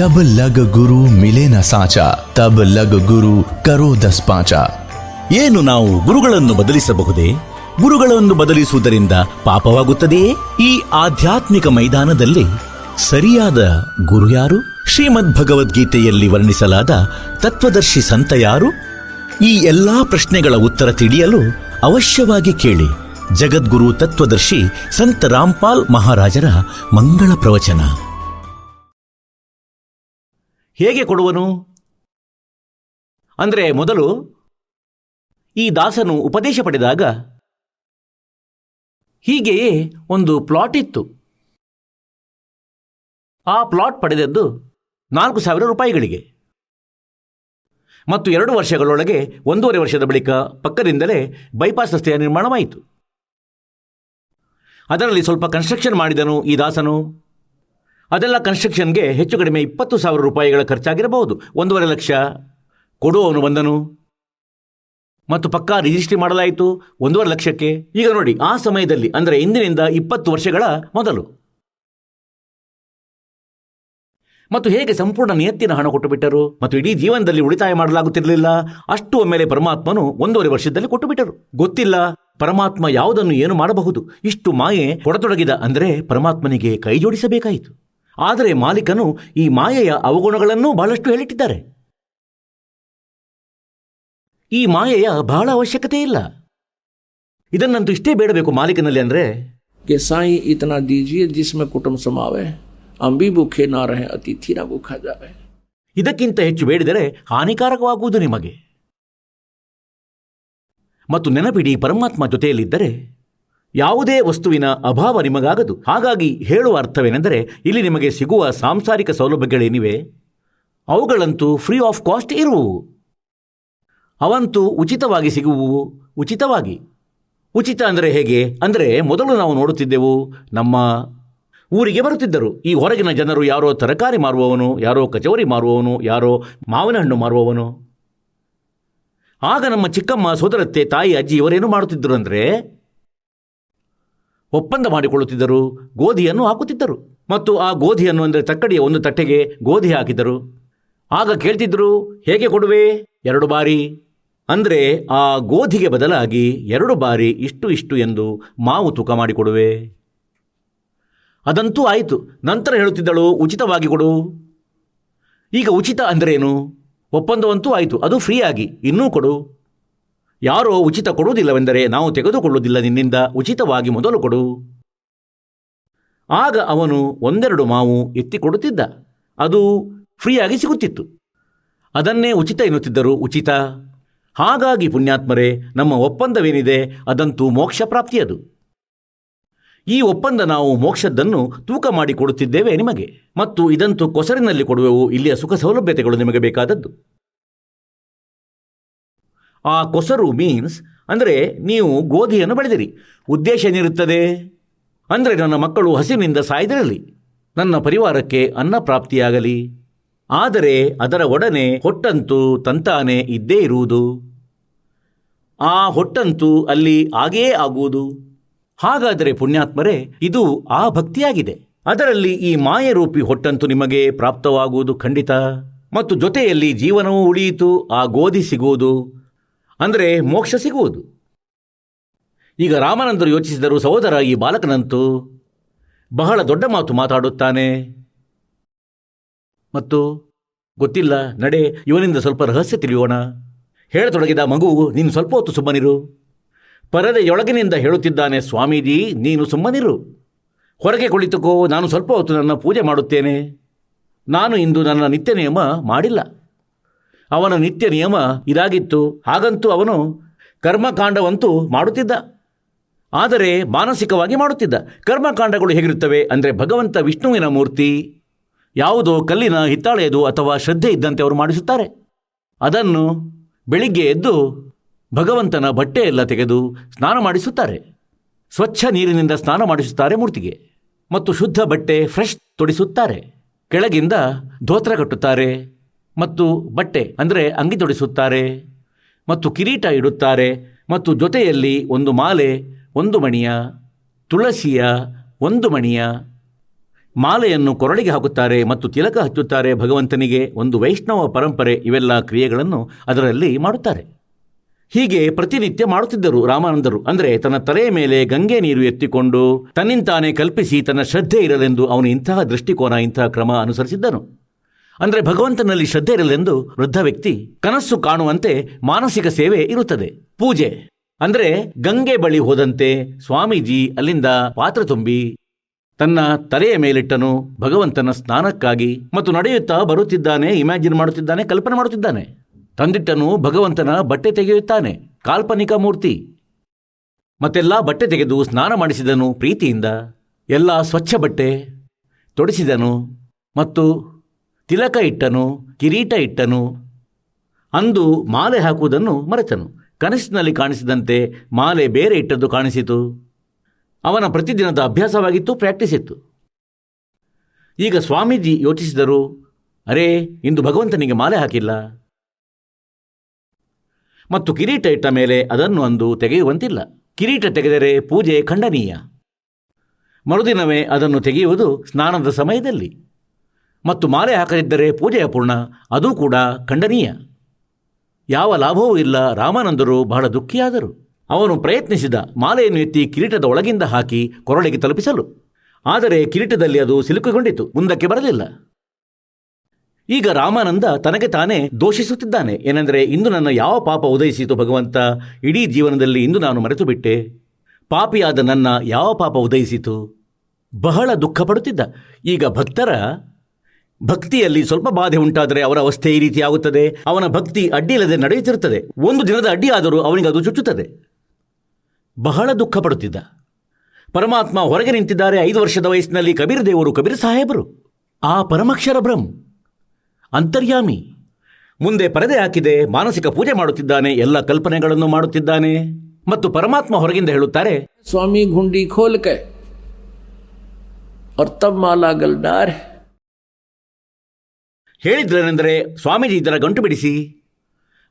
जब ಲಗ ಗುರು साचा, तब ತಬ್ ಲಗ ಗುರು दस पाचा। ಏನು ನಾವು ಗುರುಗಳನ್ನು ಬದಲಿಸಬಹುದೇ? ಗುರುಗಳನ್ನು ಬದಲಿಸುವುದರಿಂದ ಪಾಪವಾಗುತ್ತದೆಯೇ? ಈ ಆಧ್ಯಾತ್ಮಿಕ ಮೈದಾನದಲ್ಲಿ ಸರಿಯಾದ ಗುರು ಯಾರು? ಶ್ರೀಮದ್ ಭಗವದ್ಗೀತೆಯಲ್ಲಿ ವರ್ಣಿಸಲಾದ ತತ್ವದರ್ಶಿ ಸಂತ ಯಾರು? ಈ ಎಲ್ಲಾ ಪ್ರಶ್ನೆಗಳ ಉತ್ತರ ತಿಳಿಯಲು ಅವಶ್ಯವಾಗಿ ಕೇಳಿ. ಜಗದ್ಗುರು ತತ್ವದರ್ಶಿ ಸಂತ ರಾಮ್ಪಾಲ್ ಮಹಾರಾಜರ ಮಂಗಳ ಪ್ರವಚನ. ಹೇಗೆ ಕೊಡುವನು? ಅಂದರೆ ಮೊದಲು ಈ ದಾಸನು ಉಪದೇಶ ಪಡೆದಾಗ ಹೀಗೆಯೇ ಒಂದು ಪ್ಲಾಟ್ ಇತ್ತು. ಆ ಪ್ಲಾಟ್ ಪಡೆದದ್ದು ನಾಲ್ಕು ಸಾವಿರ ರೂಪಾಯಿಗಳಿಗೆ. ಮತ್ತು ಎರಡು ವರ್ಷಗಳೊಳಗೆ ಒಂದೂವರೆ ವರ್ಷದ ಬಳಿಕ ಪಕ್ಕದಿಂದಲೇ ಬೈಪಾಸ್ ರಸ್ತೆಯ ನಿರ್ಮಾಣವಾಯಿತು. ಅದರಲ್ಲಿ ಸ್ವಲ್ಪ ಕನ್ಸ್ಟ್ರಕ್ಷನ್ ಮಾಡಿದನು ಈ ದಾಸನು. ಅದೆಲ್ಲ ಕನ್ಸ್ಟ್ರಕ್ಷನ್ಗೆ ಹೆಚ್ಚು ಕಡಿಮೆ ಇಪ್ಪತ್ತು ಸಾವಿರ ರೂಪಾಯಿಗಳ ಖರ್ಚಾಗಿರಬಹುದು. ಒಂದೂವರೆ ಲಕ್ಷ ಕೊಡುವವನು ಬಂದನು. ಮತ್ತು ಪಕ್ಕಾ ರಿಜಿಸ್ಟ್ರಿ ಮಾಡಲಾಯಿತು. ಒಂದೂವರೆ ಲಕ್ಷಕ್ಕೆ. ಈಗ ನೋಡಿ, ಆ ಸಮಯದಲ್ಲಿ, ಅಂದರೆ ಇಂದಿನಿಂದ ಇಪ್ಪತ್ತು ವರ್ಷಗಳ ಮೊದಲು. ಮತ್ತು ಹೇಗೆ ಸಂಪೂರ್ಣ ನಿಯತ್ತಿನ ಹಣ ಕೊಟ್ಟು ಬಿಟ್ಟರು ಮತ್ತು ಇಡೀ ಜೀವನದಲ್ಲಿ ಉಳಿತಾಯ ಮಾಡಲಾಗುತ್ತಿರಲಿಲ್ಲ. ಅಷ್ಟು ಒಮ್ಮೆಲೆ ಪರಮಾತ್ಮನು ಒಂದೂವರೆ ವರ್ಷದಲ್ಲಿ ಕೊಟ್ಟು ಬಿಟ್ಟರು ಗೊತ್ತಿಲ್ಲ, ಪರಮಾತ್ಮ ಯಾವುದನ್ನು ಏನು ಮಾಡಬಹುದು. ಇಷ್ಟು ಮಾಯೆ ಕೊಡತೊಡಗಿದ ಅಂದರೆ ಪರಮಾತ್ಮನಿಗೆ ಕೈ ಜೋಡಿಸಬೇಕಾಯಿತು ಆದರೆ ಮಾಲೀಕನು ಈ ಮಾಯೆಯ ಅವಗುಣಗಳನ್ನೂ ಬಹಳಷ್ಟು ಹೇಳಿಟ್ಟಿದ್ದಾರೆ. ಈ ಮಾಯೆಯ ಬಹಳ ಅವಶ್ಯಕತೆ ಇಲ್ಲ. ಇದನ್ನಂತೂ ಇಷ್ಟೇ ಬೇಡಬೇಕು ಮಾಲೀಕನಲ್ಲಿ ಅಂದರೆ ಕೆ ಸಾಯಿ ಇತನ ದೀಜಿಯ ಜಿಸ್ಮೆ ಕುಟುಂಬ ಸಮಾವೆ ಅಂಬಿ ಬುಖೆ ನಾರಹೆ ಅತಿಥಿ ನಾ ಜಾವೆ ಇದಕ್ಕಿಂತ ಹೆಚ್ಚು ಬೇಡಿದರೆ ಹಾನಿಕಾರಕವಾಗುವುದು ನಿಮಗೆ. ಮತ್ತು ನೆನಪಿಡಿ ಪರಮಾತ್ಮ ಜೊತೆಯಲ್ಲಿದ್ದರೆ ಯಾವುದೇ ವಸ್ತುವಿನ ಅಭಾವ ನಿಮಗಾಗದು. ಹಾಗಾಗಿ ಹೇಳುವ ಅರ್ಥವೇನೆಂದರೆ, ಇಲ್ಲಿ ನಿಮಗೆ ಸಿಗುವ ಸಾಂಸಾರಿಕ ಸೌಲಭ್ಯಗಳೇನಿವೆ? ಅವುಗಳಂತೂ ಫ್ರೀ ಆಫ್ ಕಾಸ್ಟ್ ಇರುವು ಅವಂತೂ ಉಚಿತವಾಗಿ ಸಿಗುವು ಉಚಿತವಾಗಿ. ಉಚಿತ ಅಂದರೆ ಹೇಗೆ? ಅಂದರೆ ಮೊದಲು ನಾವು ನೋಡುತ್ತಿದ್ದೆವು, ನಮ್ಮ ಊರಿಗೆ ಬರುತ್ತಿದ್ದರು. ಈ ಹೊರಗಿನ ಜನರು ಯಾರೋ ತರಕಾರಿ ಮಾರುವವನು, ಯಾರೋ ಕಚೋರಿ ಮಾರುವವನು, ಯಾರೋ ಮಾವಿನ ಹಣ್ಣು ಮಾರುವವನು. ಆಗ ನಮ್ಮ ಚಿಕ್ಕಮ್ಮ, ಸೋದರತ್ತೆ, ತಾಯಿ, ಅಜ್ಜಿ ಇವರೇನು ಮಾಡುತ್ತಿದ್ದರು ಅಂದರೆ ಒಪ್ಪಂದ ಮಾಡಿಕೊಳ್ಳುತ್ತಿದ್ದರು, ಗೋಧಿಯನ್ನು ಹಾಕುತ್ತಿದ್ದರು. ಮತ್ತು ಆ ಗೋಧಿಯನ್ನು ಅಂದರೆ ತಕ್ಕಡಿಯ ಒಂದು ತಟ್ಟೆಗೆ ಗೋಧಿ ಹಾಕಿದರು ಆಗ ಕೇಳ್ತಿದ್ರು, ಹೇಗೆ ಕೊಡುವೆ? ಎರಡು ಬಾರಿ. ಅಂದರೆ ಆ ಗೋಧಿಗೆ ಬದಲಾಗಿ ಎರಡು ಬಾರಿ ಇಷ್ಟು ಇಷ್ಟು ಎಂದು ಮಾವು ತೂಕ ಮಾಡಿಕೊಡುವೆ. ಅದಂತೂ ಆಯಿತು. ನಂತರ ಹೇಳುತ್ತಿದ್ದಳು, ಉಚಿತವಾಗಿ ಕೊಡು. ಈಗ ಉಚಿತ ಅಂದ್ರೇನು? ಒಪ್ಪಂದವಂತೂ ಆಯಿತು. ಅದು ಫ್ರೀಯಾಗಿ. ಇನ್ನೂ ಕೊಡು. ಯಾರೋ ಉಚಿತ ಕೊಡುವುದಿಲ್ಲವೆಂದರೆ ನಾವು ತೆಗೆದುಕೊಳ್ಳುವುದಿಲ್ಲ ನಿನ್ನಿಂದ, ಉಚಿತವಾಗಿ ಮೊದಲು ಕೊಡು. ಆಗ ಅವನು ಒಂದೆರಡು ಮಾವು ಎತ್ತಿಕೊಡುತ್ತಿದ್ದ. ಅದು ಫ್ರೀಯಾಗಿ ಸಿಗುತ್ತಿತ್ತು. ಅದನ್ನೇ ಉಚಿತ ಎನ್ನುತ್ತಿದ್ದರು. ಉಚಿತ. ಹಾಗಾಗಿ ಪುಣ್ಯಾತ್ಮರೇ, ನಮ್ಮ ಒಪ್ಪಂದವೇನಿದೆ? ಅದಂತೂ ಮೋಕ್ಷ ಪ್ರಾಪ್ತಿಯದು. ಈ ಒಪ್ಪಂದ ನಾವು ಮೋಕ್ಷದ್ದನ್ನು ತೂಕ ಮಾಡಿ ಕೊಡುತ್ತಿದ್ದೇವೆ ನಿಮಗೆ. ಮತ್ತು ಇದಂತೂ ಕೊಸರಿನಲ್ಲಿ ಕೊಡುವೆವು. ಇಲ್ಲಿಯ ಸುಖ ಸೌಲಭ್ಯತೆಗಳು ನಿಮಗೆ ಬೇಕಾದದ್ದು. ಆ ಕೊಸರು ಮೀನ್ಸ್ ಅಂದರೆ ನೀವು ಗೋಧಿಯನ್ನು ಬೆಳೆದಿರಿ. ಉದ್ದೇಶ ಏನಿರುತ್ತದೆ? ಅಂದರೆ ನನ್ನ ಮಕ್ಕಳು ಹಸಿವಿನಿಂದ ಸಾಯ್ದಿರಲಿ. ನನ್ನ ಪರಿವಾರಕ್ಕೆ ಅನ್ನ ಪ್ರಾಪ್ತಿಯಾಗಲಿ. ಆದರೆ ಅದರ ಒಡನೆ ಹೊಟ್ಟಂತೂ ತಂತಾನೆ ಇದ್ದೇ ಇರುವುದು. ಆ ಹೊಟ್ಟಂತೂ ಅಲ್ಲಿ ಆಗೇ ಆಗುವುದು. ಹಾಗಾದರೆ ಪುಣ್ಯಾತ್ಮರೇ, ಇದು ಆ ಭಕ್ತಿಯಾಗಿದೆ. ಅದರಲ್ಲಿ ಈ ಮಾಯರೂಪಿ ಹೊಟ್ಟಂತೂ ನಿಮಗೆ ಪ್ರಾಪ್ತವಾಗುವುದು ಖಂಡಿತ. ಮತ್ತು ಜೊತೆಯಲ್ಲಿ ಜೀವನವೂ ಉಳಿಯಿತು, ಆ ಗೋಧಿ ಸಿಗುವುದು. ಅಂದರೆ ಮೋಕ್ಷ ಸಿಗುವುದು. ಈಗ ರಾಮಾನಂದರು ಯೋಚಿಸಿದರು ಸಹೋದರ ಈ ಬಾಲಕನಂತೂ ಬಹಳ ದೊಡ್ಡ ಮಾತು ಮಾತಾಡುತ್ತಾನೆ. ಮತ್ತು ಗೊತ್ತಿಲ್ಲ, ನಡೆ, ಇವನಿಂದ ಸ್ವಲ್ಪ ರಹಸ್ಯ ತಿಳಿಯೋಣ. ಹೇಳತೊಡಗಿದ ಮಗು, ನೀನು ಸ್ವಲ್ಪ ಹೊತ್ತು ಸುಮ್ಮನಿರು. ಪರದೆಯೊಳಗಿನಿಂದ ಹೇಳುತ್ತಿದ್ದಾನೆ, ಸ್ವಾಮೀಜಿ, ನೀನು ಸುಮ್ಮನಿರು. ಹೊರಗೆ ಕುಳಿತುಕೋ, ನಾನು ಸ್ವಲ್ಪ ಹೊತ್ತು ನನ್ನ ಪೂಜೆ ಮಾಡುತ್ತೇನೆ. ನಾನು ಇಂದು ನನ್ನ ನಿತ್ಯ ನಿಯಮ ಮಾಡಿಲ್ಲ. ಅವನ ನಿತ್ಯ ನಿಯಮ ಇದಾಗಿತ್ತು. ಹಾಗಂತೂ ಅವನು ಕರ್ಮಕಾಂಡವಂತೂ ಮಾಡುತ್ತಿದ್ದ. ಆದರೆ ಮಾನಸಿಕವಾಗಿ ಮಾಡುತ್ತಿದ್ದ. ಕರ್ಮಕಾಂಡಗಳು ಹೇಗಿರುತ್ತವೆ ಅಂದರೆ ಭಗವಂತ ವಿಷ್ಣುವಿನ ಮೂರ್ತಿ. ಯಾವುದೋ ಕಲ್ಲಿನ ಹಿತ್ತಾಳೆಯದು ಅಥವಾ ಶ್ರದ್ಧೆ ಇದ್ದಂತೆ ಅವರು ಮಾಡಿಸುತ್ತಾರೆ. ಅದನ್ನು ಬೆಳಿಗ್ಗೆ ಎದ್ದು ಭಗವಂತನ ಬಟ್ಟೆಯೆಲ್ಲ ತೆಗೆದು ಸ್ನಾನ ಮಾಡಿಸುತ್ತಾರೆ. ಸ್ವಚ್ಛ ನೀರಿನಿಂದ ಸ್ನಾನ ಮಾಡಿಸುತ್ತಾರೆ ಮೂರ್ತಿಗೆ. ಮತ್ತು ಶುದ್ಧ ಬಟ್ಟೆ ಫ್ರೆಶ್ ತೊಡಿಸುತ್ತಾರೆ. ಕೆಳಗಿಂದ ಧೋತ್ರ ಕಟ್ಟುತ್ತಾರೆ. ಮತ್ತು ಬಟ್ಟೆ ಅಂದರೆ ಅಂಗಿ ತೊಡಿಸುತ್ತಾರೆ, ಮತ್ತು ಕಿರೀಟ ಇಡುತ್ತಾರೆ, ಮತ್ತು ಜೊತೆಯಲ್ಲಿ ಒಂದು ಮಾಲೆ, ಒಂದು ಮಣಿಯ, ತುಳಸಿಯ, ಒಂದು ಮಣಿಯ ಮಾಲೆಯನ್ನು ಕೊರಳಿಗೆ ಹಾಕುತ್ತಾರೆ ಮತ್ತು ತಿಲಕ ಹಚ್ಚುತ್ತಾರೆ ಭಗವಂತನಿಗೆ. ಒಂದು ವೈಷ್ಣವ ಪರಂಪರೆ ಇವೆಲ್ಲ ಕ್ರಿಯೆಗಳನ್ನು ಅದರಲ್ಲಿ ಮಾಡುತ್ತಾರೆ. ಹೀಗೆ ಪ್ರತಿನಿತ್ಯ ಮಾಡುತ್ತಿದ್ದರು ರಾಮಾನಂದರು. ಅಂದರೆ ತನ್ನ ತಲೆಯ ಮೇಲೆ ಗಂಗೆ ನೀರು ಎತ್ತಿಕೊಂಡು ತನ್ನಿಂತಾನೆ ಕಲ್ಪಿಸಿ ತನ್ನ ಶ್ರದ್ಧೆ ಇರಲೆಂದು ಅವನು ಇಂತಹ ದೃಷ್ಟಿಕೋನ, ಇಂತಹ ಕ್ರಮ ಅನುಸರಿಸಿದ್ದನು. ಅಂದರೆ ಭಗವಂತನಲ್ಲಿ ಶ್ರದ್ಧೆ ಇರಲೆಂದು ವೃದ್ಧ ವ್ಯಕ್ತಿ ಕನಸು ಕಾಣುವಂತೆ ಮಾನಸಿಕ ಸೇವೆ ಇರುತ್ತದೆ. ಪೂಜೆ. ಅಂದರೆ ಗಂಗೆ ಬಳಿ ಹೋದಂತೆ ಸ್ವಾಮೀಜಿ ಅಲ್ಲಿಂದ ಪಾತ್ರ ತುಂಬಿ ತನ್ನ ತಲೆಯ ಮೇಲಿಟ್ಟನು ಭಗವಂತನ ಸ್ನಾನಕ್ಕಾಗಿ ಮತ್ತು ನಡೆಯುತ್ತಾ ಬರುತ್ತಿದ್ದಾನೆ, ಇಮ್ಯಾಜಿನ್ ಮಾಡುತ್ತಿದ್ದಾನೆ, ಕಲ್ಪನೆ ಮಾಡುತ್ತಿದ್ದಾನೆ. ತಂದಿಟ್ಟನು ಭಗವಂತನ ಬಟ್ಟೆ ತೆಗೆಯುತ್ತಾನೆ, ಕಾಲ್ಪನಿಕ ಮೂರ್ತಿ. ಮತ್ತೆಲ್ಲ ಬಟ್ಟೆ ತೆಗೆದು ಸ್ನಾನ ಮಾಡಿಸಿದನು ಪ್ರೀತಿಯಿಂದ. ಎಲ್ಲ ಸ್ವಚ್ಛ ಬಟ್ಟೆ ತೊಡಿಸಿದನು ಮತ್ತು ತಿಲಕ ಇಟ್ಟನು, ಕಿರೀಟ ಇಟ್ಟನು, ಅಂದು ಮಾಲೆ ಹಾಕುವುದನ್ನು ಮರೆತನು. ಕನಸಿನಲ್ಲಿ ಕಾಣಿಸಿದಂತೆ ಮಾಲೆ ಬೇರೆ ಇಟ್ಟದ್ದು ಕಾಣಿಸಿತು. ಅವನ ಪ್ರತಿದಿನದ ಅಭ್ಯಾಸವಾಗಿತ್ತು ಪ್ರಾಕ್ಟೀಸ್ ಇತ್ತು ಈಗ ಸ್ವಾಮೀಜಿ ಯೋಚಿಸಿದರು, ಅರೇ, ಇಂದು ಭಗವಂತನಿಗೆ ಮಾಲೆ ಹಾಕಿಲ್ಲ. ಮತ್ತು ಕಿರೀಟ ಇಟ್ಟ ಮೇಲೆ ಅದನ್ನು ಅಂದು ತೆಗೆಯುವಂತಿಲ್ಲ. ಕಿರೀಟ ತೆಗೆದರೆ ಪೂಜೆ ಖಂಡನೀಯ. ಮರುದಿನವೇ ಅದನ್ನು ತೆಗೆಯುವುದು ಸ್ನಾನದ ಸಮಯದಲ್ಲಿ. ಮತ್ತು ಮಾಲೆ ಹಾಕದಿದ್ದರೆ ಪೂಜೆ ಅಪೂರ್ಣ ಅದೂ ಕೂಡ ಖಂಡನೀಯ. ಯಾವ ಲಾಭವೂ ಇಲ್ಲ, ರಾಮಾನಂದರು ಬಹಳ ದುಃಖಿಯಾದರು. ಅವನು ಪ್ರಯತ್ನಿಸಿದ ಮಾಲೆಯನ್ನು ಎತ್ತಿ ಕಿರೀಟದ ಒಳಗಿಂದ ಹಾಕಿ ಕೊರಳಿಗೆ ತಲುಪಿಸಲು. ಆದರೆ ಕಿರೀಟದಲ್ಲಿ ಅದು ಸಿಲುಕಿಕೊಂಡಿತು ಮುಂದಕ್ಕೆ ಬರಲಿಲ್ಲ. ಈಗ ರಾಮಾನಂದ ತನಗೆ ತಾನೇ ದೋಷಿಸುತ್ತಿದ್ದಾನೆ, ಏನೆಂದರೆ ಇಂದು ನನ್ನ ಯಾವ ಪಾಪ ಉದಯಿಸಿತು ಭಗವಂತ, ಇಡೀ ಜೀವನದಲ್ಲಿ ಇಂದು ನಾನು ಮರೆತು ಬಿಟ್ಟೆ ಪಾಪಿಯಾದ ನನ್ನ ಯಾವ ಪಾಪ ಉದಯಿಸಿತು? ಬಹಳ ದುಃಖ ಪಡುತ್ತಿದ್ದ ಈಗ ಭಕ್ತರ ಭಕ್ತಿಯಲ್ಲಿ ಸ್ವಲ್ಪ ಬಾಧೆ ಉಂಟಾದರೆ ಅವರ ಅವಸ್ಥೆ ಈ ರೀತಿ ಆಗುತ್ತದೆ ಅವನ ಭಕ್ತಿ ಅಡ್ಡಿಯಿಲ್ಲದೆ ನಡೆಯುತ್ತಿರುತ್ತದೆ ಒಂದು ದಿನದ ಅಡ್ಡಿ ಆದರೂ ಅವನಿಗೆ ಅದು ಚುಚ್ಚುತ್ತದೆ ಬಹಳ ದುಃಖ ಪಡುತ್ತಿದ್ದ ಪರಮಾತ್ಮ ಹೊರಗೆ ನಿಂತಿದ್ದಾರೆ ಐದು ವರ್ಷದ ವಯಸ್ಸಿನಲ್ಲಿ ಕಬೀರ್ ದೇವರು ಕಬೀರ್ ಸಾಹೇಬರು ಆ ಪರಮಕ್ಷರ ಬ್ರಹ್ಮ್ ಅಂತರ್ಯಾಮಿ ಮುಂದೆ ಪರದೆ ಹಾಕಿದೆ ಮಾನಸಿಕ ಪೂಜೆ ಮಾಡುತ್ತಿದ್ದಾನೆ ಎಲ್ಲ ಕಲ್ಪನೆಗಳನ್ನು ಮಾಡುತ್ತಿದ್ದಾನೆ ಮತ್ತು ಪರಮಾತ್ಮ ಹೊರಗಿಂದ ಹೇಳುತ್ತಾರೆ स्वामी घुंडी खोल के और तब माला गलडार ಹೇಳಿದ್ರೇನೆಂದರೆ ಸ್ವಾಮೀಜಿ ಇದರ ಗಂಟು ಬಿಡಿಸಿ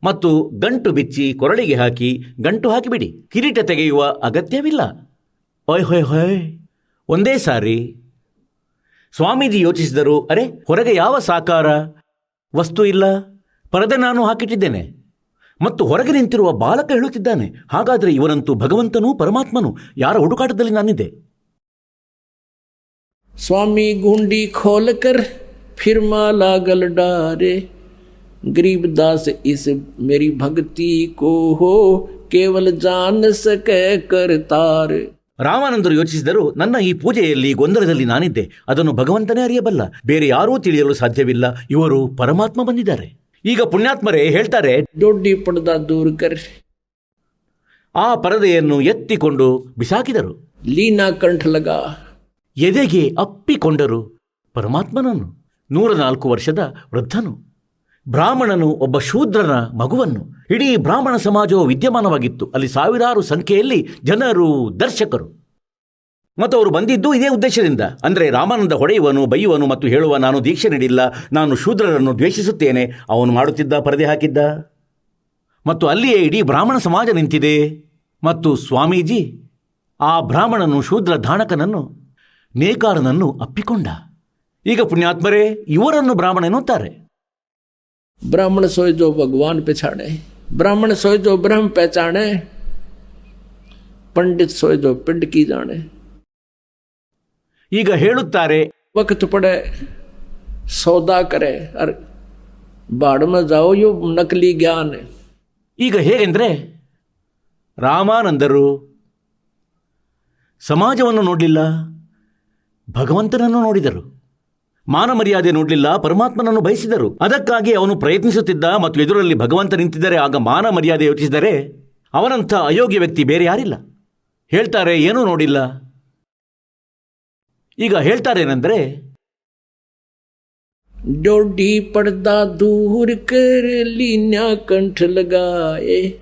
ಮತ್ತು ಗಂಟು ಬಿಚ್ಚಿ ಕೊರಳಿಗೆ ಹಾಕಿ ಗಂಟು ಹಾಕಿಬಿಡಿ. ಕಿರೀಟ ತೆಗೆಯುವ ಅಗತ್ಯವಿಲ್ಲ. ಹೊಯ್ ಹೊಯ್ ಹೊಯ್. ಒಂದೇ ಸಾರಿ. ಸ್ವಾಮೀಜಿ ಯೋಚಿಸಿದರು, ಅರೆ, ಹೊರಗೆ ಯಾವ ಸಾಕಾರ? ವಸ್ತು ಇಲ್ಲ. ಪರದೆ ನಾನು ಹಾಕಿಟ್ಟಿದ್ದೇನೆ. ಮತ್ತು ಹೊರಗೆ ನಿಂತಿರುವ ಬಾಲಕ ಹೇಳುತ್ತಿದ್ದಾನೆ. ಹಾಗಾದರೆ ಇವರಂತೂ ಭಗವಂತನೂ ಪರಮಾತ್ಮನು? ಯಾರ ಹುಡುಕಾಟದಲ್ಲಿ ನಾನಿದೆ ಸ್ವಾಮಿ ಗುಂಡಿ ಖೋಲಕರ್ कर फिर माला गल डारे गरीबदास इस मेरी भक्ति को हो केवल जान सके करतार ರಾಮಾನಂದರು ಯೋಚಿಸಿದರು ನನ್ನ ಈ ಪೂಜೆಯಲ್ಲಿ ಗೊಂದಲದಲ್ಲಿ ನಾನಿದ್ದೆ ಅದನ್ನು ಭಗವಂತನೇ ಅರಿಯಬಲ್ಲ ಬೇರೆ ಯಾರೂ ತಿಳಿಯಲು ಸಾಧ್ಯವಿಲ್ಲ ಇವರು ಪರಮಾತ್ಮ ಬಂದಿದ್ದಾರೆ ಈಗ ಪುಣ್ಯಾತ್ಮರೇ ಹೇಳ್ತಾರೆ डोडी पर्दा दूर कर ಆ ಪರದೆಯನ್ನು ಎತ್ತಿಕೊಂಡು ಬಿಸಾಕಿದರು लीना कंठ लगा ಎದೆಗೆ ಅಪ್ಪಿಕೊಂಡರು ಪರಮಾತ್ಮನನ್ನು ನೂರ ನಾಲ್ಕು ವರ್ಷದ ವೃದ್ಧನು. ಬ್ರಾಹ್ಮಣನು ಒಬ್ಬ ಶೂದ್ರನ ಮಗುವನ್ನು. ಇಡೀ ಬ್ರಾಹ್ಮಣ ಸಮಾಜವು ವಿದ್ಯಮಾನವಾಗಿತ್ತು. ಅಲ್ಲಿ ಸಾವಿರಾರು ಸಂಖ್ಯೆಯಲ್ಲಿ ಜನರು, ದರ್ಶಕರು. ಮತ್ತು ಅವರು ಬಂದಿದ್ದು ಇದೇ ಉದ್ದೇಶದಿಂದ. ಅಂದರೆ ರಾಮಾನಂದ ಹೊಡೆಯುವನು, ಬೈಯುವನು ಮತ್ತು ಹೇಳುವ, ನಾನು ದೀಕ್ಷೆ ನೀಡಿಲ್ಲ, ನಾನು ಶೂದ್ರರನ್ನು ದ್ವೇಷಿಸುತ್ತೇನೆ, ಅವನು ಮಾಡುತ್ತಿದ್ದ ಪರದೆ ಹಾಕಿದ್ದ? ಮತ್ತು ಅಲ್ಲಿಯೇ ಇಡೀ ಬ್ರಾಹ್ಮಣ ಸಮಾಜ ನಿಂತಿದೆ. ಮತ್ತು ಸ್ವಾಮೀಜಿ ಆ ಬ್ರಾಹ್ಮಣನು ಶೂದ್ರ ಧಾಣಕನನ್ನು ನೇಕಾರನನ್ನು ಅಪ್ಪಿಕೊಂಡ. ಈಗ ಪುಣ್ಯಾತ್ಮರೇ ಇವರನ್ನು ಬ್ರಾಹ್ಮಣ ಎನ್ನುತ್ತಾರೆ ब्राह्मण सोए जो भगवान पहचाने ब्राह्मण सोए जो ब्रह्म पहचाने पंडित सोए जो पिंड की जाने ಈಗ ಹೇಳುತ್ತಾರೆ वक्त पड़े सौदा करे और बाढ़ में जाओ यो नकली ज्ञान है ಈಗ ಹೇಗೆಂದರೆ ರಾಮಾನಂದರು ಸಮಾಜವನ್ನು ನೋಡಲಿಲ್ಲ ಭಗವಂತನನ್ನು ನೋಡಿದರು ಮಾನ ಮರ್ಯಾದೆ ನೋಡಲಿಲ್ಲ, ಪರಮಾತ್ಮನನ್ನು ಬಯಸಿದರು. ಅದಕ್ಕಾಗಿ ಅವನು ಪ್ರಯತ್ನಿಸುತ್ತಿದ್ದ ಮತ್ತು ಎದುರಲ್ಲಿ ಭಗವಂತ ನಿಂತಿದ್ದರೆ ಆಗ ಮಾನ ಮರ್ಯಾದೆ ಯೋಚಿಸಿದರೆ ಅವನಂಥ ಅಯೋಗ್ಯ ವ್ಯಕ್ತಿ ಬೇರೆ ಯಾರಿಲ್ಲ. ಹೇಳ್ತಾರೆ, ಏನೂ ನೋಡಿಲ್ಲ. ಈಗ ಹೇಳ್ತಾರೇನೆಂದರೆ ಡೋಡಿ ಪಡ್ದಾ ದೂರ ಕರಲಿ ನ್ಯಾ ಕಂಠ ಲಗಾಯೆ.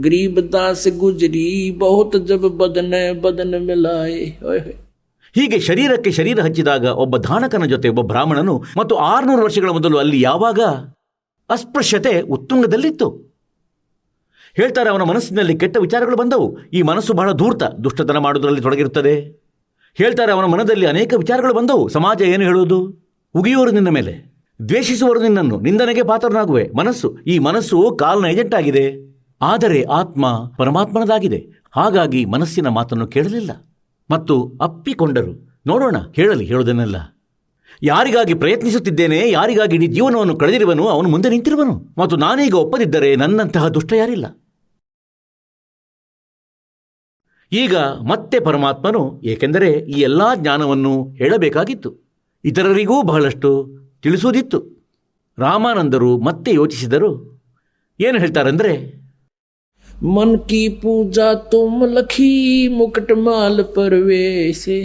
ಗರೀಬ ದಾಸ ಗುಜರಿ ಬಹುತ ಜಬ ಬದನ ಬದನ ಮಿಲಾಯೆ. ಹೀಗೆ ಶರೀರಕ್ಕೆ ಶರೀರ ಹಚ್ಚಿದಾಗ ಒಬ್ಬ ಧಾನಕನ ಜೊತೆ ಒಬ್ಬ ಬ್ರಾಹ್ಮಣನು ಮತ್ತು ಆರುನೂರು ವರ್ಷಗಳ ಮೊದಲು ಅಲ್ಲಿ ಯಾವಾಗ ಅಸ್ಪೃಶ್ಯತೆ ಉತ್ತುಂಗದಲ್ಲಿತ್ತು. ಹೇಳ್ತಾರೆ ಅವನ ಮನಸ್ಸಿನಲ್ಲಿ ಕೆಟ್ಟ ವಿಚಾರಗಳು ಬಂದವು. ಈ ಮನಸ್ಸು ಬಹಳ ಧೂರ್ತ, ದುಷ್ಟತನ ಮಾಡುವುದರಲ್ಲಿ ತೊಡಗಿರುತ್ತದೆ. ಹೇಳ್ತಾರೆ ಅವನ ಮನದಲ್ಲಿ ಅನೇಕ ವಿಚಾರಗಳು ಬಂದವು. ಸಮಾಜ ಏನು ಹೇಳುವುದು? ಉಗಿಯುವರು ನಿನ್ನ ಮೇಲೆ ದ್ವೇಷಿಸುವರು ನಿನ್ನನ್ನು, ನಿಂದನೆಗೆ ಪಾತ್ರನಾಗುವೆ. ಮನಸ್ಸು, ಈ ಮನಸ್ಸು ಕಾಲ್ನ ಏಜೆಂಟ್ ಆಗಿದೆ. ಆದರೆ ಆತ್ಮ ಪರಮಾತ್ಮನದಾಗಿದೆ. ಹಾಗಾಗಿ ಮನಸ್ಸಿನ ಮಾತನ್ನು ಕೇಳಲಿಲ್ಲ. ಮತ್ತು ಅಪ್ಪಿಕೊಂಡರು. ನೋಡೋಣ, ಹೇಳಲಿ ಹೇಳುವುದನ್ನೆಲ್ಲ ಯಾರಿಗಾಗಿ ಪ್ರಯತ್ನಿಸುತ್ತಿದ್ದೇನೆ, ಯಾರಿಗಾಗಿ ಇಡೀ ಜೀವನವನ್ನು ಕಳೆದಿರುವನು, ಅವನು ಮುಂದೆ ನಿಂತಿರುವನು. ಮತ್ತು ನಾನೀಗ ಒಪ್ಪದಿದ್ದರೆ ನನ್ನಂತಹ ದುಷ್ಟ ಯಾರಿಲ್ಲ. ಈಗ ಮತ್ತೆ ಪರಮಾತ್ಮನು, ಏಕೆಂದರೆ ಈ ಎಲ್ಲ ಜ್ಞಾನವನ್ನು ಹೇಳಬೇಕಾಗಿತ್ತು. ಇತರರಿಗೂ ಬಹಳಷ್ಟು ತಿಳಿಸುವುದಿತ್ತು. ರಾಮಾನಂದರು ಮತ್ತೆ ಯೋಚಿಸಿದರು. ಏನು ಹೇಳ್ತಾರಂದ್ರೆ मन की पूजा तुम लखी मुकुटमाल परवेशे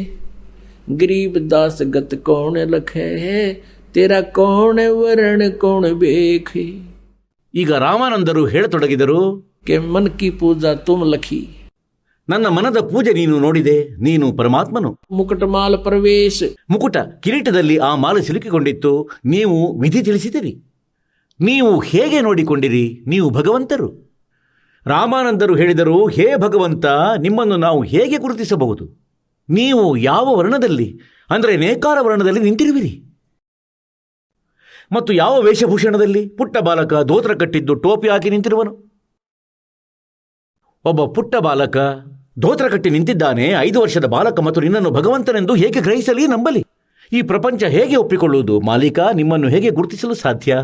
गरीब दास गत कौन लखे है तेरा कौन वरण कौन बेखे ಈಗ ರಾಮಾನಂದರು ಹೇಳತೊಡಗಿದರು के मन की पूजा तुम लखी ನನ್ನ ಮನದ ಪೂಜೆ ನೀನು ನೋಡಿದೆ ನೀನು ಪರಮಾತ್ಮನು मुकुटमाल प्रवेश ಮುಕುಟ ಕಿರೀಟದಲ್ಲಿ ಆ ಮಾಲೆ ಸಿಲುಕಿಕೊಂಡಿತ್ತು ನೀವು ವಿಧಿ ತಿಳಿಸಿದಿರಿ ನೀವು ಹೇಗೆ ನೋಡಿಕೊಂಡಿರಿ ನೀವು ಭಗವಂತರು ರಾಮಾನಂದರು ಹೇಳಿದರು, ಹೇ ಭಗವಂತ, ನಿಮ್ಮನ್ನು ನಾವು ಹೇಗೆ ಗುರುತಿಸಬಹುದು? ನೀವು ಯಾವ ವರ್ಣದಲ್ಲಿ, ಅಂದರೆ ನೇಕಾರ ವರ್ಣದಲ್ಲಿ ನಿಂತಿರುವಿರಿ? ಮತ್ತು ಯಾವ ವೇಷಭೂಷಣದಲ್ಲಿ? ಪುಟ್ಟ ಬಾಲಕ ದೋತ್ರ ಕಟ್ಟಿದ್ದು ಟೋಪಿ ಹಾಕಿ ನಿಂತಿರುವನು? ಒಬ್ಬ ಪುಟ್ಟ ಬಾಲಕ ದೋತ್ರ ಕಟ್ಟಿ ನಿಂತಿದ್ದಾನೆ, ಐದು ವರ್ಷದ ಬಾಲಕ ಮತ್ತು ನಿನ್ನನ್ನು ಭಗವಂತನೆಂದು ಹೇಗೆ ಗ್ರಹಿಸಲಿ ನಂಬಲಿ? ಈ ಪ್ರಪಂಚ ಹೇಗೆ ಒಪ್ಪಿಕೊಳ್ಳುವುದು? ಮಾಲೀಕ, ನಿಮ್ಮನ್ನು ಹೇಗೆ ಗುರುತಿಸಲು ಸಾಧ್ಯ?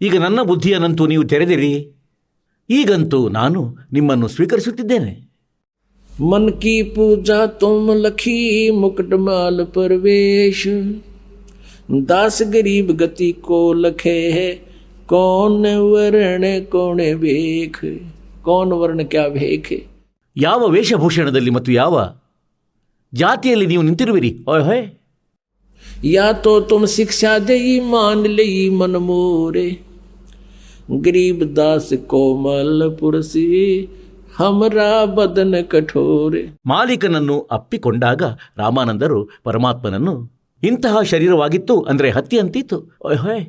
ಈಗ ನನ್ನ ಬುದ್ಧಿಯನ್ನಂತೂ ನೀವು ತೆರೆದಿರಿ. ಈಗಂತೂ ನಾನು ನಿಮ್ಮನ್ನು ಸ್ವೀಕರಿಸುತ್ತಿದ್ದೇನೆ. ಮನ್ ಕಿ ಪೂಜಾ ತುಮ್ ಲಖಿ ಮುಕಟಮಾಲ ಪರವೇಶ. ದಾಸ ಗರೀಬ್ ಗತಿ ಕೋ ಲಖೆ ಕೋನ್ ವರ್ಣ ಕೋಣೆ ಬೇಖ ಕೋನ್ ವರ್ಣ ಕ್ಯಾ ಬೇಖ ಯಾವ ವೇಷಭೂಷಣದಲ್ಲಿ ಮತ್ತು ಯಾವ ಜಾತಿಯಲ್ಲಿ ನೀವು ನಿಂತಿರುವಿರಿ? ಓಹೇ ಯಾ ತೋ ತುಮ್ ಶಿಕ್ಷಾ ದೇಯಿ ಮಾನ್ ಲೇಯಿ ಮನಮೋರೆ गरीब दास कोमल पुरसी हमरा बदन कठोरे ಮಾಲೀಕನನ್ನು ಅಪ್ಪಿಕೊಂಡಾಗ ರಾಮಾನಂದರು ಪರಮಾತ್ಮನನ್ನು ಇಂತಹ ಶರೀರವಾಗಿತ್ತು ಅಂದರೆ ಹತ್ತಿ ಅಂತಿತ್ತು ಓಯ್ ಹೊಯ್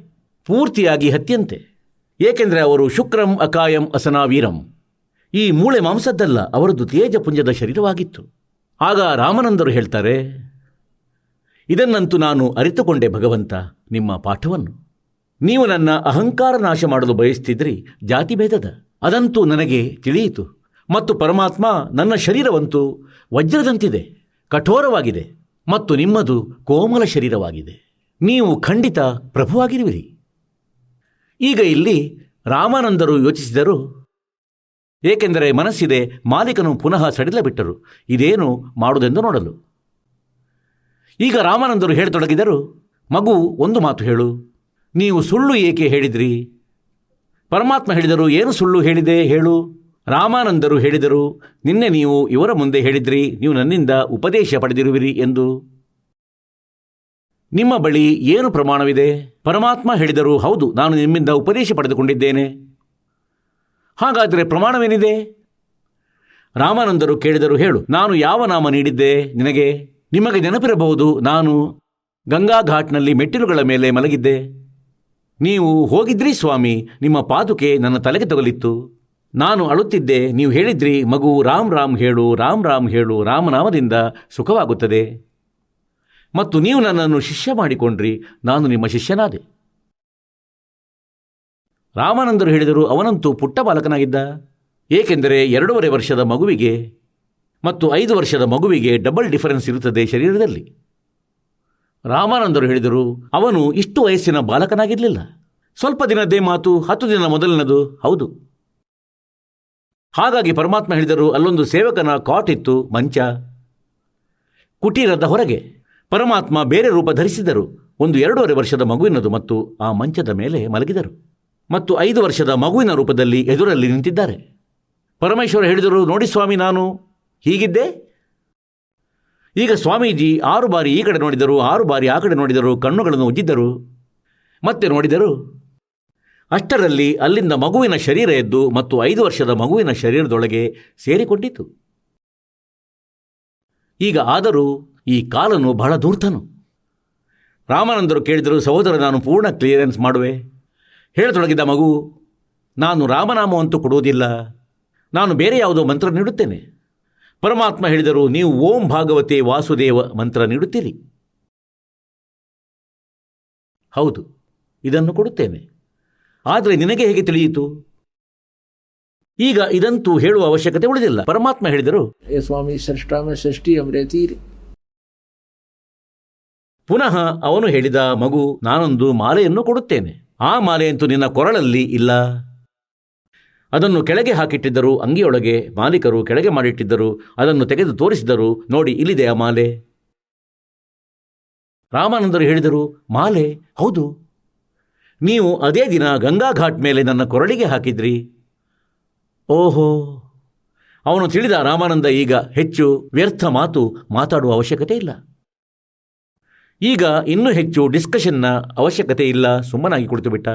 ಪೂರ್ತಿಯಾಗಿ ಹತ್ಯಂತೆ ಏಕೆಂದರೆ ಅವರು ಶುಕ್ರಂ ಅಕಾಯಂ ಅಸನಾವೀರಂ ಈ ಮೂಳೆ ಮಾಂಸದ್ದಲ್ಲ ಅವರದ್ದು ತೇಜಪುಂಜದ ಶರೀರವಾಗಿತ್ತು ಆಗ ರಾಮನಂದರು ಹೇಳ್ತಾರೆ ಇದನ್ನಂತೂ ನಾನು ಅರಿತುಕೊಂಡೆ ಭಗವಂತ ನಿಮ್ಮ ಪಾಠವನ್ನು ನೀವು ನನ್ನ ಅಹಂಕಾರ ನಾಶ ಮಾಡಲು ಬಯಸ್ತಿದ್ರಿ, ಜಾತಿಭೇದದ. ಅದಂತೂ ನನಗೆ ತಿಳಿಯಿತು. ಮತ್ತು ಪರಮಾತ್ಮ ನನ್ನ ಶರೀರವಂತೂ ವಜ್ರದಂತಿದೆ, ಕಠೋರವಾಗಿದೆ, ಮತ್ತು ನಿಮ್ಮದು ಕೋಮಲ ಶರೀರವಾಗಿದೆ. ನೀವು ಖಂಡಿತ ಪ್ರಭುವಾಗಿರುವಿರಿ. ಈಗ ಇಲ್ಲಿ ರಾಮಾನಂದರು ಯೋಚಿಸಿದರು, ಏಕೆಂದರೆ ಮನಸ್ಸಿದೆ, ಮಾಲೀಕನು ಪುನಃ ಸಡಿಲ ಬಿಟ್ಟರು, ಇದೇನು ಮಾಡುವುದೆಂದು ನೋಡಲು. ಈಗ ರಾಮಾನಂದರು ಹೇಳತೊಡಗಿದರು, ಮಗು ಒಂದು ಮಾತು ಹೇಳು. ನೀವು ಸುಳ್ಳು ಏಕೆ ಹೇಳಿದ್ರಿ? ಪರಮಾತ್ಮ ಹೇಳಿದರು, ಏನು ಸುಳ್ಳು ಹೇಳಿದೆ ಹೇಳು. ರಾಮಾನಂದರು ಹೇಳಿದರು, ನಿನ್ನೆ ನೀವು ಇವರ ಮುಂದೆ ಹೇಳಿದ್ರಿ, ನೀವು ನನ್ನಿಂದ ಉಪದೇಶ ಪಡೆದಿರುವಿರಿ ಎಂದು. ನಿಮ್ಮ ಬಳಿ ಏನು ಪ್ರಮಾಣವಿದೆ? ಪರಮಾತ್ಮ ಹೇಳಿದರು, ಹೌದು, ನಾನು ನಿಮ್ಮಿಂದ ಉಪದೇಶ ಪಡೆದುಕೊಂಡಿದ್ದೇನೆ. ಹಾಗಾದರೆ ಪ್ರಮಾಣವೇನಿದೆ? ರಾಮಾನಂದರು ಕೇಳಿದರು, ಹೇಳು, ನಾನು ಯಾವ ನಾಮ ನೀಡಿದ್ದೆ ನಿನಗೆ? ನಿಮಗೆ ನೆನಪಿರಬಹುದು, ನಾನು ಗಂಗಾ ಘಾಟ್ನಲ್ಲಿ ಮೆಟ್ಟಿಲುಗಳ ಮೇಲೆ ಮಲಗಿದ್ದೆ. ನೀವು ಹೋಗಿದ್ರಿ, ಸ್ವಾಮಿ. ನಿಮ್ಮ ಪಾದುಕೆ ನನ್ನ ತಲೆಗೆ ತಗಲಿತ್ತು. ನಾನು ಅಳುತ್ತಿದ್ದೆ, ನೀವು ಹೇಳಿದ್ರಿ, ಮಗು ರಾಮ್ ರಾಮ್ ಹೇಳು, ರಾಮ್ ರಾಮ್ ಹೇಳು, ರಾಮನಾಮದಿಂದ ಸುಖವಾಗುತ್ತದೆ. ಮತ್ತು ನೀವು ನನ್ನನ್ನು ಶಿಷ್ಯ ಮಾಡಿಕೊಂಡ್ರಿ, ನಾನು ನಿಮ್ಮ ಶಿಷ್ಯನಾದೆ. ರಾಮಾನಂದರು ಹೇಳಿದರು, ಅವನಂತೂ ಪುಟ್ಟ ಬಾಲಕನಾಗಿದ್ದ. ಏಕೆಂದರೆ ಎರಡೂವರೆ ವರ್ಷದ ಮಗುವಿಗೆ ಮತ್ತು ಐದು ವರ್ಷದ ಮಗುವಿಗೆ ಡಬಲ್ ಡಿಫರೆನ್ಸ್ ಇರುತ್ತದೆ ಶರೀರದಲ್ಲಿ. ರಾಮಾನಂದರು ಹೇಳಿದರು, ಅವನು ಇಷ್ಟು ವಯಸ್ಸಿನ ಬಾಲಕನಾಗಿರಲಿಲ್ಲ. ಸ್ವಲ್ಪ ದಿನದ್ದೇ ಮಾತು, ಹತ್ತು ದಿನ ಮೊದಲಿನದು, ಹೌದು. ಹಾಗಾಗಿ ಪರಮಾತ್ಮ ಹೇಳಿದರು, ಅಲ್ಲೊಂದು ಸೇವಕನ ಕಾಟ್ ಇತ್ತು ಮಂಚ. ಕುಟೀರದ ಹೊರಗೆ ಪರಮಾತ್ಮ ಬೇರೆ ರೂಪ ಧರಿಸಿದರು. ಒಂದು ಎರಡೂವರೆ ವರ್ಷದ ಮಗುವಿನದು ಮತ್ತು ಆ ಮಂಚದ ಮೇಲೆ ಮಲಗಿದರು. ಮತ್ತು ಐದು ವರ್ಷದ ಮಗುವಿನ ರೂಪದಲ್ಲಿ ಎದುರಲ್ಲಿ ನಿಂತಿದ್ದಾರೆ. ಪರಮೇಶ್ವರ ಹೇಳಿದರು, ನೋಡಿ ಸ್ವಾಮಿ, ನಾನು ಹೀಗಿದ್ದೆ ಈಗ ಸ್ವಾಮೀಜಿ ಆರು ಬಾರಿ ಈ ಕಡೆ ನೋಡಿದರು, ಆರು ಬಾರಿ ಆ ಕಡೆ ನೋಡಿದರು, ಕಣ್ಣುಗಳನ್ನು ಉಜ್ಜಿದ್ದರು. ಮತ್ತೆ ನೋಡಿದರು, ಅಷ್ಟರಲ್ಲಿ ಅಲ್ಲಿಂದ ಮಗುವಿನ ಶರೀರ ಎದ್ದು ಮತ್ತು ಐದು ವರ್ಷದ ಮಗುವಿನ ಶರೀರದೊಳಗೆ ಸೇರಿಕೊಂಡಿತು. ಈಗ ಆದರೂ ಈ ಕಾಲನು ಬಹಳ ಧೂರ್ತನು. ರಾಮಾನಂದರು ಕೇಳಿದರು, ಸಹೋದರ, ನಾನು ಪೂರ್ಣ ಕ್ಲಿಯರೆನ್ಸ್ ಮಾಡುವೆ. ಹೇಳತೊಡಗಿದ್ದ ಮಗು, ನಾನು ರಾಮನಾಮವಂತೂ ಕೊಡುವುದಿಲ್ಲ. ನಾನು ಬೇರೆ ಯಾವುದೋ ಮಂತ್ರ ನೀಡುತ್ತೇನೆ. ಪರಮಾತ್ಮ ಹೇಳಿದರು ನೀವು ಓಂ ಭಾಗವತೆ ವಾಸುದೇವ ಮಂತ್ರ ನೀಡುತ್ತೀರಿ. ಹೌದು ಇದನ್ನು ಕೊಡುತ್ತೇನೆ. ಆದರೆ ನಿನಗೆ ಹೇಗೆ ತಿಳಿಯಿತು? ಈಗ ಇದಂತೂ ಹೇಳುವ ಅವಶ್ಯಕತೆ ಉಳಿದಿಲ್ಲ. ಪರಮಾತ್ಮ ಹೇಳಿದರು ಸ್ವಾಮಿ ಸೃಷ್ಟಾಮ ಷಷ್ಠಿ ಅಮೃತೀರಿ. ಪುನಃ ಅವನು ಹೇಳಿದ ಮಗು ನಾನೊಂದು ಮಾಲೆಯನ್ನು ಕೊಡುತ್ತೇನೆ. ಆ ಮಾಲೆಯಂತೂ ನಿನ್ನ ಕೊರಳಲ್ಲಿ ಇಲ್ಲ. ಅದನ್ನು ಕೆಳಗೆ ಹಾಕಿಟ್ಟಿದ್ದರು, ಅಂಗಿಯೊಳಗೆ ಮಾಲೀಕರು ಕೆಳಗೆ ಮಾಡಿಟ್ಟಿದ್ದರು, ಅದನ್ನು ತೆಗೆದು ತೋರಿಸಿದರು, ನೋಡಿ ಇಲ್ಲಿದೆ ಆ ಮಾಲೆ. ರಾಮಾನಂದರು ಹೇಳಿದರು, ಮಾಲೆ? ಹೌದು. ನೀವು ಅದೇ ದಿನ ಗಂಗಾ ಘಾಟ್ ಮೇಲೆ ನನ್ನ ಕೊರಳಿಗೆ ಹಾಕಿದ್ರಿ. ಓಹೋ. ಅವನು ತಿಳಿದ ರಾಮಾನಂದ ಈಗ ಹೆಚ್ಚು ವ್ಯರ್ಥ ಮಾತು ಮಾತಾಡುವ ಅವಶ್ಯಕತೆ ಇಲ್ಲ. ಈಗ ಇನ್ನೂ ಹೆಚ್ಚು ಡಿಸ್ಕಷನ್ನ ಅವಶ್ಯಕತೆ ಇಲ್ಲ, ಸುಮ್ಮನಾಗಿ ಕುಳಿತುಬಿಟ್ಟ.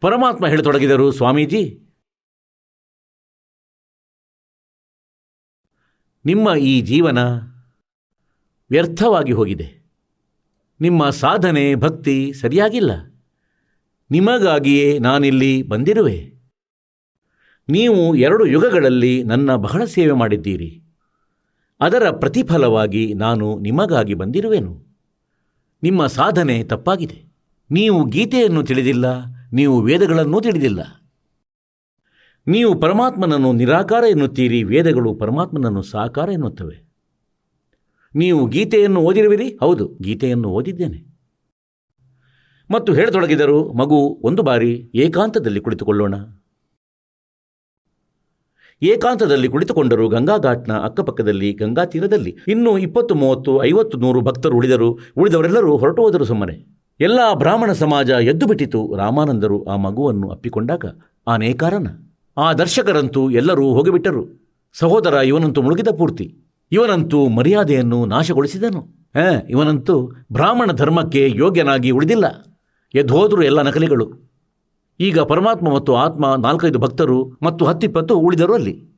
ಪರಮಾತ್ಮ ಹೇಳತೊಡಗಿದರು, ಸ್ವಾಮೀಜಿ. ನಿಮ್ಮ ಈ ಜೀವನ ವ್ಯರ್ಥವಾಗಿ ಹೋಗಿದೆ. ನಿಮ್ಮ ಸಾಧನೆ, ಭಕ್ತಿ ಸರಿಯಾಗಿಲ್ಲ. ನಿಮಗಾಗಿಯೇ ನಾನಿಲ್ಲಿ ಬಂದಿರುವೆ. ನೀವು ಎರಡು ಯುಗಗಳಲ್ಲಿ ನನ್ನ ಬಹಳ ಸೇವೆ ಮಾಡಿದ್ದೀರಿ. ಅದರ ಪ್ರತಿಫಲವಾಗಿ ನಾನು ನಿಮಗಾಗಿ ಬಂದಿರುವೆನು. ನಿಮ್ಮ ಸಾಧನೆ ತಪ್ಪಾಗಿದೆ. ನೀವು ಗೀತೆಯನ್ನು ತಿಳಿದಿಲ್ಲ ನೀವು ವೇದಗಳನ್ನು ತಿಳಿದಿಲ್ಲ. ನೀವು ಪರಮಾತ್ಮನನ್ನು ನಿರಾಕಾರ ಎನ್ನುತ್ತೀರಿ, ವೇದಗಳು ಪರಮಾತ್ಮನನ್ನು ಸಾಕಾರ ಎನ್ನುತ್ತವೆ. ನೀವು ಗೀತೆಯನ್ನು ಓದಿರುವಿರಿ? ಹೌದು, ಗೀತೆಯನ್ನು ಓದಿದ್ದೇನೆ. ಮತ್ತು ಹೇಳತೊಡಗಿದರು, ಮಗು, ಒಂದು ಬಾರಿ ಏಕಾಂತದಲ್ಲಿ ಕುಳಿತುಕೊಳ್ಳೋಣ. ಏಕಾಂತದಲ್ಲಿ ಕುಳಿತುಕೊಂಡರು ಗಂಗಾ ಘಾಟ್ನ ಅಕ್ಕಪಕ್ಕದಲ್ಲಿ ಗಂಗಾ ತೀರದಲ್ಲಿ ಇನ್ನೂ ಇಪ್ಪತ್ತು ಮೂವತ್ತು, ಐವತ್ತು ನೂರು ಭಕ್ತರು ಉಳಿದರು, ಉಳಿದವರೆಲ್ಲರೂ ಹೊರಟು ಹೋದರು ಸುಮ್ಮನೆ. ಎಲ್ಲ ಬ್ರಾಹ್ಮಣ ಸಮಾಜ ಎದ್ದುಬಿಟ್ಟಿತು. ರಾಮಾನಂದರು ಆ ಮಗುವನ್ನು ಅಪ್ಪಿಕೊಂಡಾಗ ಆ ನೇಕಾರನ ಆ ದರ್ಶಕರಂತೂ ಎಲ್ಲರೂ ಹೋಗಿಬಿಟ್ಟರು. ಸಹೋದರ ಇವನಂತೂ ಮುಳುಗಿದ ಪೂರ್ತಿ. ಇವನಂತೂ ಮರ್ಯಾದೆಯನ್ನು ನಾಶಗೊಳಿಸಿದನು. ಹ, ಇವನಂತೂ ಬ್ರಾಹ್ಮಣ ಧರ್ಮಕ್ಕೆ ಯೋಗ್ಯನಾಗಿ ಉಳಿದಿಲ್ಲ. ಎದ್ದೋದ್ರು ಎಲ್ಲ ನಕಲಿಗಳು. ಈಗ ಪರಮಾತ್ಮ ಮತ್ತು ಆತ್ಮ ನಾಲ್ಕೈದು ಭಕ್ತರು ಮತ್ತು ಹತ್ತಿಪ್ಪತ್ತು ಉಳಿದರು ಅಲ್ಲಿ.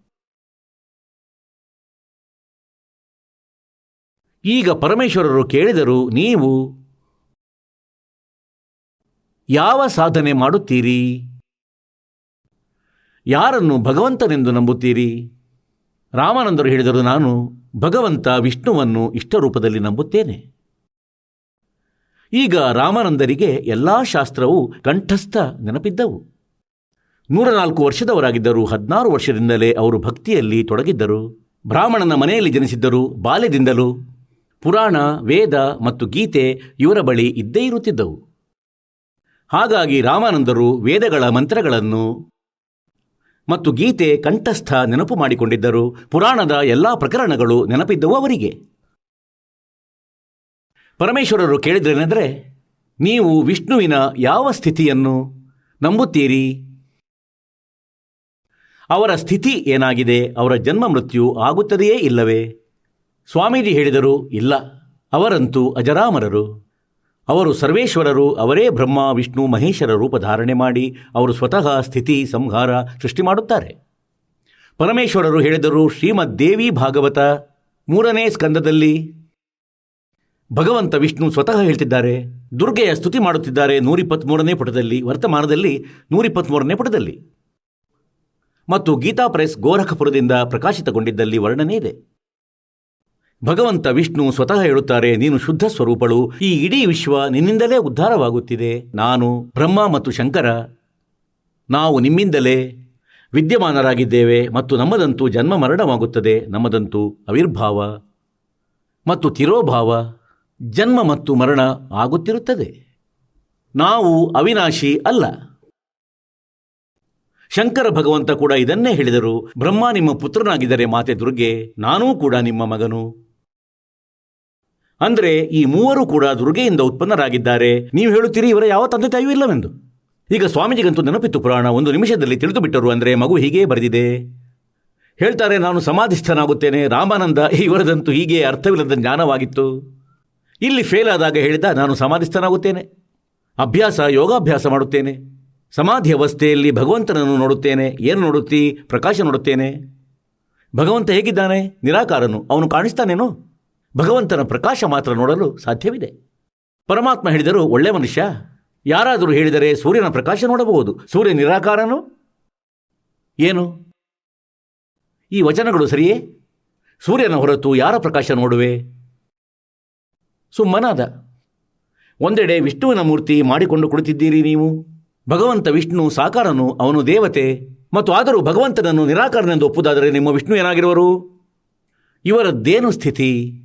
ಈಗ ಪರಮೇಶ್ವರರು ಕೇಳಿದರು, ನೀವು ಯಾವ ಸಾಧನೆ ಮಾಡುತ್ತೀರಿ? ಯಾರನ್ನು ಭಗವಂತನೆಂದು ನಂಬುತ್ತೀರಿ? ರಾಮಾನಂದರು ಹೇಳಿದರು, ನಾನು ಭಗವಂತ ವಿಷ್ಣುವನ್ನು ಇಷ್ಟರೂಪದಲ್ಲಿ ನಂಬುತ್ತೇನೆ. ಈಗ ರಾಮಾನಂದರಿಗೆ ಎಲ್ಲಾ ಶಾಸ್ತ್ರವು ಕಂಠಸ್ಥ ನೆನಪಿದ್ದವು. ನೂರ ನಾಲ್ಕು ವರ್ಷದವರಾಗಿದ್ದರು ಹದಿನಾರು ವರ್ಷದಿಂದಲೇ ಅವರು ಭಕ್ತಿಯಲ್ಲಿ ತೊಡಗಿದ್ದರು. ಬ್ರಾಹ್ಮಣನ ಮನೆಯಲ್ಲಿ ಜನಿಸಿದ್ದರು, ಬಾಲ್ಯದಿಂದಲೂ. ಪುರಾಣ, ವೇದ ಮತ್ತು ಗೀತೆ ಇವರ ಬಳಿ ಇದ್ದೇ ಇರುತ್ತಿದ್ದವು. ಹಾಗಾಗಿ ರಾಮಾನಂದರು ವೇದಗಳ ಮಂತ್ರಗಳನ್ನು ಮತ್ತು ಗೀತೆ ಕಂಠಸ್ಥ ನೆನಪು ಮಾಡಿಕೊಂಡಿದ್ದರು. ಪುರಾಣದ ಎಲ್ಲ ಪ್ರಕರಣಗಳು ನೆನಪಿದ್ದವು ಅವರಿಗೆ. ಪರಮೇಶ್ವರರು ಕೇಳಿದ್ರೇನೆಂದರೆ, ನೀವು ವಿಷ್ಣುವಿನ ಯಾವ ಸ್ಥಿತಿಯನ್ನು ನಂಬುತ್ತೀರಿ? ಅವರ ಸ್ಥಿತಿ ಏನಾಗಿದೆ? ಅವರ ಜನ್ಮ ಮೃತ್ಯು ಆಗುತ್ತದೆಯೇ ಇಲ್ಲವೇ? ಸ್ವಾಮೀಜಿ ಹೇಳಿದರು, ಇಲ್ಲ. ಅವರಂತೂ ಅಜರಾಮರರು. ಅವರು ಸರ್ವೇಶ್ವರರು, ಅವರೇ ಬ್ರಹ್ಮ, ವಿಷ್ಣು, ಮಹೇಶ್ವರ ರೂಪ ಧಾರಣೆ ಮಾಡಿ ಅವರು ಸ್ವತಃ ಸ್ಥಿತಿ, ಸಂಹಾರ ಸೃಷ್ಟಿ ಮಾಡುತ್ತಾರೆ. ಪರಮೇಶ್ವರರು ಹೇಳಿದರು ಶ್ರೀಮದ್ ದೇವಿ ಭಾಗವತ ಮೂರನೇ ಸ್ಕಂದದಲ್ಲಿ ಭಗವಂತ ವಿಷ್ಣು ಸ್ವತಃ ಹೇಳ್ತಿದ್ದಾರೆ, ದುರ್ಗೆಯ ಸ್ತುತಿ ಮಾಡುತ್ತಿದ್ದಾರೆ ನೂರಿಪ್ಪತ್ತ್ಮೂರನೇ ಪುಟದಲ್ಲಿ, ವರ್ತಮಾನದಲ್ಲಿ ನೂರಿಪ್ಪತ್ತ್ಮೂರನೇ ಪುಟದಲ್ಲಿ. ಮತ್ತು ಗೀತಾ ಪ್ರೆಸ್ ಗೋರಖಪುರದಿಂದ ಪ್ರಕಾಶಿತಗೊಂಡಿದ್ದಲ್ಲಿ ವರ್ಣನೆ ಇದೆ. ಭಗವಂತ ವಿಷ್ಣು ಸ್ವತಃ ಹೇಳುತ್ತಾರೆ, ನೀನು ಶುದ್ಧ ಸ್ವರೂಪಳು. ಈ ಇಡೀ ವಿಶ್ವ ನಿನ್ನಿಂದಲೇ ಉದ್ಧಾರವಾಗುತ್ತಿದೆ. ನಾನು, ಬ್ರಹ್ಮ ಮತ್ತು ಶಂಕರ, ನಾವು ನಿಮ್ಮಿಂದಲೇ ವಿದ್ಯಮಾನರಾಗಿದ್ದೇವೆ ಮತ್ತು ನಮ್ಮದಂತೂ ಜನ್ಮ ಮರಣವಾಗುತ್ತದೆ. ನಮ್ಮದಂತೂ ಅವಿರ್ಭಾವ ಮತ್ತು ತಿರೋಭಾವ, ಜನ್ಮ ಮತ್ತು ಮರಣ ಆಗುತ್ತಿರುತ್ತದೆ. ನಾವು ಅವಿನಾಶಿ ಅಲ್ಲ. ಶಂಕರ ಭಗವಂತ ಕೂಡ ಇದನ್ನೇ ಹೇಳಿದರು. ಬ್ರಹ್ಮ ನಿಮ್ಮ ಪುತ್ರನಾಗಿದ್ದರೆ ಮಾತೆ ದುರ್ಗೆ, ನಾನೂ ಕೂಡ ನಿಮ್ಮ ಮಗನು. ಅಂದರೆ ಈ ಮೂವರು ಕೂಡ ದುರ್ಗೆಯಿಂದ ಉತ್ಪನ್ನರಾಗಿದ್ದಾರೆ. ನೀವು ಹೇಳುತ್ತೀರಿ, ಇವರ ಯಾವ ತಂದೆ ತಾಯಿಯೂ ಇಲ್ಲವೆಂದು. ಈಗ ಸ್ವಾಮೀಜಿಗಂತೂ ನೆನಪಿತ್ತು ಪುರಾಣ, ಒಂದು ನಿಮಿಷದಲ್ಲಿ ತಿಳಿದು ಬಿಟ್ಟರು ಅಂದರೆ ಮಗು ಹೀಗೇ ಬರೆದಿದೆ. ಹೇಳ್ತಾರೆ, ನಾನು ಸಮಾಧಿಸ್ಥನಾಗುತ್ತೇನೆ, ರಾಮಾನಂದ ಇವರದಂತೂ ಹೀಗೆ ಅರ್ಥವಿಲ್ಲದ ಜ್ಞಾನವಾಗಿತ್ತು. ಇಲ್ಲಿ ಫೇಲ್ ಆದಾಗ ಹೇಳಿದ, ನಾನು ಸಮಾಧಿಸ್ಥನಾಗುತ್ತೇನೆ. ಅಭ್ಯಾಸ, ಯೋಗಾಭ್ಯಾಸ ಮಾಡುತ್ತೇನೆ. ಸಮಾಧಿ ಅವಸ್ಥೆಯಲ್ಲಿ ಭಗವಂತನನ್ನು ನೋಡುತ್ತೇನೆ. ಏನು ನೋಡುತ್ತಿ? ಪ್ರಕಾಶ ನೋಡುತ್ತೇನೆ. ಭಗವಂತ ಹೇಗಿದ್ದಾನೆ? ನಿರಾಕಾರನು. ಅವನು ಕಾಣಿಸ್ತಾನೇನೋ? ಭಗವಂತನ ಪ್ರಕಾಶ ಮಾತ್ರ ನೋಡಲು ಸಾಧ್ಯವಿದೆ. ಪರಮಾತ್ಮ ಹೇಳಿದರು, ಒಳ್ಳೆ ಮನುಷ್ಯ, ಯಾರಾದರೂ ಹೇಳಿದರೆ ಸೂರ್ಯನ ಪ್ರಕಾಶ ನೋಡಬಹುದು. ಸೂರ್ಯ ನಿರಾಕಾರನು? ಏನು? ಈ ವಚನಗಳು ಸರಿಯೇ? ಸೂರ್ಯನ ಹೊರತು ಯಾರ ಪ್ರಕಾಶ ನೋಡುವೆ? ಸುಮ್ಮನಾದ. ಒಂದೆಡೆ ವಿಷ್ಣುವಿನ ಮೂರ್ತಿ ಮಾಡಿಕೊಂಡು ಕುಳಿತಿದ್ದೀರಿ ನೀವು? ಭಗವಂತ ವಿಷ್ಣು ಸಾಕಾರನು, ಅವನು ದೇವತೆ. ಮತ್ತು ಆದರೂ ಭಗವಂತನನ್ನು ನಿರಾಕಾರನೆಂದು ಒಪ್ಪುದಾದರೆ ನಿಮ್ಮ ವಿಷ್ಣು ಏನಾಗಿರುವರು? ಇವರದ್ದೇನು ಸ್ಥಿತಿ?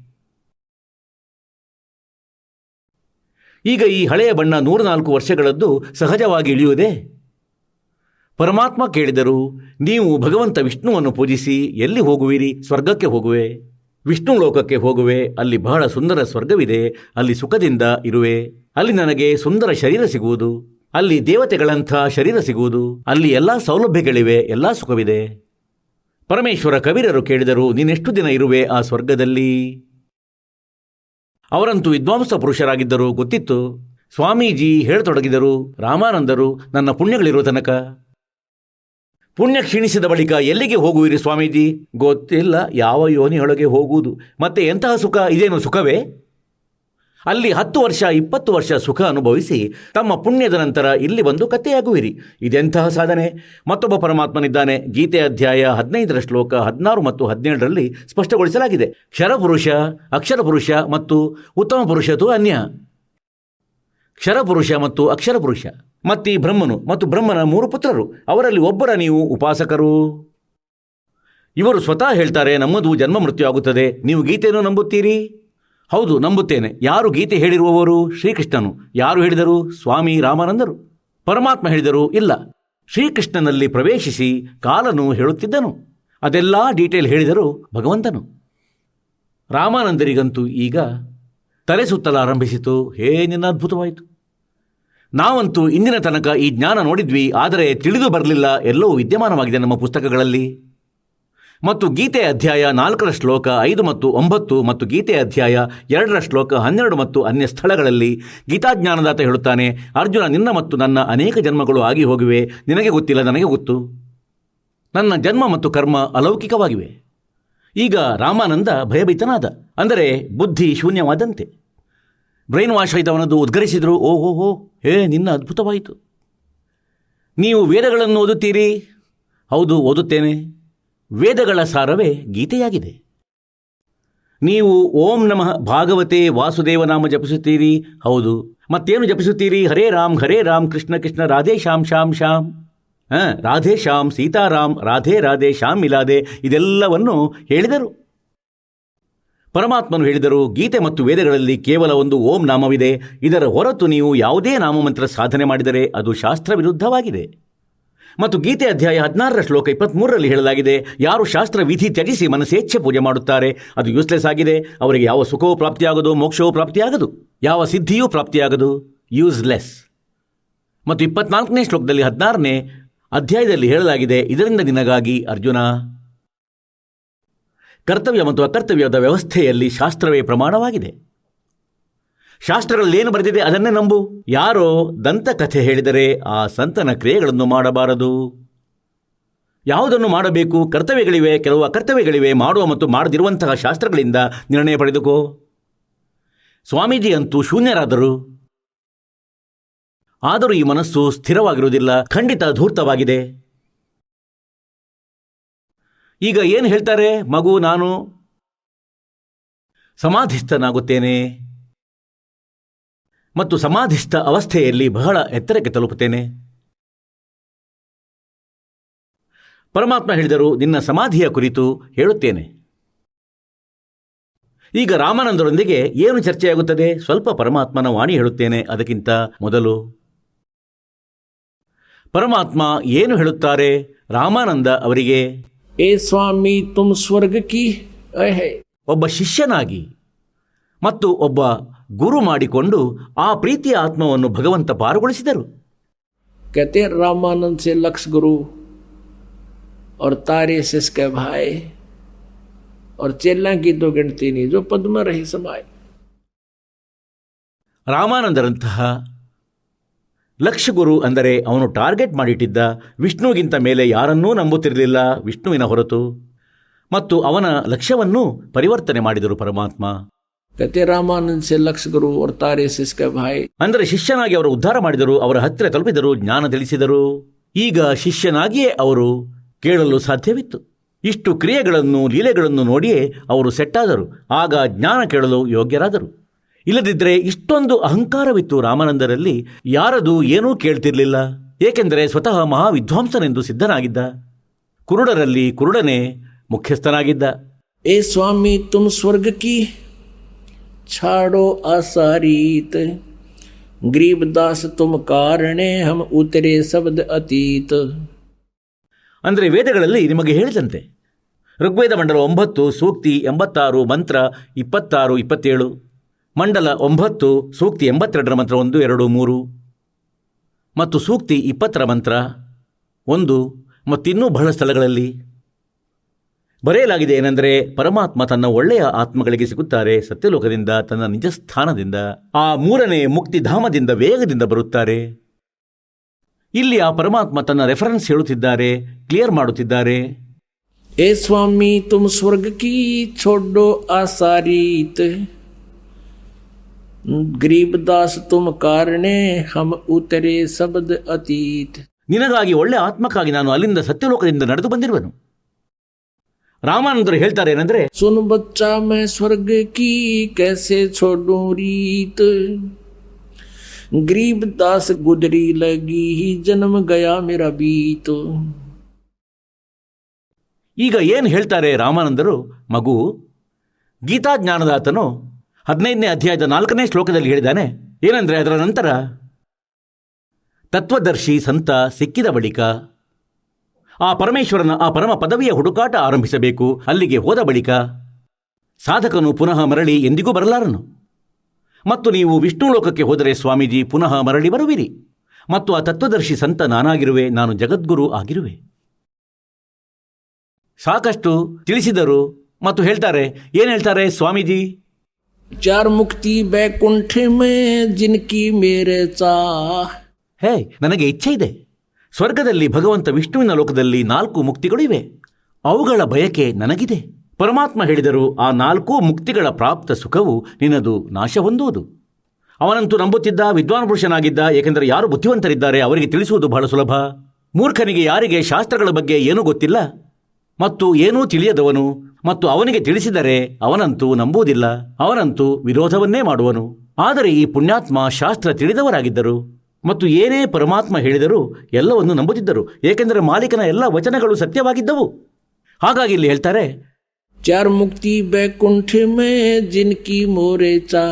ಈಗ ಈ ಹಳೆಯ ಬಣ್ಣ ನೂರನಾಲ್ಕು ವರ್ಷಗಳದ್ದು ಸಹಜವಾಗಿ ಇಳಿಯುವುದೇ? ಪರಮಾತ್ಮ ಕೇಳಿದರು, ನೀವು ಭಗವಂತ ವಿಷ್ಣುವನ್ನು ಪೂಜಿಸಿ ಎಲ್ಲಿ ಹೋಗುವಿರಿ? ಸ್ವರ್ಗಕ್ಕೆ ಹೋಗುವೆ. ವಿಷ್ಣು ಲೋಕಕ್ಕೆ ಹೋಗುವೆ. ಅಲ್ಲಿ ಬಹಳ ಸುಂದರ ಸ್ವರ್ಗವಿದೆ. ಅಲ್ಲಿ ಸುಖದಿಂದ ಇರುವೆ. ಅಲ್ಲಿ ನನಗೆ ಸುಂದರ ಶರೀರ ಸಿಗುವುದು. ಅಲ್ಲಿ ದೇವತೆಗಳಂಥ ಶರೀರ ಸಿಗುವುದು. ಅಲ್ಲಿ ಎಲ್ಲ ಸೌಲಭ್ಯಗಳಿವೆ, ಎಲ್ಲ ಸುಖವಿದೆ. ಪರಮೇಶ್ವರ ಕವಿರರು ಕೇಳಿದರು, ನೀನೆಷ್ಟು ದಿನ ಇರುವೆ ಆ ಸ್ವರ್ಗದಲ್ಲಿ? ಅವರಂತೂ ವಿದ್ವಾಂಸ ಪುರುಷರಾಗಿದ್ದರು, ಗೊತ್ತಿತ್ತು. ಸ್ವಾಮೀಜಿ ಹೇಳತೊಡಗಿದರು, ರಾಮಾನಂದರು ನನ್ನ ಪುಣ್ಯಗಳಿರುವ ತನಕ. ಪುಣ್ಯ ಕ್ಷೀಣಿಸಿದ ಬಳಿಕ ಎಲ್ಲಿಗೆ ಹೋಗುವಿರಿ ಸ್ವಾಮೀಜಿ? ಗೊತ್ತಿಲ್ಲ, ಯಾವ ಯೋನಿಯೊಳಗೆ ಹೋಗುವುದು. ಮತ್ತೆ ಎಂತಹ ಸುಖ? ಇದೇನು ಸುಖವೇ? ಅಲ್ಲಿ ಹತ್ತು ವರ್ಷ, ಇಪ್ಪತ್ತು ವರ್ಷ ಸುಖ ಅನುಭವಿಸಿ ತಮ್ಮ ಪುಣ್ಯದ ನಂತರ ಇಲ್ಲಿ ಬಂದು ಕಥೆಯಾಗುವಿರಿ. ಇದೆಂತಹ ಸಾಧನೆ? ಮತ್ತೊಬ್ಬ ಪರಮಾತ್ಮನಿದ್ದಾನೆ. ಗೀತೆ ಅಧ್ಯಾಯ ಹದಿನೈದರ ಶ್ಲೋಕ ಹದಿನಾರು ಮತ್ತು ಹದಿನೇಳರಲ್ಲಿ ಸ್ಪಷ್ಟಗೊಳಿಸಲಾಗಿದೆ. ಕ್ಷರಪುರುಷ, ಅಕ್ಷರಪುರುಷ ಮತ್ತು ಉತ್ತಮ ಪುರುಷತು ಅನ್ಯ. ಕ್ಷರಪುರುಷ ಮತ್ತು ಅಕ್ಷರಪುರುಷ. ಮತ್ತಿ ಬ್ರಹ್ಮನು ಮತ್ತು ಬ್ರಹ್ಮನ ಮೂರು ಪುತ್ರರು. ಅವರಲ್ಲಿ ಒಬ್ಬರ ನೀವು ಉಪಾಸಕರು. ಇವರು ಸ್ವತಃ ಹೇಳ್ತಾರೆ, ನಮ್ಮದು ಜನ್ಮ ಮೃತ್ಯು ಆಗುತ್ತದೆ ನೀವು ಗೀತೆಯನ್ನು ನಂಬುತ್ತೀರಿ? ಹೌದು, ನಂಬುತ್ತೇನೆ. ಯಾರು ಗೀತೆ ಹೇಳಿರುವವರು? ಶ್ರೀಕೃಷ್ಣನು. ಯಾರು ಹೇಳಿದರು? ಸ್ವಾಮಿ ರಾಮಾನಂದರು. ಪರಮಾತ್ಮ ಹೇಳಿದರು, ಇಲ್ಲ. ಶ್ರೀಕೃಷ್ಣನಲ್ಲಿ ಪ್ರವೇಶಿಸಿ ಕಾಲನು ಹೇಳುತ್ತಿದ್ದನು. ಅದೆಲ್ಲ ಡೀಟೇಲ್ ಹೇಳಿದರು ಭಗವಂತನು. ರಾಮಾನಂದರಿಗಂತೂ ಈಗ ತಲೆ ಸುತ್ತಲಾರಂಭಿಸಿತು ನಿನ್ನ ಅದ್ಭುತವಾಯಿತು. ನಾವಂತೂ ಇಂದಿನ ತನಕ ಈ ಜ್ಞಾನ ನೋಡಿದ್ವಿ, ಆದರೆ ತಿಳಿದು ಬರಲಿಲ್ಲ. ಎಲ್ಲವೂ ವಿದ್ಯಮಾನವಾಗಿದೆ ನಮ್ಮ ಪುಸ್ತಕಗಳಲ್ಲಿ. ಮತ್ತು ಗೀತೆ ಅಧ್ಯಾಯ ನಾಲ್ಕರ ಶ್ಲೋಕ ಐದು ಮತ್ತು ಒಂಬತ್ತು ಮತ್ತು ಗೀತೆ ಅಧ್ಯಾಯ ಎರಡರ ಶ್ಲೋಕ ಹನ್ನೆರಡು ಮತ್ತು ಅನ್ಯ ಸ್ಥಳಗಳಲ್ಲಿ ಗೀತಾಜ್ಞಾನದಾತ ಹೇಳುತ್ತಾನೆ, ಅರ್ಜುನ, ನಿನ್ನ ಮತ್ತು ನನ್ನ ಅನೇಕ ಜನ್ಮಗಳು ಆಗಿ ಹೋಗಿವೆ. ನಿನಗೆ ಗೊತ್ತಿಲ್ಲ, ನನಗೆ ಗೊತ್ತು. ನನ್ನ ಜನ್ಮ ಮತ್ತು ಕರ್ಮ ಅಲೌಕಿಕವಾಗಿವೆ. ಈಗ ರಾಮಾನಂದ ಭಯಭೀತನಾದ. ಅಂದರೆ ಬುದ್ಧಿ ಶೂನ್ಯವಾದಂತೆ. Brain wash ಆಯ್ತವನದು, ಉದ್ಗರಿಸಿದರು. ಓಹೋ, ಹೋ, ಹೇ, ನಿನ್ನ ಅದ್ಭುತವಾಯಿತು. ನೀವು ವೇದಗಳನ್ನು ಓದುತ್ತೀರಿ? ಹೌದು, ಓದುತ್ತೇನೆ. ವೇದಗಳ ಸಾರವೇ ಗೀತೆಯಾಗಿದೆ. ನೀವು ಓಂ ನಮಃ ಭಾಗವತೆ ವಾಸುದೇವ ನಾಮ ಜಪಿಸುತ್ತೀರಿ. ಹೌದು. ಮತ್ತೇನು ಜಪಿಸುತ್ತೀರಿ? ಹರೇ ರಾಮ್ ಹರೇ ರಾಮ್, ಕೃಷ್ಣ ಕೃಷ್ಣ, ರಾಧೇ ಶ್ಯಾಮ್ ಶ್ಯಾಮ್ ಶ್ಯಾಮ್. ಹಾಂ, ರಾಧೇ ಶ್ಯಾಮ್, ಸೀತಾರಾಮ್, ರಾಧೇ ರಾಧೇ, ಶ್ಯಾಮ್ ಇಲಾದೆ ಇದೆಲ್ಲವನ್ನು ಹೇಳಿದರು. ಪರಮಾತ್ಮನು ಹೇಳಿದರು, ಗೀತೆ ಮತ್ತು ವೇದಗಳಲ್ಲಿ ಕೇವಲ ಒಂದು ಓಂ ನಾಮವಿದೆ. ಇದರ ಹೊರತು ನೀವು ಯಾವುದೇ ನಾಮಮಂತ್ರ ಸಾಧನೆ ಮಾಡಿದರೆ ಅದು ಶಾಸ್ತ್ರ ವಿರುದ್ಧವಾಗಿದೆ ಮತ್ತು ಗೀತೆ ಅಧ್ಯಾಯ ಹದಿನಾರರ ಶ್ಲೋಕ ಇಪ್ಪತ್ತ್ಮೂರರಲ್ಲಿ ಹೇಳಲಾಗಿದೆ, ಯಾರು ಶಾಸ್ತ್ರ ವಿಧಿ ತ್ಯಜಿಸಿ ಮನಸ್ಸೇಚ್ಛೆ ಪೂಜೆ ಮಾಡುತ್ತಾರೆ, ಅದು ಯೂಸ್ಲೆಸ್ ಆಗಿದೆ, ಅವರಿಗೆ ಯಾವ ಸುಖವೂ ಪ್ರಾಪ್ತಿಯಾಗದು, ಮೋಕ್ಷವೂ ಪ್ರಾಪ್ತಿಯಾಗದು, ಯಾವ ಸಿದ್ಧಿಯೂ ಪ್ರಾಪ್ತಿಯಾಗದು ಯೂಸ್ಲೆಸ್ ಮತ್ತು ಇಪ್ಪತ್ನಾಲ್ಕನೇ ಶ್ಲೋಕದಲ್ಲಿ ಹದಿನಾರನೇ ಅಧ್ಯಾಯದಲ್ಲಿ ಹೇಳಲಾಗಿದೆ, ಇದರಿಂದ ನಿನಗಾಗಿ ಅರ್ಜುನ, ಕರ್ತವ್ಯ ಮತ್ತು ಅಕರ್ತವ್ಯದ ವ್ಯವಸ್ಥೆಯಲ್ಲಿ ಶಾಸ್ತ್ರವೇ ಪ್ರಮಾಣವಾಗಿದೆ. ಶಾಸ್ತ್ರಗಳಲ್ಲಿ ಏನು ಬರೆದಿದೆ ಅದನ್ನೇ ನಂಬು? ಯಾರೋ ದಂತಕಥೆ ಹೇಳಿದರೆ ಆ ಸಂತನ ಕ್ರಿಯೆಗಳನ್ನು ಮಾಡಬಾರದು. ಯಾವುದನ್ನು ಮಾಡಬೇಕು? ಕರ್ತವ್ಯಗಳಿವೆ, ಕೆಲವು ಅಕರ್ತವ್ಯಗಳಿವೆ, ಮಾಡುವ ಮತ್ತು ಮಾಡದಿರುವಂತಹ ಶಾಸ್ತ್ರಗಳಿಂದ ನಿರ್ಣಯ ಪಡೆದುಕೋ. ಸ್ವಾಮೀಜಿ ಅಂತೂ ಶೂನ್ಯರಾದರು. ಆದರೂ ಈ ಮನಸ್ಸು ಸ್ಥಿರವಾಗಿರುವುದಿಲ್ಲ, ಖಂಡಿತ ಧೂರ್ತವಾಗಿದೆ. ಈಗ ಏನು ಹೇಳ್ತಾರೆ? ಮಗು, ನಾನು ಸಮಾಧಿಸ್ಥನಾಗುತ್ತೇನೆ. ಮತ್ತು ಸಮಾಧಿಸ್ಥ ಅವಸ್ಥೆಯಲ್ಲಿ ಬಹಳ ಎತ್ತರಕ್ಕೆ ತಲುಪುತ್ತೇನೆ. ಪರಮಾತ್ಮ ಹೇಳಿದರು ನಿನ್ನ ಸಮಾಧಿಯ ಕುರಿತು ಹೇಳುತ್ತೇನೆ. ಈಗ ರಾಮಾನಂದರೊಂದಿಗೆ ಏನು ಚರ್ಚೆಯಾಗುತ್ತದೆ? ಸ್ವಲ್ಪ ಪರಮಾತ್ಮನ ವಾಣಿ ಹೇಳುತ್ತೇನೆ ಅದಕ್ಕಿಂತ ಮೊದಲು. ಪರಮಾತ್ಮ ಏನು ಹೇಳುತ್ತಾರೆ? ರಾಮಾನಂದ ಅವರಿಗೆ ಏ ಸ್ವಾಮಿ ತುಮ್ ಸ್ವರ್ಗಕಿ ಒಬ್ಬ ಶಿಷ್ಯನಾಗಿ ಮತ್ತು ಒಬ್ಬ ಗುರು ಮಾಡಿಕೊಂಡು ಆ ಪ್ರೀತಿಯ ಆತ್ಮವನ್ನು ಭಗವಂತ ಪಾರುಗೊಳಿಸಿದರು कहते हैं रामानंद से लक्ष्य गुरु और तारे से इसके भाई और चेला की तो गिनती नहीं जो पद में रही समाये ರಾಮಾನಂದರಂತಹ ಲಕ್ಷ ಗುರು ಅಂದರೆ ಅವನು ಟಾರ್ಗೆಟ್ ಮಾಡಿಟ್ಟಿದ್ದ ವಿಷ್ಣುವಿಗಿಂತ ಮೇಲೆ ಯಾರನ್ನೂ ನಂಬುತ್ತಿರಲಿಲ್ಲ ವಿಷ್ಣುವಿನ ಹೊರತು ಮತ್ತು ಅವನ ಲಕ್ಷ್ಯವನ್ನೂ ಪರಿವರ್ತನೆ ಮಾಡಿದರು ಪರಮಾತ್ಮ ಕತೆ ರಾಮಾನಂದ್ ಸೆಲ್ಲಕ್ಷಕರು ಒರ್ತಾರೆ ಭಾಯ್. ಅಂದರೆ ಶಿಷ್ಯನಾಗಿ ಅವರು ಉದ್ಧಾರ ಮಾಡಿದರು ಅವರ ಹತ್ತಿರ ತಲುಪಿದರು ಜ್ಞಾನ ತಿಳಿಸಿದರು. ಈಗ ಶಿಷ್ಯನಾಗಿಯೇ ಅವರು ಕೇಳಲು ಸಾಧ್ಯವಿತ್ತು. ಇಷ್ಟು ಕ್ರಿಯೆಗಳನ್ನು ಲೀಲೆಗಳನ್ನು ನೋಡಿಯೇ ಅವರು ಸೆಟ್ಟಾದರು. ಆಗ ಜ್ಞಾನ ಕೇಳಲು ಯೋಗ್ಯರಾದರು. ಇಲ್ಲದಿದ್ದರೆ ಇಷ್ಟೊಂದು ಅಹಂಕಾರವಿತ್ತು ರಾಮಾನಂದರಲ್ಲಿ ಯಾರದು ಏನೂ ಕೇಳ್ತಿರಲಿಲ್ಲ. ಏಕೆಂದರೆ ಸ್ವತಃ ಮಹಾವಿದ್ವಾಂಸನೆಂದು ಸಿದ್ಧನಾಗಿದ್ದ. ಕುರುಡರಲ್ಲಿ ಕುರುಡನೇ ಮುಖ್ಯಸ್ಥನಾಗಿದ್ದ. ಏ ಸ್ವಾಮಿ ತುಮ್ ಸ್ವರ್ಗಕ್ಕಿ छाड़ो आसारीत गरीबदास तुम कारणे हम उतरे शब्द अतीत ಅಂದರೆ ವೇದಗಳಲ್ಲಿ ನಿಮಗೆ ಹೇಳಿದಂತೆ ಋಗ್ವೇದ ಮಂಡಲ ಒಂಬತ್ತು ಸೂಕ್ತಿ ಎಂಬತ್ತಾರು ಮಂತ್ರ ಇಪ್ಪತ್ತಾರು ಇಪ್ಪತ್ತೇಳು ಮಂಡಲ ಒಂಬತ್ತು ಸೂಕ್ತಿ ಎಂಬತ್ತೆರಡರ ಮಂತ್ರ ಒಂದು ಎರಡು ಮೂರು ಮತ್ತು ಸೂಕ್ತಿ ಇಪ್ಪತ್ತರ ಮಂತ್ರ ಒಂದು ಮತ್ತಿನ್ನೂ ಬಹಳ ಸ್ಥಳಗಳಲ್ಲಿ ಬರೆಯಲಾಗಿದೆ ಏನೆಂದರೆ ಪರಮಾತ್ಮ ತನ್ನ ಒಳ್ಳೆಯ ಆತ್ಮಗಳಿಗೆ ಸಿಗುತ್ತಾರೆ ಸತ್ಯಲೋಕದಿಂದ ತನ್ನ ನಿಜ ಸ್ಥಾನದಿಂದ ಆ ಮೂರನೇ ಮುಕ್ತಿಧಾಮದಿಂದ ವೇಗದಿಂದ ಬರುತ್ತಾರೆ. ಇಲ್ಲಿ ಆ ಪರಮಾತ್ಮ ತನ್ನ ರೆಫರೆನ್ಸ್ ಹೇಳುತ್ತಿದ್ದಾರೆ ಕ್ಲಿಯರ್ ಮಾಡುತ್ತಿದ್ದಾರೆ. ಏ ಸ್ವಾಮಿ ತುಮ್ ಸ್ವರ್ಗ ಕಿ ಛೋಡೋ ಆಸಾರೀತ್ ಗರೀಬದಾಸ್ ತುಮ್ ಕಾರಣೆ ಹಮ್ ಉತರೆ ಸಬದ್ ಅತೀತ್. ನಿನಗಾಗಿ ಒಳ್ಳೆ ಆತ್ಮಕ್ಕಾಗಿ ನಾನು ಅಲ್ಲಿಂದ ಸತ್ಯಲೋಕದಿಂದ ನಡೆದು ಬಂದಿರುವನು. ರಾಮಾನಂದರು ಹೇಳ್ತಾರೆ ಏನಂದ್ರೆ ಸುನ್ ಬಚ್ಚಾ ಮೇ ಸ್ವರ್ಗ ಕಿ ಕೈಸೆ ಛೋಡೋ ರೀತ್? ದಾಸ್ ಗುದರಿ ಲಗಿ ಹಿ ಜನ್ಮ ಗಯಾ ಮೇರಾ ಬೀತ? ಈಗ ಏನು ಹೇಳ್ತಾರೆ ರಾಮಾನಂದರು? ಮಗು ಗೀತಾ ಜ್ಞಾನದಾತನು ಹದಿನೈದನೇ ಅಧ್ಯಾಯದ ನಾಲ್ಕನೇ ಶ್ಲೋಕದಲ್ಲಿ ಹೇಳಿದಾನೆ ಏನಂದ್ರೆ ಅದರ ನಂತರ ತತ್ವದರ್ಶಿ ಸಂತ ಸಿಕ್ಕಿದ ಬಳಿಕ ಆ ಪರಮೇಶ್ವರನ ಆ ಪರಮ ಪದವಿಯ ಹುಡುಕಾಟ ಆರಂಭಿಸಬೇಕು. ಅಲ್ಲಿಗೆ ಹೋದ ಬಳಿಕ ಸಾಧಕನು ಪುನಃ ಮರಳಿ ಎಂದಿಗೂ ಬರಲಾರನು. ಮತ್ತು ನೀವು ವಿಷ್ಣು ಲೋಕಕ್ಕೆ ಹೋದರೆ ಸ್ವಾಮೀಜಿ ಪುನಃ ಮರಳಿ ಬರುವಿರಿ. ಮತ್ತು ಆ ತತ್ವದರ್ಶಿ ಸಂತ ನಾನಾಗಿರುವೆ ನಾನು ಜಗದ್ಗುರು ಆಗಿರುವೆ. ಸಾಕಷ್ಟು ತಿಳಿಸಿದರು ಮತ್ತು ಹೇಳ್ತಾರೆ ಏನು ಹೇಳ್ತಾರೆ ಸ್ವಾಮೀಜಿ? ಚಾರ್ ಮುಕ್ತಿ ಬೇಕುಂಠಿ ಮೇ ಜಿನ್ಕಿ ಮೇರೆ ಚಾ ಹೇ ನನಗೆ ಇಚ್ಛೆ ಇದೆ. ಸ್ವರ್ಗದಲ್ಲಿ ಭಗವಂತ ವಿಷ್ಣುವಿನ ಲೋಕದಲ್ಲಿ ನಾಲ್ಕು ಮುಕ್ತಿಗಳು ಇವೆ ಅವುಗಳ ಬಯಕೆ ನನಗಿದೆ. ಪರಮಾತ್ಮ ಹೇಳಿದರು, ಆ ನಾಲ್ಕೂ ಮುಕ್ತಿಗಳ ಪ್ರಾಪ್ತ ಸುಖವು ನಿನ್ನದು ನಾಶ ಹೊಂದುವುದು. ಅವನಂತೂ ನಂಬುತ್ತಿದ್ದ ವಿದ್ವಾನ್ ಪುರುಷನಾಗಿದ್ದ, ಏಕೆಂದರೆ ಯಾರು ಬುದ್ಧಿವಂತರಿದ್ದಾರೆ ಅವರಿಗೆ ತಿಳಿಸುವುದು ಬಹಳ ಸುಲಭ. ಮೂರ್ಖನಿಗೆ ಯಾರಿಗೆ ಶಾಸ್ತ್ರಗಳ ಬಗ್ಗೆ ಏನೂ ಗೊತ್ತಿಲ್ಲ. ಮತ್ತು ಏನೂ ತಿಳಿಯದವನು, ಮತ್ತು ಅವನಿಗೆ ತಿಳಿಸಿದರೆ ಅವನಂತೂ ನಂಬುವುದಿಲ್ಲ, ಅವನಂತೂ ವಿರೋಧವನ್ನೇ ಮಾಡುವನು. ಆದರೆ ಈ ಪುಣ್ಯಾತ್ಮ ಶಾಸ್ತ್ರ ತಿಳಿದವರಾಗಿದ್ದರು. ಮತ್ತು ಏನೇ ಪರಮಾತ್ಮ ಹೇಳಿದರೂ ಎಲ್ಲವನ್ನು ನಂಬುತ್ತಿದ್ದರು. ಏಕೆಂದರೆ ಮಾಲೀಕನ ಎಲ್ಲ ವಚನಗಳು ಸತ್ಯವಾಗಿದ್ದವು. ಹಾಗಾಗಿ ಇಲ್ಲಿ ಹೇಳ್ತಾರೆ ಚಾರ್ ಮುಕ್ತಿ ಬೈಕುಂಠ ಮೇ ಜಿನ್ಕಿ ಮೋರೆ ಚಾ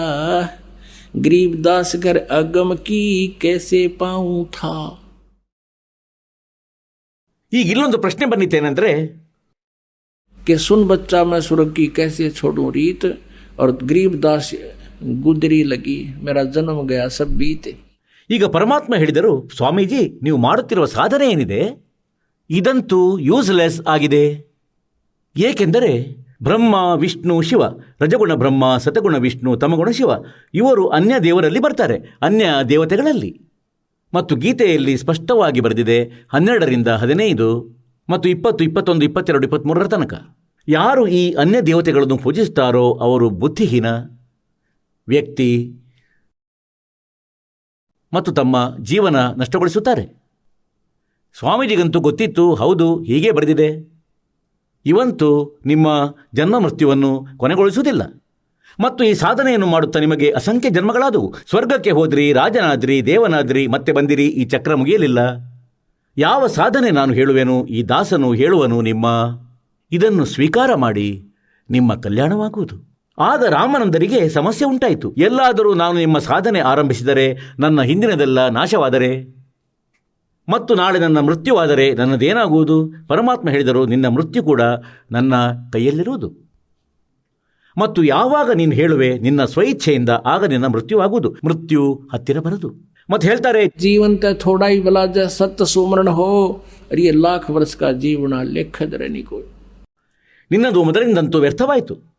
ಗ್ರೀಬ್ ದಾಸ್ ಘರ್ ಅಗಮ ಕಿ ಕೆಸೆ ಪಾವು ಥಾ. ಈಗ ಇಲ್ಲೊಂದು ಪ್ರಶ್ನೆ ಬಂದಿತ್ತೇನೆಂದ್ರೆ ಕೆ ಸುನ್ ಬಚ್ಚಾ ಮೈ ಸುರಕ್ಕಿ ಕೆಸೆ ಛೋಡು ರೀತ್ ಅವ್ರ ಗ್ರೀಬ್ ದಾಸ್ ಗುದರಿ ಲಗಿ ಮೇರಾ ಜನ್ಮ ಗಯಾ ಸಬ್ ಬೀತೆ. ಈಗ ಪರಮಾತ್ಮ ಹೇಳಿದರು, ಸ್ವಾಮೀಜಿ, ನೀವು ಮಾಡುತ್ತಿರುವ ಸಾಧನೆ ಏನಿದೆ? ಇದಂತೂ ಯೂಸ್ಲೆಸ್ ಆಗಿದೆ. ಏಕೆಂದರೆ ಬ್ರಹ್ಮ, ವಿಷ್ಣು, ಶಿವ, ರಜಗುಣ ಬ್ರಹ್ಮ, ಸತಗುಣ ವಿಷ್ಣು, ತಮಗುಣ ಶಿವ, ಇವರು ಅನ್ಯ ದೇವರಲ್ಲಿ ಬರ್ತಾರೆ, ಅನ್ಯ ದೇವತೆಗಳಲ್ಲಿ. ಮತ್ತು ಗೀತೆಯಲ್ಲಿ ಸ್ಪಷ್ಟವಾಗಿ ಬರೆದಿದೆ, ಹನ್ನೆರಡರಿಂದ ಹದಿನೈದು ಮತ್ತು ಇಪ್ಪತ್ತು, ಇಪ್ಪತ್ತೊಂದು, ಇಪ್ಪತ್ತೆರಡು ಇಪ್ಪತ್ತ್ಮೂರರ ತನಕ. ಯಾರು ಈ ಅನ್ಯ ದೇವತೆಗಳನ್ನು ಪೂಜಿಸುತ್ತಾರೋ ಅವರು ಬುದ್ಧಿಹೀನ ವ್ಯಕ್ತಿ ಮತ್ತು ತಮ್ಮ ಜೀವನ ನಷ್ಟಗೊಳಿಸುತ್ತಾರೆ. ಸ್ವಾಮೀಜಿಗಂತೂ ಗೊತ್ತಿತ್ತು, ಹೌದು, ಹೀಗೆ ಬರೆದಿದೆ. ಇವಂತೂ ನಿಮ್ಮ ಜನ್ಮ ಮೃತ್ಯುವನ್ನು ಕೊನೆಗೊಳಿಸುವುದಿಲ್ಲ. ಮತ್ತು ಈ ಸಾಧನೆಯನ್ನು ಮಾಡುತ್ತಾ ನಿಮಗೆ ಅಸಂಖ್ಯ ಜನ್ಮಗಳಾದವು. ಸ್ವರ್ಗಕ್ಕೆ ಹೋದ್ರಿ, ರಾಜನಾದ್ರಿ, ದೇವನಾದ್ರಿ, ಮತ್ತೆ ಬಂದಿರಿ, ಈ ಚಕ್ರ ಮುಗಿಯಲಿಲ್ಲ. ಯಾವ ಸಾಧನೆ ನಾನು ಹೇಳುವೆನು, ಈ ದಾಸನು ಹೇಳುವನು ನಿಮ್ಮ, ಇದನ್ನು ಸ್ವೀಕಾರ ಮಾಡಿ ನಿಮ್ಮ ಕಲ್ಯಾಣವಾಗುವುದು. ಆಗ ರಾಮನಂದರಿಗೆ ಸಮಸ್ಯೆ ಉಂಟಾಯಿತು. ಎಲ್ಲಾದರೂ ನಾನು ನಿಮ್ಮ ಸಾಧನೆ ಆರಂಭಿಸಿದರೆ ನನ್ನ ಹಿಂದಿನದೆಲ್ಲ ನಾಶವಾದರೆ? ಮತ್ತು ನಾಳೆ ನನ್ನ ಮೃತ್ಯುವಾದರೆ ನನ್ನದೇನಾಗುವುದು? ಪರಮಾತ್ಮ ಹೇಳಿದರು ನಿನ್ನ ಮೃತ್ಯು ಕೂಡ ನನ್ನ ಕೈಯಲ್ಲಿರುವುದು. ಮತ್ತು ಯಾವಾಗ ನೀನು ಹೇಳುವೆ ನಿನ್ನ ಸ್ವಇಚ್ಛೆಯಿಂದ ಆಗ ನಿನ್ನ ಮೃತ್ಯುವಾಗುವುದು. ಮೃತ್ಯು ಹತ್ತಿರ ಬರದು. ಮತ್ತೆ ಹೇಳ್ತಾರೆ ಜೀವಂತ ಥೋಡಾಯಿ ಬಲಾಜ ಸತ್ತ ಸೋಮರಣ ಹೋ. ಅರಿಯ ಲಾಖ ವರ್ಷ ಜೀವನ ಲೆಕ್ಕದರೆ ನೀಗೋ ನಿನ್ನದು ಮೊದಲಿಂದಂತೂ ವ್ಯರ್ಥವಾಯಿತು.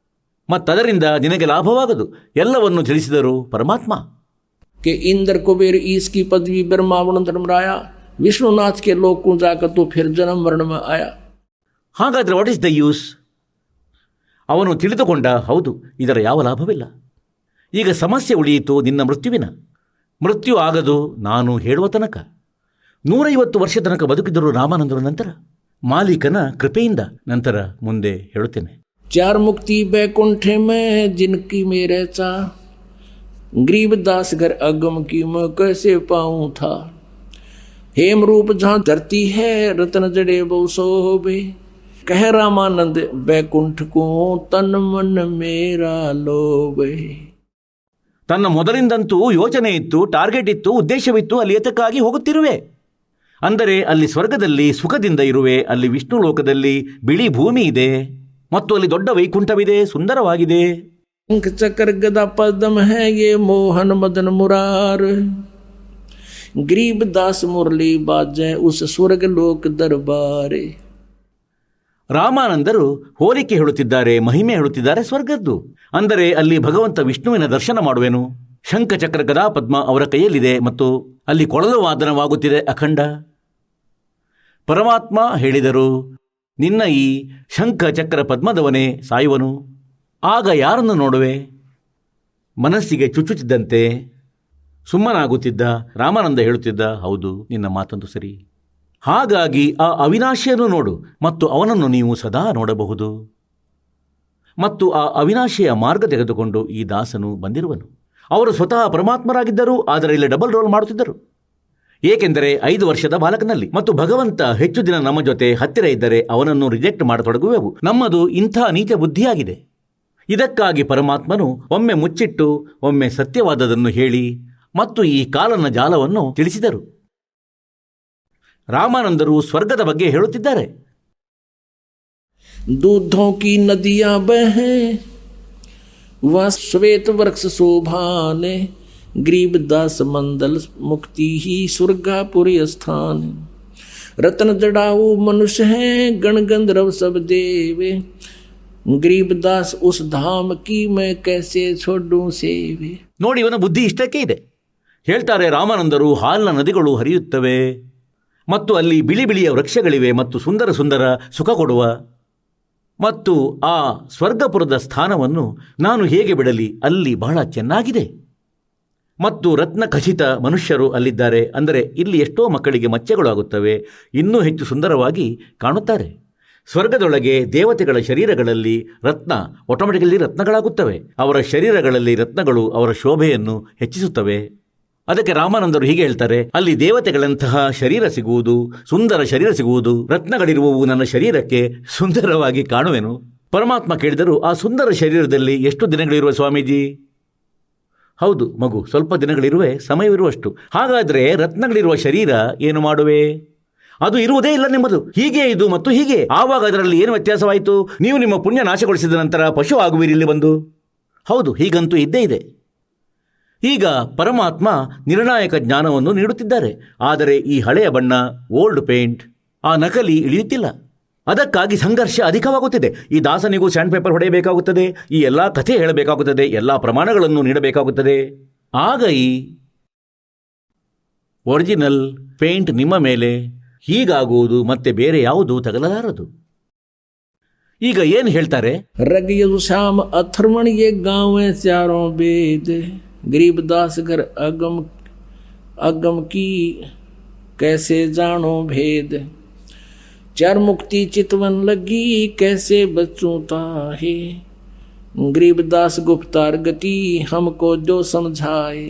ಮತ್ತದರಿಂದ ನಿನಗೆ ಲಾಭವಾಗದು. ಎಲ್ಲವನ್ನು ತಿಳಿಸಿದರು ಪರಮಾತ್ಮ. ಕೆ ಇಂದ್ರ ಕುಬೇರ್ ಈಸ್ಕಿ ಪದವಿ ಬ್ರಹ್ಮಾವಣ ಧರ್ಮರಾಯ ವಿಷ್ಣುನಾಥ್ಗೆ ಲೋಕು ಜಾಕತ್ತು ಫಿರ್ ಜನ ಮರಣ ಆಯ. ಹಾಗಾದರೆ ವಾಟ್ ಇಸ್ ದ ಯೂಸ್ ಅವನು ತಿಳಿದುಕೊಂಡ ಹೌದು ಇದರ ಯಾವ ಲಾಭವಿಲ್ಲ. ಈಗ ಸಮಸ್ಯೆ ಉಳಿಯಿತು ನಿನ್ನ ಮೃತ್ಯುವಿನ. ಮೃತ್ಯು ಆಗದು ನಾನು ಹೇಳುವ ತನಕ. ನೂರೈವತ್ತು ವರ್ಷ ತನಕ ಬದುಕಿದರು ರಾಮಾನಂದರ ನಂತರ ಮಾಲೀಕನ ಕೃಪೆಯಿಂದ ನಂತರ ಮುಂದೆ ಹೇಳುತ್ತೇನೆ. चार मुक्ति बैकुंठ में जिनकी मेरे चा गरीब दास घर अगम की मैं कैसे पाऊं था हेम रूप जहाँ धरती है रत्न जड़े बहु शोभे कह रामानंद बैकुंठ को तन मन मेरा लोभे ತನ್ನ ಮೊದಲಿಂದಂತೂ ಯೋಚನೆ ಇತ್ತು ಟಾರ್ಗೆಟ್ ಇತ್ತು ಉದ್ದೇಶವಿತ್ತು ಅಲ್ಲಿ ಏತಕ್ಕಾಗಿ ಹೋಗುತ್ತಿರುವೆ ಅಂದರೆ ಅಲ್ಲಿ ಸ್ವರ್ಗದಲ್ಲಿ ಸುಖದಿಂದ ಇರುವೆ ಅಲ್ಲಿ ವಿಷ್ಣು ಲೋಕದಲ್ಲಿ ಬಿಳಿ ಭೂಮಿ ಇದೆ ಮತ್ತು ಅಲ್ಲಿ ದೊಡ್ಡ ವೈಕುಂಠವಿದೆ ಸುಂದರವಾಗಿದೆ. ಚಕರ್ಗದ ಪದಮ ಹೇಗೆ ಮೋಹನ ಮದನ ಮುರಾರ್? ಗ್ರೀಬ್ ದಾಸ್ ಮುರಳಿ ಬಾಜೆ ಉಸ ಸ್ವರ್ಗ ಲೋಕ ದರ್ಬಾರೆ. ರಾಮಾನಂದರು ಹೋಲಿಕೆ ಹೇಳುತ್ತಿದ್ದಾರೆ ಮಹಿಮೆ ಹೇಳುತ್ತಿದ್ದಾರೆ ಸ್ವರ್ಗದ್ದು. ಅಂದರೆ ಅಲ್ಲಿ ಭಗವಂತ ವಿಷ್ಣುವಿನ ದರ್ಶನ ಮಾಡುವೆನು. ಶಂಖಚಕ್ರ ಗದಾ ಪದ್ಮ ಅವರ ಕೈಯಲ್ಲಿದೆ ಮತ್ತು ಅಲ್ಲಿ ಕೊಳಲು ವಾದನವಾಗುತ್ತಿದೆ ಅಖಂಡ. ಪರಮಾತ್ಮ ಹೇಳಿದರು ನಿನ್ನ ಈ ಶಂಖ ಚಕ್ರ ಪದ್ಮದವನೇ ಸಾಯುವನು. ಆಗ ಯಾರನ್ನು ನೋಡುವೆ? ಮನಸ್ಸಿಗೆ ಚುಚ್ಚುತ್ತಿದ್ದಂತೆ ಸುಮ್ಮನಾಗುತ್ತಿದ್ದ ರಾಮಾನಂದ ಹೇಳುತ್ತಿದ್ದ, ಹೌದು, ನಿನ್ನ ಮಾತಂತೂ ಸರಿ. ಹಾಗಾಗಿ ಆ ಅವಿನಾಶಿಯನ್ನು ನೋಡು, ಮತ್ತು ಅವನನ್ನು ನೀವು ಸದಾ ನೋಡಬಹುದು. ಮತ್ತು ಆ ಅವಿನಾಶಿಯ ಮಾರ್ಗ ತೆಗೆದುಕೊಂಡು ಈ ದಾಸನು ಬಂದಿರುವನು. ಅವರು ಸ್ವತಃ ಪರಮಾತ್ಮರಾಗಿದ್ದರು, ಆದರೆ ಇಲ್ಲಿ ಡಬಲ್ ರೋಲ್ ಮಾಡುತ್ತಿದ್ದರು. ಏಕೆಂದರೆ ಐದು ವರ್ಷದ ಬಾಲಕನಲ್ಲಿ ಮತ್ತು ಭಗವಂತ ಹೆಚ್ಚು ದಿನ ನಮ್ಮ ಜೊತೆ ಹತ್ತಿರ ಇದ್ದರೆ ಅವನನ್ನು ರಿಜೆಕ್ಟ್ ಮಾಡತೊಡಗುವೆವು ನಮ್ಮದು ಇಂಥ ನೀಚ ಬುದ್ಧಿಯಾಗಿದೆ ಇದಕ್ಕಾಗಿ ಪರಮಾತ್ಮನು ಒಮ್ಮೆ ಮುಚ್ಚಿಟ್ಟು ಒಮ್ಮೆ ಸತ್ಯವಾದದನ್ನು ಹೇಳಿ ಮತ್ತು ಈ ಕಾಲನ ಜಾಲವನ್ನು ತಿಳಿಸಿದರು ರಾಮಾನಂದರು ಸ್ವರ್ಗದ ಬಗ್ಗೆ ಹೇಳುತ್ತಿದ್ದಾರೆ दूधों की नदियां बहें वह श्वेत वृक्ष शोभाने गरीब दास मंदल मुक्ति ही स्वर्गापुरी स्थान रत्न जड़ाऊ मनुष्य हैं गण गंधर्व सब देवे गरीब दास उस धाम की मैं कैसे छोड़ूं सेवे ನೋಡಿ ಇವನ ಬುದ್ಧಿ ಇಷ್ಟಕ್ಕೆ ಇದೆ ಹೇಳ್ತಾರೆ ರಾಮಾನಂದರು ಹಾಲಿನ ನದಿಗಳು ಹರಿಯುತ್ತವೆ ಮತ್ತು ಅಲ್ಲಿ ಬಿಳಿ ಬಿಳಿಯ ವೃಕ್ಷಗಳಿವೆ ಮತ್ತು ಸುಂದರ ಸುಂದರ ಸುಖ ಕೊಡುವ ಮತ್ತು ಆ ಸ್ವರ್ಗಪುರದ ಸ್ಥಾನವನ್ನು ನಾನು ಹೇಗೆ ಬಿಡಲಿ ಅಲ್ಲಿ ಬಹಳ ಚೆನ್ನಾಗಿದೆ ಮತ್ತು ರತ್ನ ಖಚಿತ ಮನುಷ್ಯರು ಅಲ್ಲಿದ್ದಾರೆ. ಅಂದರೆ ಇಲ್ಲಿ ಎಷ್ಟೋ ಮಕ್ಕಳಿಗೆ ಮಚ್ಚೆಗಳು ಆಗುತ್ತವೆ. ಇನ್ನೂ ಹೆಚ್ಚು ಸುಂದರವಾಗಿ ಕಾಣುತ್ತಾರೆ. ಸ್ವರ್ಗದೊಳಗೆ ದೇವತೆಗಳ ಶರೀರಗಳಲ್ಲಿ ರತ್ನ ಆಟೋಮೆಟಿಕಲಿ ರತ್ನಗಳಾಗುತ್ತವೆ. ಅವರ ಶರೀರಗಳಲ್ಲಿ ರತ್ನಗಳು ಅವರ ಶೋಭೆಯನ್ನು ಹೆಚ್ಚಿಸುತ್ತವೆ. ಅದಕ್ಕೆ ರಾಮಾನಂದರು ಹೀಗೆ ಹೇಳ್ತಾರೆ, ಅಲ್ಲಿ ದೇವತೆಗಳಂತಹ ಶರೀರ ಸಿಗುವುದು, ಸುಂದರ ಶರೀರ ಸಿಗುವುದು, ರತ್ನಗಳಿರುವವು ನನ್ನ ಶರೀರಕ್ಕೆ ಸುಂದರವಾಗಿ ಕಾಣುವೆನು. ಪರಮಾತ್ಮ ಕೇಳಿದರು, ಆ ಸುಂದರ ಶರೀರದಲ್ಲಿ ಎಷ್ಟು ದಿನಗಳಿರುವ ಸ್ವಾಮೀಜಿ? ಹೌದು ಮಗು, ಸ್ವಲ್ಪ ದಿನಗಳಿರುವೆ, ಸಮಯವಿರುವಷ್ಟು. ಹಾಗಾದರೆ ರತ್ನಗಳಿರುವ ಶರೀರ ಏನು ಮಾಡುವೆ? ಅದು ಇರುವುದೇ ಇಲ್ಲ ನಿಮ್ಮದು. ಹೀಗೆ ಇದು ಮತ್ತು ಹೀಗೆ. ಆವಾಗ ಅದರಲ್ಲಿ ಏನು ವ್ಯತ್ಯಾಸವಾಯಿತು? ನೀವು ನಿಮ್ಮ ಪುಣ್ಯ ನಾಶಗೊಳಿಸಿದ ನಂತರ ಪಶು ಆಗುವಿರಿ ಇಲ್ಲಿ ಬಂದು. ಹೌದು, ಹೀಗಂತೂ ಇದ್ದೇ ಇದೆ. ಈಗ ಪರಮಾತ್ಮ ನಿರ್ಣಾಯಕ ಜ್ಞಾನವನ್ನು ನೀಡುತ್ತಿದ್ದಾರೆ. ಆದರೆ ಈ ಹಳೆಯ ಬಣ್ಣ, ಓಲ್ಡ್ ಪೇಂಟ್, ಆ ನಕಲಿ ಇಳಿಯುತ್ತಿಲ್ಲ. ಅದಕ್ಕಾಗಿ ಸಂಘರ್ಷ ಅಧಿಕವಾಗುತ್ತಿದೆ. ಈ ದಾಸನಿಗೂ ಸ್ಯಾಂಡ್ ಪೇಪರ್ ಹೊಡೆಯಬೇಕಾಗುತ್ತದೆ. ಈ ಎಲ್ಲ ಕಥೆ ಹೇಳಬೇಕಾಗುತ್ತದೆ. ಎಲ್ಲ ಪ್ರಮಾಣಗಳನ್ನು ನೀಡಬೇಕಾಗುತ್ತದೆ. ಆಗ ಈ ಒರಿಜಿನಲ್ ಪೇಂಟ್ ನಿಮ್ಮ ಮೇಲೆ ಹೀಗಾಗುವುದು ಮತ್ತೆ ಬೇರೆ ಯಾವುದು ತಗಲಲಾರದು. ಈಗ ಏನು ಹೇಳ್ತಾರೆ? ರಗಿಯದು ಶ್ಯಾಮ ಅಥರ್ಮಣಿಗೆ ಗಾಂವೆ ಚಾರೋ ಬೇದ. ಗರೀಬದಾಸ್ ಗರ್ ಅಗಮ್ ಅಗಮ್ ಕೀ, ಕೈಸೆ ಜಾಣೋ ಭೇದ. चार मुक्ति चितवन लगी कैसे बच्चों ताहे गरीब दास गुप्तार गति हमको जो समझाए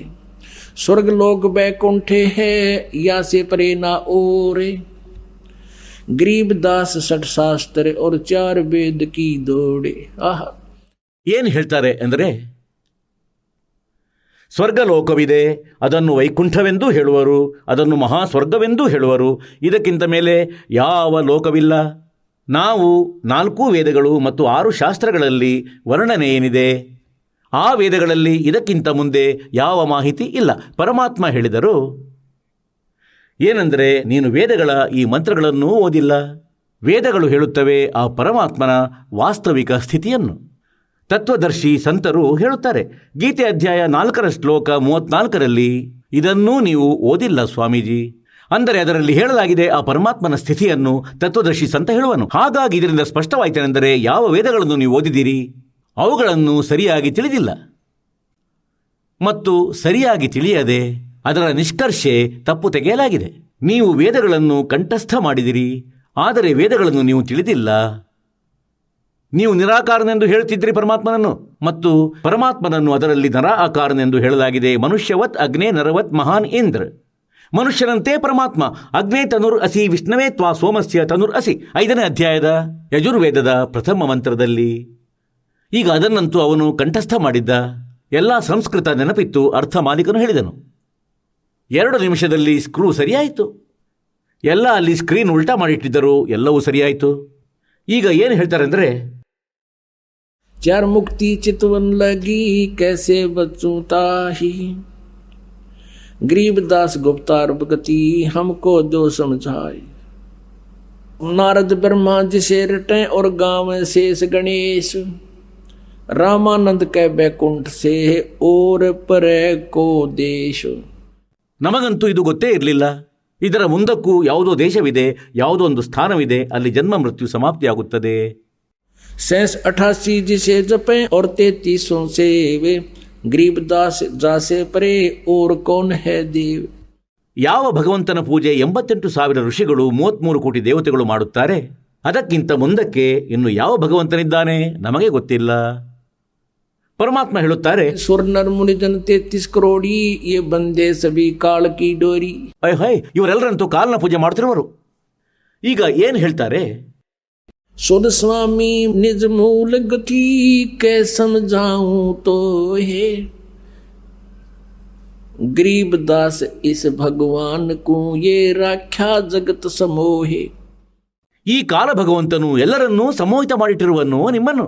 स्वर्ग लोक बैकुंठे है या से परे ना ओरे गरीब दास सठ शास्त्र और चार वेद की दौड़े आहा ಏನು ಹೇಳ್ತಾರೆ ಅಂದರೆ ಸ್ವರ್ಗಲೋಕವಿದೆ. ಅದನ್ನು ವೈಕುಂಠವೆಂದೂ ಹೇಳುವರು, ಅದನ್ನು ಮಹಾಸ್ವರ್ಗವೆಂದೂ ಹೇಳುವರು. ಇದಕ್ಕಿಂತ ಮೇಲೆ ಯಾವ ಲೋಕವಿಲ್ಲ. ನಾವು ನಾಲ್ಕು ವೇದಗಳು ಮತ್ತು ಆರು ಶಾಸ್ತ್ರಗಳಲ್ಲಿ ವರ್ಣನೆ ಏನಿದೆ ಆ ವೇದಗಳಲ್ಲಿ ಇದಕ್ಕಿಂತ ಮುಂದೆ ಯಾವ ಮಾಹಿತಿ ಇಲ್ಲ. ಪರಮಾತ್ಮ ಹೇಳಿದರು, ಏನೆಂದರೆ ನೀನು ವೇದಗಳ ಈ ಮಂತ್ರಗಳನ್ನೂ ಓದಿಲ್ಲ. ವೇದಗಳು ಹೇಳುತ್ತವೆ ಆ ಪರಮಾತ್ಮನ ವಾಸ್ತವಿಕ ಸ್ಥಿತಿಯನ್ನು. ತತ್ವದರ್ಶಿ ಸಂತರು ಹೇಳುತ್ತಾರೆ. ಗೀತೆ ಅಧ್ಯಾಯ ನಾಲ್ಕರ ಶ್ಲೋಕ ಮೂವತ್ನಾಲ್ಕರಲ್ಲಿ ಇದನ್ನೂ ನೀವು ಓದಿಲ್ಲ ಸ್ವಾಮೀಜಿ. ಅಂದರೆ ಅದರಲ್ಲಿ ಹೇಳಲಾಗಿದೆ ಆ ಪರಮಾತ್ಮನ ಸ್ಥಿತಿಯನ್ನು ತತ್ವದರ್ಶಿ ಸಂತ ಹೇಳುವನು. ಹಾಗಾಗಿ ಇದರಿಂದ ಸ್ಪಷ್ಟವಾಯಿತೆನೆಂದರೆ ಯಾವ ವೇದಗಳನ್ನು ನೀವು ಓದಿದ್ದೀರಿ? ಅವುಗಳನ್ನು ಸರಿಯಾಗಿ ತಿಳಿದಿಲ್ಲ. ಮತ್ತು ಸರಿಯಾಗಿ ತಿಳಿಯದೆ ಅದರ ನಿಷ್ಕರ್ಷೆ ತಪ್ಪು ತೆಗೆಯಲಾಗಿದೆ. ನೀವು ವೇದಗಳನ್ನು ಕಂಠಸ್ಥ ಮಾಡಿದಿರಿ ಆದರೆ ವೇದಗಳನ್ನು ನೀವು ತಿಳಿದಿಲ್ಲ. ನೀವು ನಿರಾಕಾರನೆಂದು ಹೇಳುತ್ತಿದ್ರಿ ಪರಮಾತ್ಮನನ್ನು. ಮತ್ತು ಪರಮಾತ್ಮನನ್ನು ಅದರಲ್ಲಿ ನರ ಆಕಾರನೆಂದು ಹೇಳಲಾಗಿದೆ. ಮನುಷ್ಯವತ್ ಅಗ್ನೇ ನರವತ್ ಮಹಾನ್ ಇಂದ್ರ. ಮನುಷ್ಯನಂತೆ ಪರಮಾತ್ಮ. ಅಗ್ನೇ ತನುರ್ ಅಸಿ, ವಿಷ್ಣವೇ ತ್ವಾ ಸೋಮಸ್ಯ ತನುರ್ ಅಸಿ. ಐದನೇ ಅಧ್ಯಾಯದ ಯಜುರ್ವೇದದ ಪ್ರಥಮ ಮಂತ್ರದಲ್ಲಿ. ಈಗ ಅದನ್ನಂತೂ ಅವನು ಕಂಠಸ್ಥ ಮಾಡಿದ್ದ. ಎಲ್ಲ ಸಂಸ್ಕೃತ ನೆನಪಿತ್ತು ಅರ್ಥ ಮಾಲೀಕನು ಹೇಳಿದನು. ಎರಡು ನಿಮಿಷದಲ್ಲಿ ಸ್ಕ್ರೂ ಸರಿಯಾಯಿತು. ಎಲ್ಲ ಅಲ್ಲಿ ಸ್ಕ್ರೀನ್ ಉಲ್ಟಾ ಮಾಡಿಟ್ಟಿದ್ದರು ಎಲ್ಲವೂ ಸರಿಯಾಯಿತು. ಈಗ ಏನು ಹೇಳ್ತಾರೆ ಅಂದರೆ चार मुक्ति चितवन लगी कैसे बचूं ताही गरीबदास गुप्तार भगति हमको दो समझाए नारद ब्रह्मा जिसे रटे और गांव शेष गणेश रामानंद के बैकुंठ से और पर को देश ನಮಗಂತೂ ಇದು ಗೊತ್ತೇ ಇರಲಿಲ್ಲ ಇದರ ಮುಂದಕ್ಕೂ ಯಾವುದೋ ದೇಶವಿದೆ ಯಾವುದೋ ಒಂದು ಸ್ಥಾನವಿದೆ ಅಲ್ಲಿ ಜನ್ಮ ಮೃತ್ಯು ಸಮಾಪ್ತಿಯಾಗುತ್ತದೆ सैस अठासी जिसे जपे और तैतीसों से वे गरीबदास जासे परे और कौन है देव ಯಾವ ಭಗವಂತನ ಪೂಜೆ ಎಂಬತ್ತೆಂಟು ಸಾವಿರ ಋಷಿಗಳು ಮೂವತ್ಮೂರು ಕೋಟಿ ದೇವತೆಗಳು ಮಾಡುತ್ತಾರೆ ಅದಕ್ಕಿಂತ ಮುಂದಕ್ಕೆ ಇನ್ನು ಯಾವ ಭಗವಂತನಿದ್ದಾನೆ ನಮಗೆ ಗೊತ್ತಿಲ್ಲ ಪರಮಾತ್ಮ ಹೇಳುತ್ತಾರೆ सुर नर मुनि जन तैतीस करोड़ी ये बंदे सभी काल की डोरी ಅಯ್ಯ ಹೈ ಇವರೆಲ್ಲರಂತೂ ಕಾಲನ ಪೂಜೆ ಮಾಡ್ತಿರುವರು ಈಗ ಏನು ಹೇಳ್ತಾರೆ सुध स्वामी निज मूल गति कै समझाऊं तो है गरीब दास इस भगवान को ये राख्या जगत समोहे ಈ ಕಾಲ ಭಗವಂತನು ಎಲ್ಲರನ್ನೂ ಸಮೋಹಿತ ಮಾಡಿಟ್ಟಿರುವನು ನಿಮ್ಮನ್ನು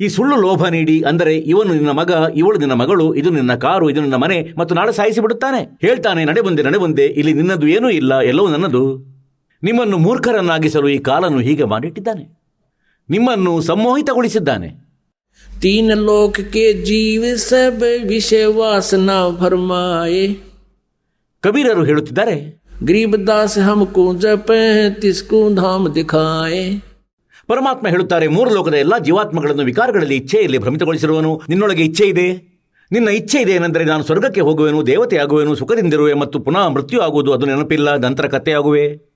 ಈ ಸುಳ್ಳು ಲೋಭ ನೀಡಿ ಅಂದರೆ ಇವನು ನಿನ್ನ ಮಗ ಇವಳು ನಿನ್ನ ಮಗಳು ಇದು ನಿನ್ನ ಕಾರು ಇದು ನಿನ್ನ ಮನೆ ಮತ್ತು ನಾಳೆ ಸಾಯಿಸಿ ಬಿಡುತ್ತಾನೆ ಹೇಳ್ತಾನೆ ನಡೆ ಬಂದೆ ನಡೆ ಬಂದೆ ಇಲ್ಲಿ ನಿನ್ನದು ಏನೂ ಇಲ್ಲ ಎಲ್ಲವೂ ನನ್ನದು ನಿಮ್ಮನ್ನು ಮೂರ್ಖರನ್ನಾಗಿಸಲು ಈ ಕಾಲನು ಹೀಗೆ ಮಾಡಿಟ್ಟಿದ್ದಾನೆ ನಿಮ್ಮನ್ನು ಸಮ್ಮೋಹಿತಗೊಳಿಸಿದ್ದಾನೆ ತೀನ ಲೋಕಕ್ಕೆ ಜೀವ ಸಬ ಫರ್ಮಾಯೆ ಕಬೀರರು ಹೇಳುತ್ತಿದ್ದಾರೆ ಗರೀಬದಾಸ್ ಹಮಕು ಜಪ ತಿಸ್ಕು ಧಾಮ ದಿಖಾಯೆ. ಪರಮಾತ್ಮ ಹೇಳುತ್ತಾರೆ ಮೂರು ಲೋಕದ ಎಲ್ಲ ಜೀವಾತ್ಮಗಳನ್ನು ವಿಕಾರಗಳಲ್ಲಿ ಇಚ್ಛೆಯಲ್ಲಿ ಭ್ರಮಿತಗೊಳಿಸಿರುವನು ನಿನ್ನೊಳಗೆ ಇಚ್ಛೆ ಇದೆ? ನಿನ್ನ ಇಚ್ಛೆ ಇದೆ ಏನೆಂದರೆ ನಾನು ಸ್ವರ್ಗಕ್ಕೆ ಹೋಗುವೆನು ದೇವತೆ ಆಗುವೆನು ಸುಖದಿಂದಿರುವೆ ಮತ್ತು ಪುನಃ ಮೃತ್ಯು ಆಗುವುದು ಅದು ನೆನಪಿಲ್ಲ ನಂತರ ಕಥೆಯಾಗುವೆ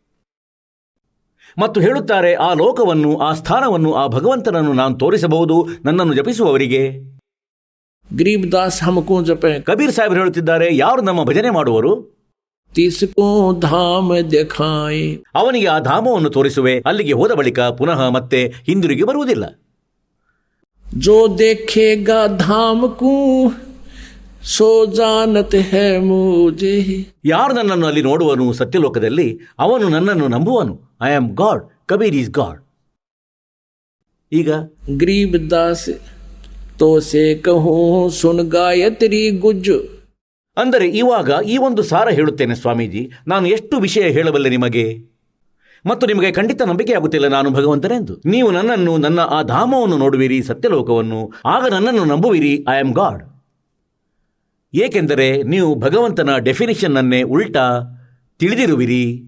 ಮತ್ತು ಹೇಳುತ್ತಾರೆ ಆ ಲೋಕವನ್ನು ಆ ಸ್ಥಾನವನ್ನು ಆ ಭಗವಂತನನ್ನು ನಾನು ತೋರಿಸಬಹುದು ನನ್ನನ್ನು ಜಪಿಸುವವರಿಗೆ. ಗ್ರೀಬ್ ದಾಸ್ ಹಮಕು ಜಪೆ. ಕಬೀರ್ ಸಾಹೇಬ್ ಹೇಳುತ್ತಿದ್ದಾರೆ ಯಾರು ನಮ್ಮ ಭಜನೆ ಮಾಡುವರು? ಧಾಮ ಅವನಿಗೆ ಆ ಧಾಮವನ್ನು ತೋರಿಸುವೆ ಅಲ್ಲಿಗೆ ಹೋದ ಬಳಿಕ ಪುನಃ ಮತ್ತೆ ಹಿಂದಿರುಗಿ ಬರುವುದಿಲ್ಲ. ಜೋ ಧಾಮ ಸೋ ಜಾನತೆ ಯಾರು ನನ್ನನ್ನು ಅಲ್ಲಿ ನೋಡುವನು ಸತ್ಯಲೋಕದಲ್ಲಿ ಅವನು ನನ್ನನ್ನು ನಂಬುವನು. I am God Kabir is God ಈಗ ಗ್ರೀಬ್ ದಾಸ್ ತೋಸೆ ಕಹೋ ಸುನ್ ಗಾಯತ್ರಿ ಗುಜ್ಜು. ಅಂದರೆ ಇವಾಗ ಈ ಒಂದು ಸಾರ ಹೇಳುತ್ತೇನೆ ಸ್ವಾಮೀಜಿ ನಾನು ಎಷ್ಟು ವಿಷಯ ಹೇಳಬಲ್ಲೆ ನಿಮಗೆ? ಮತ್ತು ನಿಮಗೆ ಖಂಡಿತ ನಂಬಿಕೆಯಾಗುತ್ತಿಲ್ಲ ನಾನು ಭಗವಂತನೆಂದು. ನೀವು ನನ್ನನ್ನು ನನ್ನ ಆ ಧಾಮವನ್ನು ನೋಡುವಿರಿ ಸತ್ಯಲೋಕವನ್ನು. ಆಗ ನನ್ನನ್ನು ನಂಬುವಿರಿ ಐ ಆಮ್ ಗಾಡ್ ಏಕೆಂದರೆ ನೀವು ಭಗವಂತನ ಡೆಫಿನಿಷನ್ನನ್ನೇ ಉಲ್ಟಾ ತಿಳಿದಿರುವಿರಿ.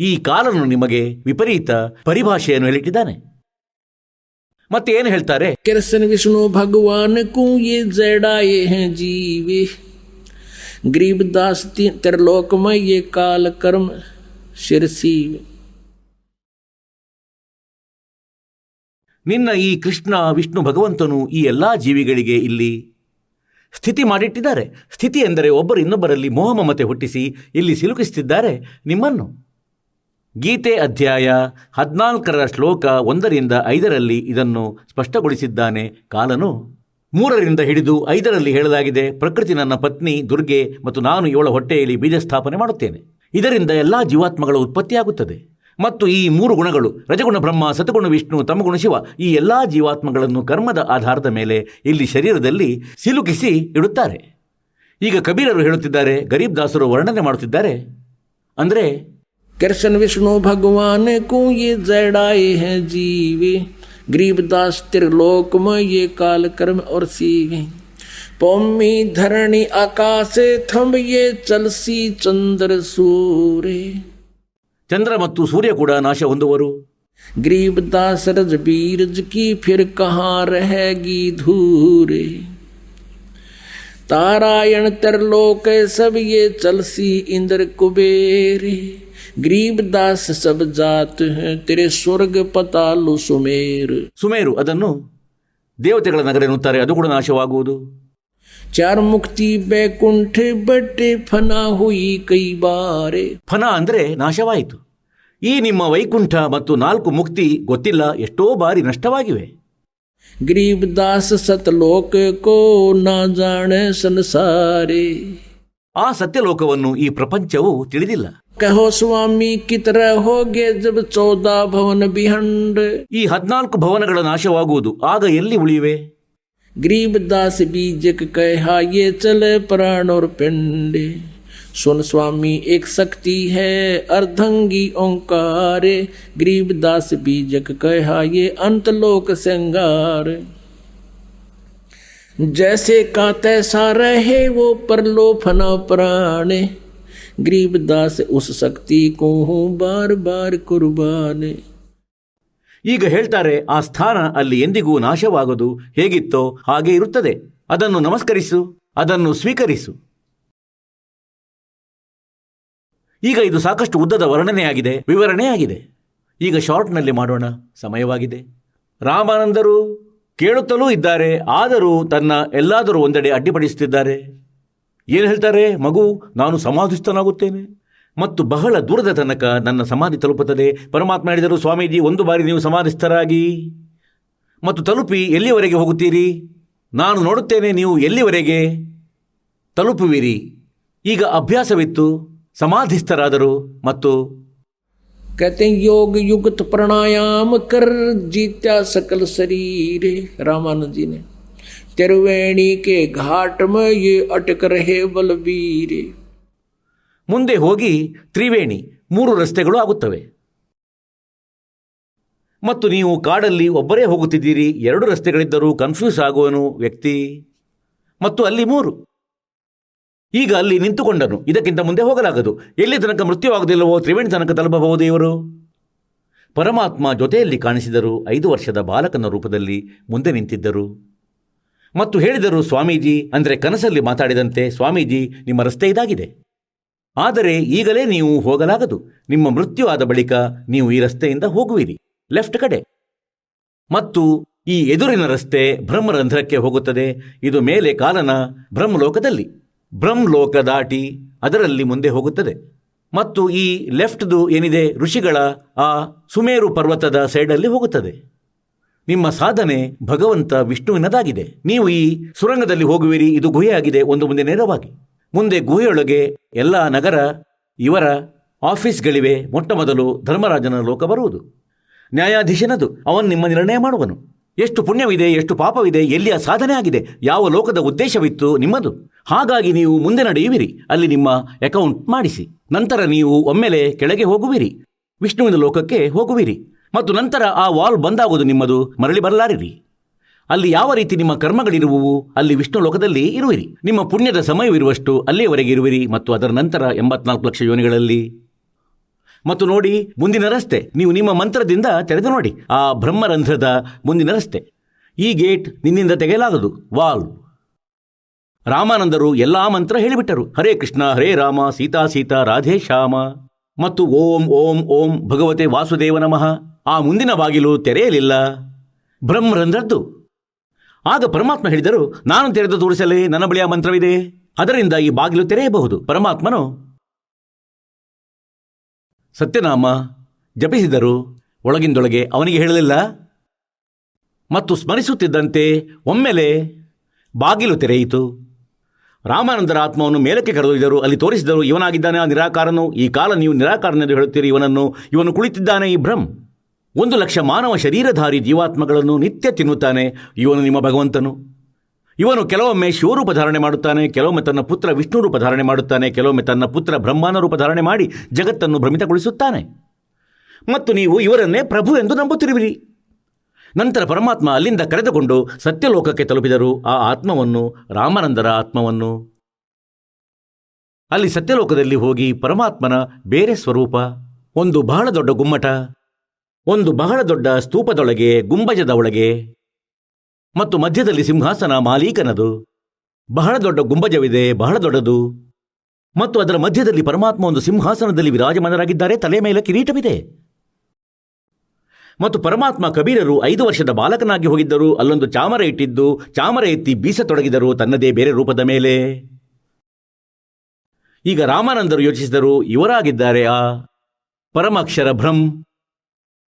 ಈ ಕಾಲನು ನಿಮಗೆ ವಿಪರೀತ ಪರಿಭಾಷೆಯನ್ನು ಹೇಳಿಟ್ಟಿದ್ದಾನೆ. ಮತ್ತೆ ಏನು ಹೇಳ್ತಾರೆ? ಕೃಷ್ಣ ವಿಷ್ಣು ಭಗವಾನ್ ಕೂಯಿ ಜಡಾಯೇ ಜೀವಿ. ಗರೀಬದಾಸ್ ಕಾಲ ಕರ್ಮ ಶಿರಸಿ ನಿನ್ನ ಈ ಕೃಷ್ಣ ವಿಷ್ಣು ಭಗವಂತನು ಈ ಎಲ್ಲಾ ಜೀವಿಗಳಿಗೆ ಇಲ್ಲಿ ಸ್ಥಿತಿ ಮಾಡಿಟ್ಟಿದ್ದಾರೆ. ಸ್ಥಿತಿ ಎಂದರೆ ಒಬ್ಬರು ಇನ್ನೊಬ್ಬರಲ್ಲಿ ಮೋಹಮಮತೆ ಹುಟ್ಟಿಸಿ ಇಲ್ಲಿ ಸಿಲುಕಿಸುತ್ತಿದ್ದಾರೆ ನಿಮ್ಮನ್ನು. ಗೀತೆ ಅಧ್ಯಾಯ ಹದಿನಾಲ್ಕರ ಶ್ಲೋಕ ಒಂದರಿಂದ ಐದರಲ್ಲಿ ಇದನ್ನು ಸ್ಪಷ್ಟಗೊಳಿಸಿದ್ದಾನೆ ಕಾಲನು. ಮೂರರಿಂದ ಹಿಡಿದು ಐದರಲ್ಲಿ ಹೇಳಲಾಗಿದೆ, ಪ್ರಕೃತಿ ನನ್ನ ಪತ್ನಿ, ದುರ್ಗೆ ಮತ್ತು ನಾನು ಇವಳ ಹೊಟ್ಟೆಯಲ್ಲಿ ಬೀಜ ಸ್ಥಾಪನೆ ಮಾಡುತ್ತೇನೆ. ಇದರಿಂದ ಎಲ್ಲ ಜೀವಾತ್ಮಗಳ ಉತ್ಪತ್ತಿಯಾಗುತ್ತದೆ. ಮತ್ತು ಈ ಮೂರು ಗುಣಗಳು, ರಜಗುಣ ಬ್ರಹ್ಮ, ಸತಗುಣ ವಿಷ್ಣು, ತಮಗುಣ ಶಿವ, ಈ ಎಲ್ಲ ಜೀವಾತ್ಮಗಳನ್ನು ಕರ್ಮದ ಆಧಾರದ ಮೇಲೆ ಇಲ್ಲಿ ಶರೀರದಲ್ಲಿ ಸಿಲುಕಿಸಿ ಇಡುತ್ತಾರೆ. ಈಗ ಕಬೀರರು ಹೇಳುತ್ತಿದ್ದಾರೆ, ಗರೀಬ್ ದಾಸರು ವರ್ಣನೆ ಮಾಡುತ್ತಿದ್ದಾರೆ. ಅಂದರೆ ಕೃಷ್ಣ ವಿಷ್ಣು ಭಗವಾನ್ ಕೂ ಜಡಾಯಿ ಹೇ ಜೀವಿ ಗರೀಬದಾಸ್ ತ್ರಿಲೋಕಮ ಯೆ ಕಾಲ ಕರ್ಮ ಔರ್ ಸೀವಿ ಪೊಮ್ಮಿ ಧರಣಿ ಆಕಾಶೆ ಥಂಬ ಯೆ ಚಲಸಿ ಚಂದ್ರ ಸೂರ್ಯ ಚಂದ್ರ ಮತ್ತು सೂर्य ಕೂಡ ನಾಶ ಹೊಂದುವರು गरीबदास रजबीरज की फिर कहाँ रहेगी धूरे तारायण तरलोक सब ये चलसी इंद्र कुबेरे गरीबदास सब जात हैं तेरे स्वर्ग पतालु सुमेर ಸುಮೇರು ಅದನ್ನು ದೇವತೆಗಳ ನಗರ ಎನ್ನುತ್ತಾರೆ ಅದು ಕೂಡ ನಾಶವಾಗುವುದು चार मुक्ति बैकुंठ बटे फना हुई कई बारे ಫನ ಅಂದರೆ ನಾಶವಾಯಿತು ಈ ನಿಮ್ಮ ವೈಕುಂಠ ಮತ್ತು ನಾಲ್ಕು ಮುಕ್ತಿ ಗೊತ್ತಿಲ್ಲ ಎಷ್ಟೋ ಬಾರಿ ನಷ್ಟವಾಗಿವೆ गरीबदास सतलोक को ना जाने संसारे ಆ ಸತ್ಯಲೋಕವನ್ನು ಈ ಪ್ರಪಂಚವು ತಿಳಿದಿಲ್ಲ कहो स्वामी की तरह हो गए जब चौदह भवन बिहंड ಈ ಹದ್ನಾಲ್ಕು ಭವನಗಳ ನಾಶವಾಗುವುದು ಆಗ ಎಲ್ಲಿ ಉಳಿಯುವೆ गरीबदास बीजक कहा, ये चले प्राण और पिंड। सुन स्वामी, एक शक्ति है, अर्धंगी ओंकार। गरीबदास बीजक कहा, ये अंतलोक श्रृंगार। जैसे का तैसा रहे, वो परलो फना प्राण। गरीबदास उस शक्ति को हूँ बार बार कुर्बान। ಈಗ ಹೇಳ್ತಾರೆ, ಆ ಸ್ಥಾನ ಅಲ್ಲಿ ಎಂದಿಗೂ ನಾಶವಾಗದು, ಹೇಗಿತ್ತೋ ಹಾಗೆ ಇರುತ್ತದೆ. ಅದನ್ನು ನಮಸ್ಕರಿಸು, ಅದನ್ನು ಸ್ವೀಕರಿಸು. ಈಗ ಇದು ಸಾಕಷ್ಟು ಉದ್ದದ ವರ್ಣನೆಯಾಗಿದೆ ವಿವರಣೆಯಾಗಿದೆ ಈಗ ಶಾರ್ಟ್ನಲ್ಲಿ ಮಾಡೋಣ, ಸಮಯವಾಗಿದೆ. ರಾಮಾನಂದರು ಕೇಳುತ್ತಲೂ ಇದ್ದಾರೆ, ಆದರೂ ತನ್ನ ಎಲ್ಲಾದರೂ ಒಂದೆಡೆ ಅಡ್ಡಿಪಡಿಸುತ್ತಿದ್ದಾರೆ. ಏನು ಹೇಳ್ತಾರೆ, ಮಗು, ನಾನು ಸಮಾಧಿಸ್ಥನಾಗುತ್ತೇನೆ. ಮತ್ತು ಬಹಳ ದೂರದ ತನಕ ನನ್ನ ಸಮಾಧಿ ತಲುಪುತ್ತದೆ. ಪರಮಾತ್ಮ ಹೇಳಿದರು, ಸ್ವಾಮೀಜಿ, ಒಂದು ಬಾರಿ ನೀವು ಸಮಾಧಿಸ್ಥರಾಗಿ. ಮತ್ತು ತಲುಪಿ ಎಲ್ಲಿವರೆಗೆ ಹೋಗುತ್ತೀರಿ? ನಾನು ನೋಡುತ್ತೇನೆ, ನೀವು ಎಲ್ಲಿವರೆಗೆ ತಲುಪುವಿರಿ. ಈಗ ಅಭ್ಯಾಸವಿತ್ತು, ಸಮಾಧಿಸ್ಥರಾದರು ಮತ್ತು ಕತೆ ಯೋಗ ಯುಗತ್ ಪ್ರಣಾಯಾಮ ಕರ್ ಸಕಲ ಶರೀರೆ. ರಾಮಾನಂದಿನೇ ತೆರವೇಣಿಕೆ ಘಾಟ್ ಮೇ ಅಟಕ ರಹೇ ಬಲಬೀರೆ ಮುಂದೆ ಹೋಗಿ ತ್ರಿವೇಣಿ ಮೂರು ರಸ್ತೆಗಳು ಆಗುತ್ತವೆ. ಮತ್ತು ನೀವು ಕಾಡಲ್ಲಿ ಒಬ್ಬರೇ ಹೋಗುತ್ತಿದ್ದೀರಿ, ಎರಡು ರಸ್ತೆಗಳಿದ್ದರೂ ಕನ್ಫ್ಯೂಸ್ ಆಗುವನು ವ್ಯಕ್ತಿ. ಮತ್ತು ಅಲ್ಲಿ ಮೂರು. ಈಗ ಅಲ್ಲಿ ನಿಂತುಕೊಂಡನು, ಇದಕ್ಕಿಂತ ಮುಂದೆ ಹೋಗಲಾಗದು. ಎಲ್ಲಿ ತನಕ ಮೃತ್ಯುವಾಗದಿಲ್ಲವೋ ತ್ರಿವೇಣಿ ತನಕ ತಲುಪಬಹುದು ಇವರು? ಪರಮಾತ್ಮ ಜೊತೆಯಲ್ಲಿ ಕಾಣಿಸಿದರು ಐದು ವರ್ಷದ ಬಾಲಕನ ರೂಪದಲ್ಲಿ ಮುಂದೆ ನಿಂತಿದ್ದರು. ಮತ್ತು ಹೇಳಿದರು, ಸ್ವಾಮೀಜಿ, ಅಂದರೆ ಕನಸಲ್ಲಿ ಮಾತಾಡಿದಂತೆ ಸ್ವಾಮೀಜಿ, ನಿಮ್ಮ ರಸ್ತೆ ಇದಾಗಿದೆ. ಆದರೆ ಈಗಲೇ ನೀವು ಹೋಗಲಾಗದು. ನಿಮ್ಮ ಮೃತ್ಯು ಆದ ಬಳಿಕ ನೀವು ಈ ರಸ್ತೆಯಿಂದ ಹೋಗುವಿರಿ. ಲೆಫ್ಟ್ ಕಡೆ. ಮತ್ತು ಈ ಎದುರಿನ ರಸ್ತೆ ಬ್ರಹ್ಮರಂಧ್ರಕ್ಕೆ ಹೋಗುತ್ತದೆ. ಇದು ಮೇಲೆ ಕಾಲನ ಬ್ರಹ್ಮಲೋಕದಲ್ಲಿ. ಬ್ರಹ್ಮಲೋಕ ದಾಟಿ ಅದರಲ್ಲಿ ಮುಂದೆ ಹೋಗುತ್ತದೆ. ಮತ್ತು ಈ ಲೆಫ್ಟ್ದು ಏನಿದೆ? ಋಷಿಗಳ ಆ ಸುಮೇರು ಪರ್ವತದ ಸೈಡಲ್ಲಿ ಹೋಗುತ್ತದೆ. ನಿಮ್ಮ ಸಾಧನೆ ಭಗವಂತ ವಿಷ್ಣುವಿನದಾಗಿದೆ. ನೀವು ಈ ಸುರಂಗದಲ್ಲಿ ಹೋಗುವಿರಿ. ಇದು ಗುಹೆಯಾಗಿದೆ. ಒಂದು ಮುಂದೆ ನೇರವಾಗಿ. ಮುಂದೆ ಗುಹೆಯೊಳಗೆ ಎಲ್ಲ ನಗರ, ಇವರ ಆಫೀಸ್ಗಳಿವೆ. ಮೊಟ್ಟ ಮೊದಲು ಧರ್ಮರಾಜನ ಲೋಕ ಬರುವುದು. ನ್ಯಾಯಾಧೀಶನದು, ಅವನು ನಿಮ್ಮ ನಿರ್ಣಯ ಮಾಡುವನು. ಎಷ್ಟು ಪುಣ್ಯವಿದೆ, ಎಷ್ಟು ಪಾಪವಿದೆ, ಎಲ್ಲಿಯ ಸಾಧನೆ ಆಗಿದೆ, ಯಾವ ಲೋಕದ ಉದ್ದೇಶವಿತ್ತು ನಿಮ್ಮದು. ಹಾಗಾಗಿ ನೀವು ಮುಂದೆ ನಡೆಯುವಿರಿ, ಅಲ್ಲಿ ನಿಮ್ಮ ಅಕೌಂಟ್ ಮಾಡಿಸಿ. ನಂತರ ನೀವು ಒಮ್ಮೆಲೆ ಕೆಳಗೆ ಹೋಗುವಿರಿ. ವಿಷ್ಣುವಿನ ಲೋಕಕ್ಕೆ ಹೋಗುವಿರಿ. ಮತ್ತು ನಂತರ ಆ ವಾಲ್ ಬಂದಾಗುವುದು ನಿಮ್ಮದು. ಮರಳಿ ಬರಲಾರಿರಿ. ಅಲ್ಲಿ ಯಾವ ರೀತಿ ನಿಮ್ಮ ಕರ್ಮಗಳಿರುವವು, ಅಲ್ಲಿ ವಿಷ್ಣು ಲೋಕದಲ್ಲಿ ಇರುವಿರಿ. ನಿಮ್ಮ ಪುಣ್ಯದ ಸಮಯವಿರುವಷ್ಟು ಅಲ್ಲಿಯವರೆಗೆ ಇರುವಿರಿ ಮತ್ತು ಅದರ ನಂತರ ಎಂಬತ್ನಾಲ್ಕು ಲಕ್ಷ ಯೋನಿಗಳಲ್ಲಿ. ಮತ್ತು ನೋಡಿ, ಮುಂದಿನ ರಸ್ತೆ. ನೀವು ನಿಮ್ಮ ಮಂತ್ರದಿಂದ ತೆರೆದು ನೋಡಿ. ಆ ಬ್ರಹ್ಮರಂಧ್ರದ ಮುಂದಿನ ರಸ್ತೆ. ಈ ಗೇಟ್ ನಿನ್ನಿಂದ ತೆಗೆಯಲಾಗದು ವಾಲ್. ರಾಮಾನಂದರು ಎಲ್ಲಾ ಮಂತ್ರ ಹೇಳಿಬಿಟ್ಟರು. ಹರೇ ಕೃಷ್ಣ, ಹರೇ ರಾಮ, ಸೀತಾ ಸೀತಾ, ರಾಧೇ, ಶ್ಯಾಮ. ಮತ್ತು ಓಂ ಓಂ ಓಂ, ಭಗವತೆ ವಾಸುದೇವ ನಮಃ. ಆ ಮುಂದಿನ ಬಾಗಿಲು ತೆರೆಯಲಿಲ್ಲ. ಬ್ರಹ್ಮರಂಧ್ರದ್ದು. ಆಗ ಪರಮಾತ್ಮ ಹೇಳಿದರು ನಾನು ತೆರೆದು ತೋರಿಸಲೇ ನನ್ನ ಬಳಿಯ ಮಂತ್ರವಿದೆ. ಅದರಿಂದ ಈ ಬಾಗಿಲು ತೆರೆಯಬಹುದು. ಪರಮಾತ್ಮನು, ಸತ್ಯನಾಮ, ಜಪಿಸಿದರು ಒಳಗಿಂದೊಳಗೆ ಅವನಿಗೆ ಹೇಳಲಿಲ್ಲ. ಮತ್ತು ಸ್ಮರಿಸುತ್ತಿದ್ದಂತೆ ಒಮ್ಮೆಲೆ ಬಾಗಿಲು ತೆರೆಯಿತು. ರಾಮಾನಂದರ ಆತ್ಮವನ್ನು ಮೇಲಕ್ಕೆ ಕರೆದೊಯ್ದರು. ಅಲ್ಲಿ ತೋರಿಸಿದರು, ಇವನಾಗಿದ್ದಾನೆ, ಆ ನಿರಾಕಾರನು. ಈ ಕಾಲ ನೀವು ನಿರಾಕಾರನೆಂದು ಹೇಳುತ್ತೀರಿ, ಇವನನ್ನು, ಇವನು ಕುಳಿತಿದ್ದಾನೆ ಈ ಬ್ರಹ್ಮ್. ಒಂದು ಲಕ್ಷ ಮಾನವ ಶರೀರಧಾರಿ ಜೀವಾತ್ಮಗಳನ್ನು ನಿತ್ಯ ತಿನ್ನುತ್ತಾನೆ. ಇವನು ನಿಮ್ಮ ಭಗವಂತನು. ಇವನು ಕೆಲವೊಮ್ಮೆ ಶಿವರೂಪ ಧಾರಣೆ ಮಾಡುತ್ತಾನೆ, ಕೆಲವೊಮ್ಮೆ ತನ್ನ ಪುತ್ರ ವಿಷ್ಣು ರೂಪ ಧಾರಣೆ ಮಾಡುತ್ತಾನೆ, ಕೆಲವೊಮ್ಮೆ ತನ್ನ ಪುತ್ರ ಬ್ರಹ್ಮಾನ ರೂಪ ಧಾರಣೆ ಮಾಡಿ ಜಗತ್ತನ್ನು ಭ್ರಮಿತಗೊಳಿಸುತ್ತಾನೆ. ಮತ್ತು ನೀವು ಇವರನ್ನೇ ಪ್ರಭು ಎಂದು ನಂಬುತ್ತಿರುವಿರಿ. ನಂತರ ಪರಮಾತ್ಮ ಅಲ್ಲಿಂದ ಕರೆದುಕೊಂಡು ಸತ್ಯಲೋಕಕ್ಕೆ ತಲುಪಿದರು. ಆ ಆತ್ಮವನ್ನು, ರಾಮನಂದರ ಆತ್ಮವನ್ನು. ಅಲ್ಲಿ ಸತ್ಯಲೋಕದಲ್ಲಿ ಹೋಗಿ ಪರಮಾತ್ಮನ ಬೇರೆ ಸ್ವರೂಪ, ಒಂದು ಬಹಳ ದೊಡ್ಡ ಗುಮ್ಮಟ. ಒಂದು ಬಹಳ ದೊಡ್ಡ ಸ್ತೂಪದೊಳಗೆ, ಗುಂಬಜದ ಒಳಗೆ. ಮತ್ತು ಮಧ್ಯದಲ್ಲಿ ಸಿಂಹಾಸನ ಮಾಲೀಕನದು. ಬಹಳ ದೊಡ್ಡ ಗುಂಬಜವಿದೆ, ಬಹಳ ದೊಡ್ಡದು. ಮತ್ತು ಅದರ ಮಧ್ಯದಲ್ಲಿ ಪರಮಾತ್ಮ ಒಂದು ಸಿಂಹಾಸನದಲ್ಲಿ ವಿರಾಜಮಾನರಾಗಿದ್ದಾರೆ, ತಲೆ ಮೇಲೆ ಕಿರೀಟವಿದೆ. ಮತ್ತು ಪರಮಾತ್ಮ ಕಬೀರರು ಐದು ವರ್ಷದ ಬಾಲಕನಾಗಿ ಹೋಗಿದ್ದರು, ಅಲ್ಲೊಂದು ಚಾಮರ ಇಟ್ಟಿದ್ದು, ಚಾಮರ ಎತ್ತಿ ಬೀಸತೊಡಗಿದರು, ತನ್ನದೇ ಬೇರೆ ರೂಪದ ಮೇಲೆ. ಈಗ ರಾಮಾನಂದರು ಯೋಚಿಸಿದರು, ಇವರಾಗಿದ್ದಾರೆ ಆ ಪರಮಾಕ್ಷರ ಭ್ರಂ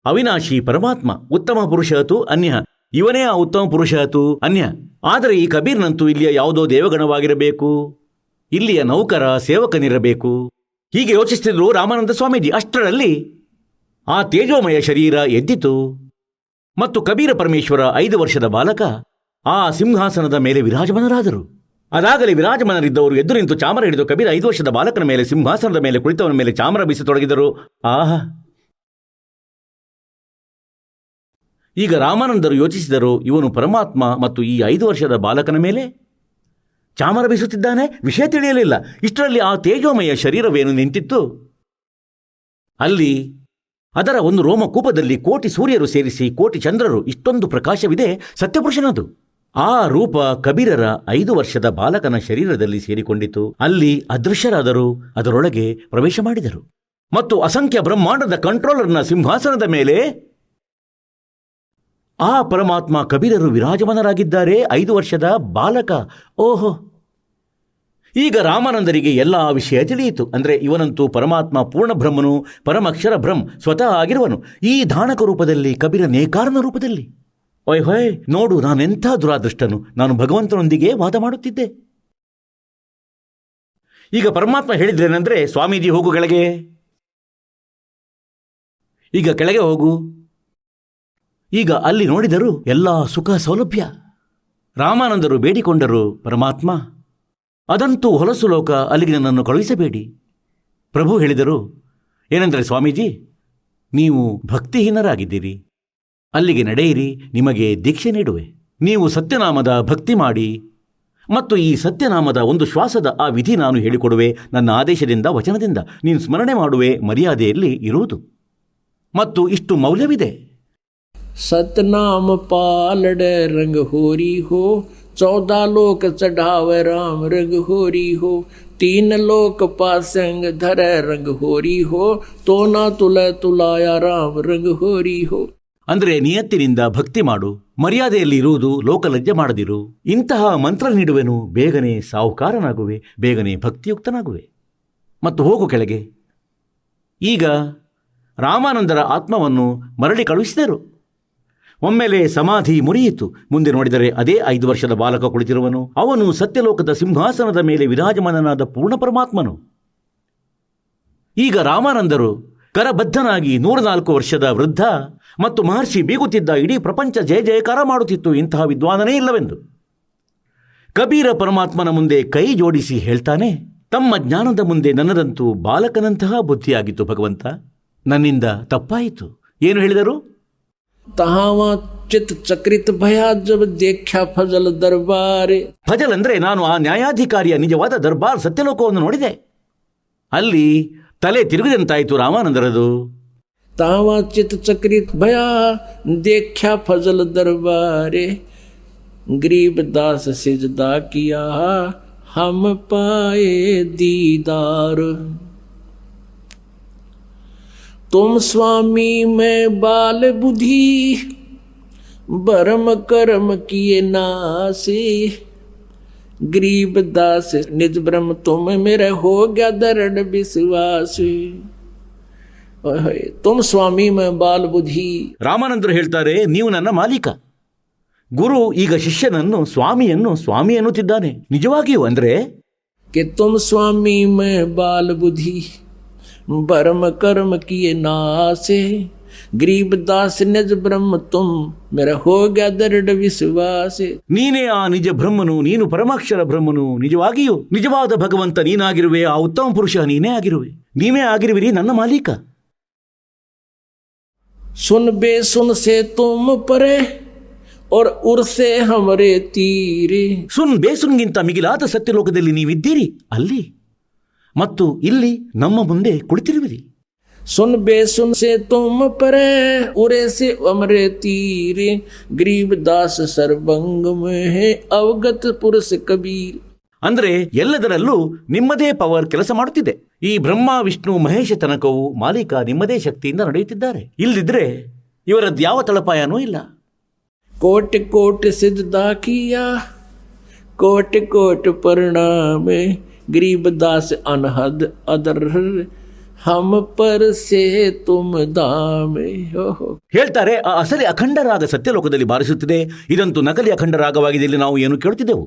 ಅವಿನಾಶಿ ಪರಮಾತ್ಮ ಉತ್ತಮ ಪುರುಷತು ಅನ್ಯ. ಇವನೇ ಆ ಉತ್ತಮ ಪುರುಷತು ಅನ್ಯ. ಆದರೆ ಈ ಕಬೀರ್ನಂತೂ ಇಲ್ಲಿಯ ಯಾವುದೋ ದೇವಗಣವಾಗಿರಬೇಕು. ಇಲ್ಲಿಯ ನೌಕರ ಸೇವಕನಿರಬೇಕು. ಹೀಗೆ ಯೋಚಿಸುತ್ತಿದ್ರು ರಾಮಾನಂದ ಸ್ವಾಮೀಜಿ ಅಷ್ಟರಲ್ಲಿ. ಆ ತೇಜೋಮಯ ಶರೀರ ಎದ್ದಿತು. ಮತ್ತು ಕಬೀರ ಪರಮೇಶ್ವರ ಐದು ವರ್ಷದ ಬಾಲಕ ಆ ಸಿಂಹಾಸನದ ಮೇಲೆ ವಿರಾಜಮನರಾದರು. ಅದಾಗಲೇ ವಿರಾಜಮನರಿದ್ದವರು ಎದ್ದು ನಿಂತು ಚಾಮರ ಹಿಡಿದು ಕಬೀರ ಐದು ವರ್ಷದ ಬಾಲಕನ ಮೇಲೆ ಸಿಂಹಾಸನದ ಮೇಲೆ ಕುಳಿತವನ ಮೇಲೆ ಚಾಮರ ಬೀಸತೊಡಗಿದರು. ಆಹಾ! ಈಗ ರಾಮಾನಂದರು ಯೋಚಿಸಿದರು, ಇವನು ಪರಮಾತ್ಮ ಮತ್ತು ಈ ಐದು ವರ್ಷದ ಬಾಲಕನ ಮೇಲೆ? ಚಾಮರ ಬೀಸುತ್ತಿದ್ದಾನೆ? ವಿಷಯ ತಿಳಿಯಲಿಲ್ಲ. ಇಷ್ಟರಲ್ಲಿ ಆ ತೇಜೋಮಯ ಶರೀರವೇನು ನಿಂತಿತ್ತು? ಅಲ್ಲಿ, ಅದರ ಒಂದು ರೋಮಕೂಪದಲ್ಲಿ ಕೋಟಿ ಸೂರ್ಯರು ಸೇರಿಸಿ ಕೋಟಿ ಚಂದ್ರರು, ಇಷ್ಟೊಂದು ಪ್ರಕಾಶವಿದೆ, ಸತ್ಯಪುರುಷನದು. ಆ ರೂಪ ಕಬೀರರ ಐದು ವರ್ಷದ ಬಾಲಕನ ಶರೀರದಲ್ಲಿ ಸೇರಿಕೊಂಡಿತು. ಅಲ್ಲಿ ಅದೃಶ್ಯರಾದರು, ಅದರೊಳಗೆ ಪ್ರವೇಶ ಮಾಡಿದರು. ಮತ್ತು ಅಸಂಖ್ಯ ಬ್ರಹ್ಮಾಂಡದ ಕಂಟ್ರೋಲರ್ನ ಸಿಂಹಾಸನದ ಮೇಲೆ ಆ ಪರಮಾತ್ಮ ಕಬೀರರು ವಿರಾಜಮಾನರಾಗಿದ್ದಾರೆ. ಐದು ವರ್ಷದ ಬಾಲಕ. ಓಹೋ. ಈಗ ರಾಮಾನಂದರಿಗೆ ಎಲ್ಲ ವಿಷಯ ತಿಳಿಯಿತು. ಅಂದರೆ ಇವನಂತೂ ಪರಮಾತ್ಮ ಪೂರ್ಣ ಬ್ರಹ್ಮನು, ಪರಮಕ್ಷರ ಬ್ರಹ್ಮ, ಸ್ವತಃ ಆಗಿರುವನು. ಈ ಧಾನಕ ರೂಪದಲ್ಲಿ, ಕಬೀರ ನೇಕಾರನ ರೂಪದಲ್ಲಿ. ಓಯ್ ಹೊಯ್, ನೋಡು, ನಾನೆಂಥ ದುರಾದೃಷ್ಟನು. ನಾನು ಭಗವಂತನೊಂದಿಗೆ ವಾದ ಮಾಡುತ್ತಿದ್ದೆ. ಈಗ ಪರಮಾತ್ಮ ಹೇಳಿದ್ರೇನೆಂದ್ರೆ, ಸ್ವಾಮೀಜಿ ಹೋಗು ಕೆಳಗೆ. ಈಗ ಕೆಳಗೆ ಹೋಗು. ಈಗ ಅಲ್ಲಿ ನೋಡಿದರು ಎಲ್ಲ ಸುಖ ಸೌಲಭ್ಯ. ರಾಮಾನಂದರು ಬೇಡಿಕೊಂಡರು, ಪರಮಾತ್ಮ, ಅದಂತೂ ಹೊಲಸು ಲೋಕ, ಅಲ್ಲಿಗೆ ನನ್ನನ್ನು ಕಳುಹಿಸಬೇಡಿ. ಪ್ರಭು ಹೇಳಿದರು, ಏನೆಂದರೆ ಸ್ವಾಮೀಜಿ, ನೀವು ಭಕ್ತಿಹೀನರಾಗಿದ್ದೀರಿ. ಅಲ್ಲಿಗೆ ನಡೆಯಿರಿ, ನಿಮಗೆ ದೀಕ್ಷೆ ನೀಡುವೆ. ನೀವು ಸತ್ಯನಾಮದ ಭಕ್ತಿ ಮಾಡಿ. ಮತ್ತು ಈ ಸತ್ಯನಾಮದ ಒಂದು ಶ್ವಾಸದ ಆ ವಿಧಿ ನಾನು ಹೇಳಿಕೊಡುವೆ ನನ್ನ ಆದೇಶದಿಂದ, ವಚನದಿಂದ. ನೀನು ಸ್ಮರಣೆ ಮಾಡುವೆ, ಮರ್ಯಾದೆಯಲ್ಲಿ ಇರುವುದು. ಮತ್ತು ಇಷ್ಟು ಮೌಲ್ಯವಿದೆ. सतनाम पालड़ रंग होरी हो चौदह लोक चढ़ावे राम रंग होरी हो तीन लोक पासंग धर रंग होरी हो तो ना तुल तुलाया राम रंग होरी हो ಅಂದ್ರೆ ನಿಯತ್ತಿನಿಂದ ಭಕ್ತಿ ಮಾಡು ಮರ್ಯಾದೆಯಲ್ಲಿ ಇರುವುದು ಲೋಕಲಜ್ಜೆ ಮಾಡದಿರು ಇಂತಹ ಮಂತ್ರ ನೀಡುವೆನು ಬೇಗನೆ ಸಾಹುಕಾರನಾಗುವೆ ಬೇಗನೆ ಭಕ್ತಿಯುಕ್ತನಾಗುವೆ ಮತ್ತು ಹೋಗು ಕೆಳಗೆ ಈಗ ರಾಮಾನಂದರ ಆತ್ಮವನ್ನು ಮರಳಿ ಕಳುಹಿಸಿದರು ಒಮ್ಮೆಲೆ ಸಮಾಧಿ ಮುರಿಯಿತು. ಮುಂದೆ ನೋಡಿದರೆ ಅದೇ ಐದು ವರ್ಷದ ಬಾಲಕ ಕುಳಿತಿರುವನು. ಅವನು ಸತ್ಯಲೋಕದ ಸಿಂಹಾಸನದ ಮೇಲೆ ವಿರಾಜಮಾನನಾದ ಪೂರ್ಣ ಪರಮಾತ್ಮನು. ಈಗ ರಾಮಾನಂದರು ಕರಬದ್ಧನಾಗಿ ನೂರ ನಾಲ್ಕು ವರ್ಷದ ವೃದ್ಧ ಮತ್ತು ಮಹರ್ಷಿ ಬೀಗುತ್ತಿದ್ದ ಇಡೀ ಪ್ರಪಂಚ ಜಯ ಜಯಕಾರ ಮಾಡುತ್ತಿತ್ತು. ಇಂತಹ ವಿದ್ವಾನನೇ ಇಲ್ಲವೆಂದು. ಕಬೀರ ಪರಮಾತ್ಮನ ಮುಂದೆ ಕೈ ಜೋಡಿಸಿ ಹೇಳ್ತಾನೆ, ತಮ್ಮ ಜ್ಞಾನದ ಮುಂದೆ ನನ್ನದಂತೂ ಬಾಲಕನಂತಹ ಬುದ್ಧಿಯಾಗಿತ್ತು ಭಗವಂತ. ನನ್ನಿಂದ ತಪ್ಪಾಯಿತು. ಏನು ಹೇಳಿದರು? ತಹಾವಾ ಚಿತ್ ಚಕ್ರಿತ ಭಯ ದೇಖ್ಯ ಫಜಲ್ ದರ್ಬಾರಿ. ಫಜಲ್ ಅಂದರೆ ನಾನು ಆ ನ್ಯಾಯಾಧಿಕಾರಿಯ ನಿಜವಾದ ದರ್ಬಾರ್ ಸತ್ಯಲೋಕವನ್ನು ನೋಡಿದೆ. ಅಲ್ಲಿ ತಲೆ ತಿರುಗಿದಂತಾಯ್ತು ರಾಮಾನಂದರದು. ತಾವಾ ಚಿತ್ ಚಕ್ರಿತ್ ಭಯ ದೇಖ್ಯ ಫಜಲ್ ದರ್ಬಾರಿ. ಗ್ರೀಬ್ ದಾಸ ಸಿಜ್ ದಾಕಿಯ ಹಮ ಪಾಯೆ ದೀದಾರು. तुम स्वामी मैं बाल बुद्धि बरम कर्म किए नासे गरीब दास निज ब्रह्म तुम मेरे हो गया दृढ़ विश्वास ओए होए, तुम स्वामी मैं बाल बुद्धि ರಾಮಾನಂದರು ಹೇಳ್ತಾರೆ ನೀವು ನನ್ನ ಮಾಲೀಕ ಗುರು ಈಗ ಶಿಷ್ಯನನ್ನು ಸ್ವಾಮಿಯನ್ನು ಸ್ವಾಮಿ ಎನ್ನುತ್ತಿದ್ದಾನೆ ನಿಜವಾಗಿಯೂ ಅಂದ್ರೆ कि तुम स्वामी मैं बाल बुद्धि बरम कर्म किए नासे गरीब दास निज ब्रह्म तुम मेरा हो गया दृढ़ विश्वास ನೀನೇ ಆ ನಿಜ ಬ್ರಹ್ಮನು ನೀನು ಪರಮಾಕ್ಷರ ಬ್ರಹ್ಮನು ನಿಜವಾಗಿಯೂ ನಿಜವಾದ ಭಗವಂತ ನೀನಾಗಿರುವೆ ಆ ಉತ್ತಮ ಪುರುಷ ನೀನೇ ಆಗಿರುವೆ ನೀವೇ ಆಗಿರುವಿರಿ ನನ್ನ ಮಾಲೀಕ सुन बे सुन से तुम परे और उर से हमरे तीरे ಸುನ್ ಬೇಸುನ್ಗಿಂತ ಮಿಗಿಲಾದ ಸತ್ಯಲೋಕದಲ್ಲಿ ನೀವಿದ್ದೀರಿ ಅಲ್ಲಿ ಮತ್ತು ಇಲ್ಲಿ ನಮ್ಮ ಮುಂದೆ ಕುಳಿತಿರುವಿರಿ सुन बे सुन से तुम परे उरे से अमरे तीरे गरीब दास सर्वंग में है अवगत पुरुष कबीर ಅಂದ್ರೆ ಎಲ್ಲದರಲ್ಲೂ ನಿಮ್ಮದೇ ಪವರ್ ಕೆಲಸ ಮಾಡುತ್ತಿದೆ ಈ ಬ್ರಹ್ಮ ವಿಷ್ಣು ಮಹೇಶ ತನಕವು ಮಾಲೀಕ ನಿಮ್ಮದೇ ಶಕ್ತಿಯಿಂದ ನಡೆಯುತ್ತಿದ್ದಾರೆ ಇಲ್ಲದಿದ್ರೆ ಇವರದ್ದು ಯಾವ ತಳಪಾಯನೂ ಇಲ್ಲ कोट कोट सिजदा किया कोट कोट प्रणाम गरीब दास अनहद अदर हम पर से तुम दामे हो हो ಹೇಳ್ತಾರೆ ಆ ಅಸಲಿ ಅಖಂಡ ರಾಗ ಸತ್ಯಲೋಕದಲ್ಲಿ ಬಾರಿಸುತ್ತಿದೆ ಇದಂತೂ ನಕಲಿ ಅಖಂಡ ರಾಗವಾಗಿದೆ ಇಲ್ಲಿ ನಾವು ಏನು ಕೇಳುತ್ತಿದ್ದೆವು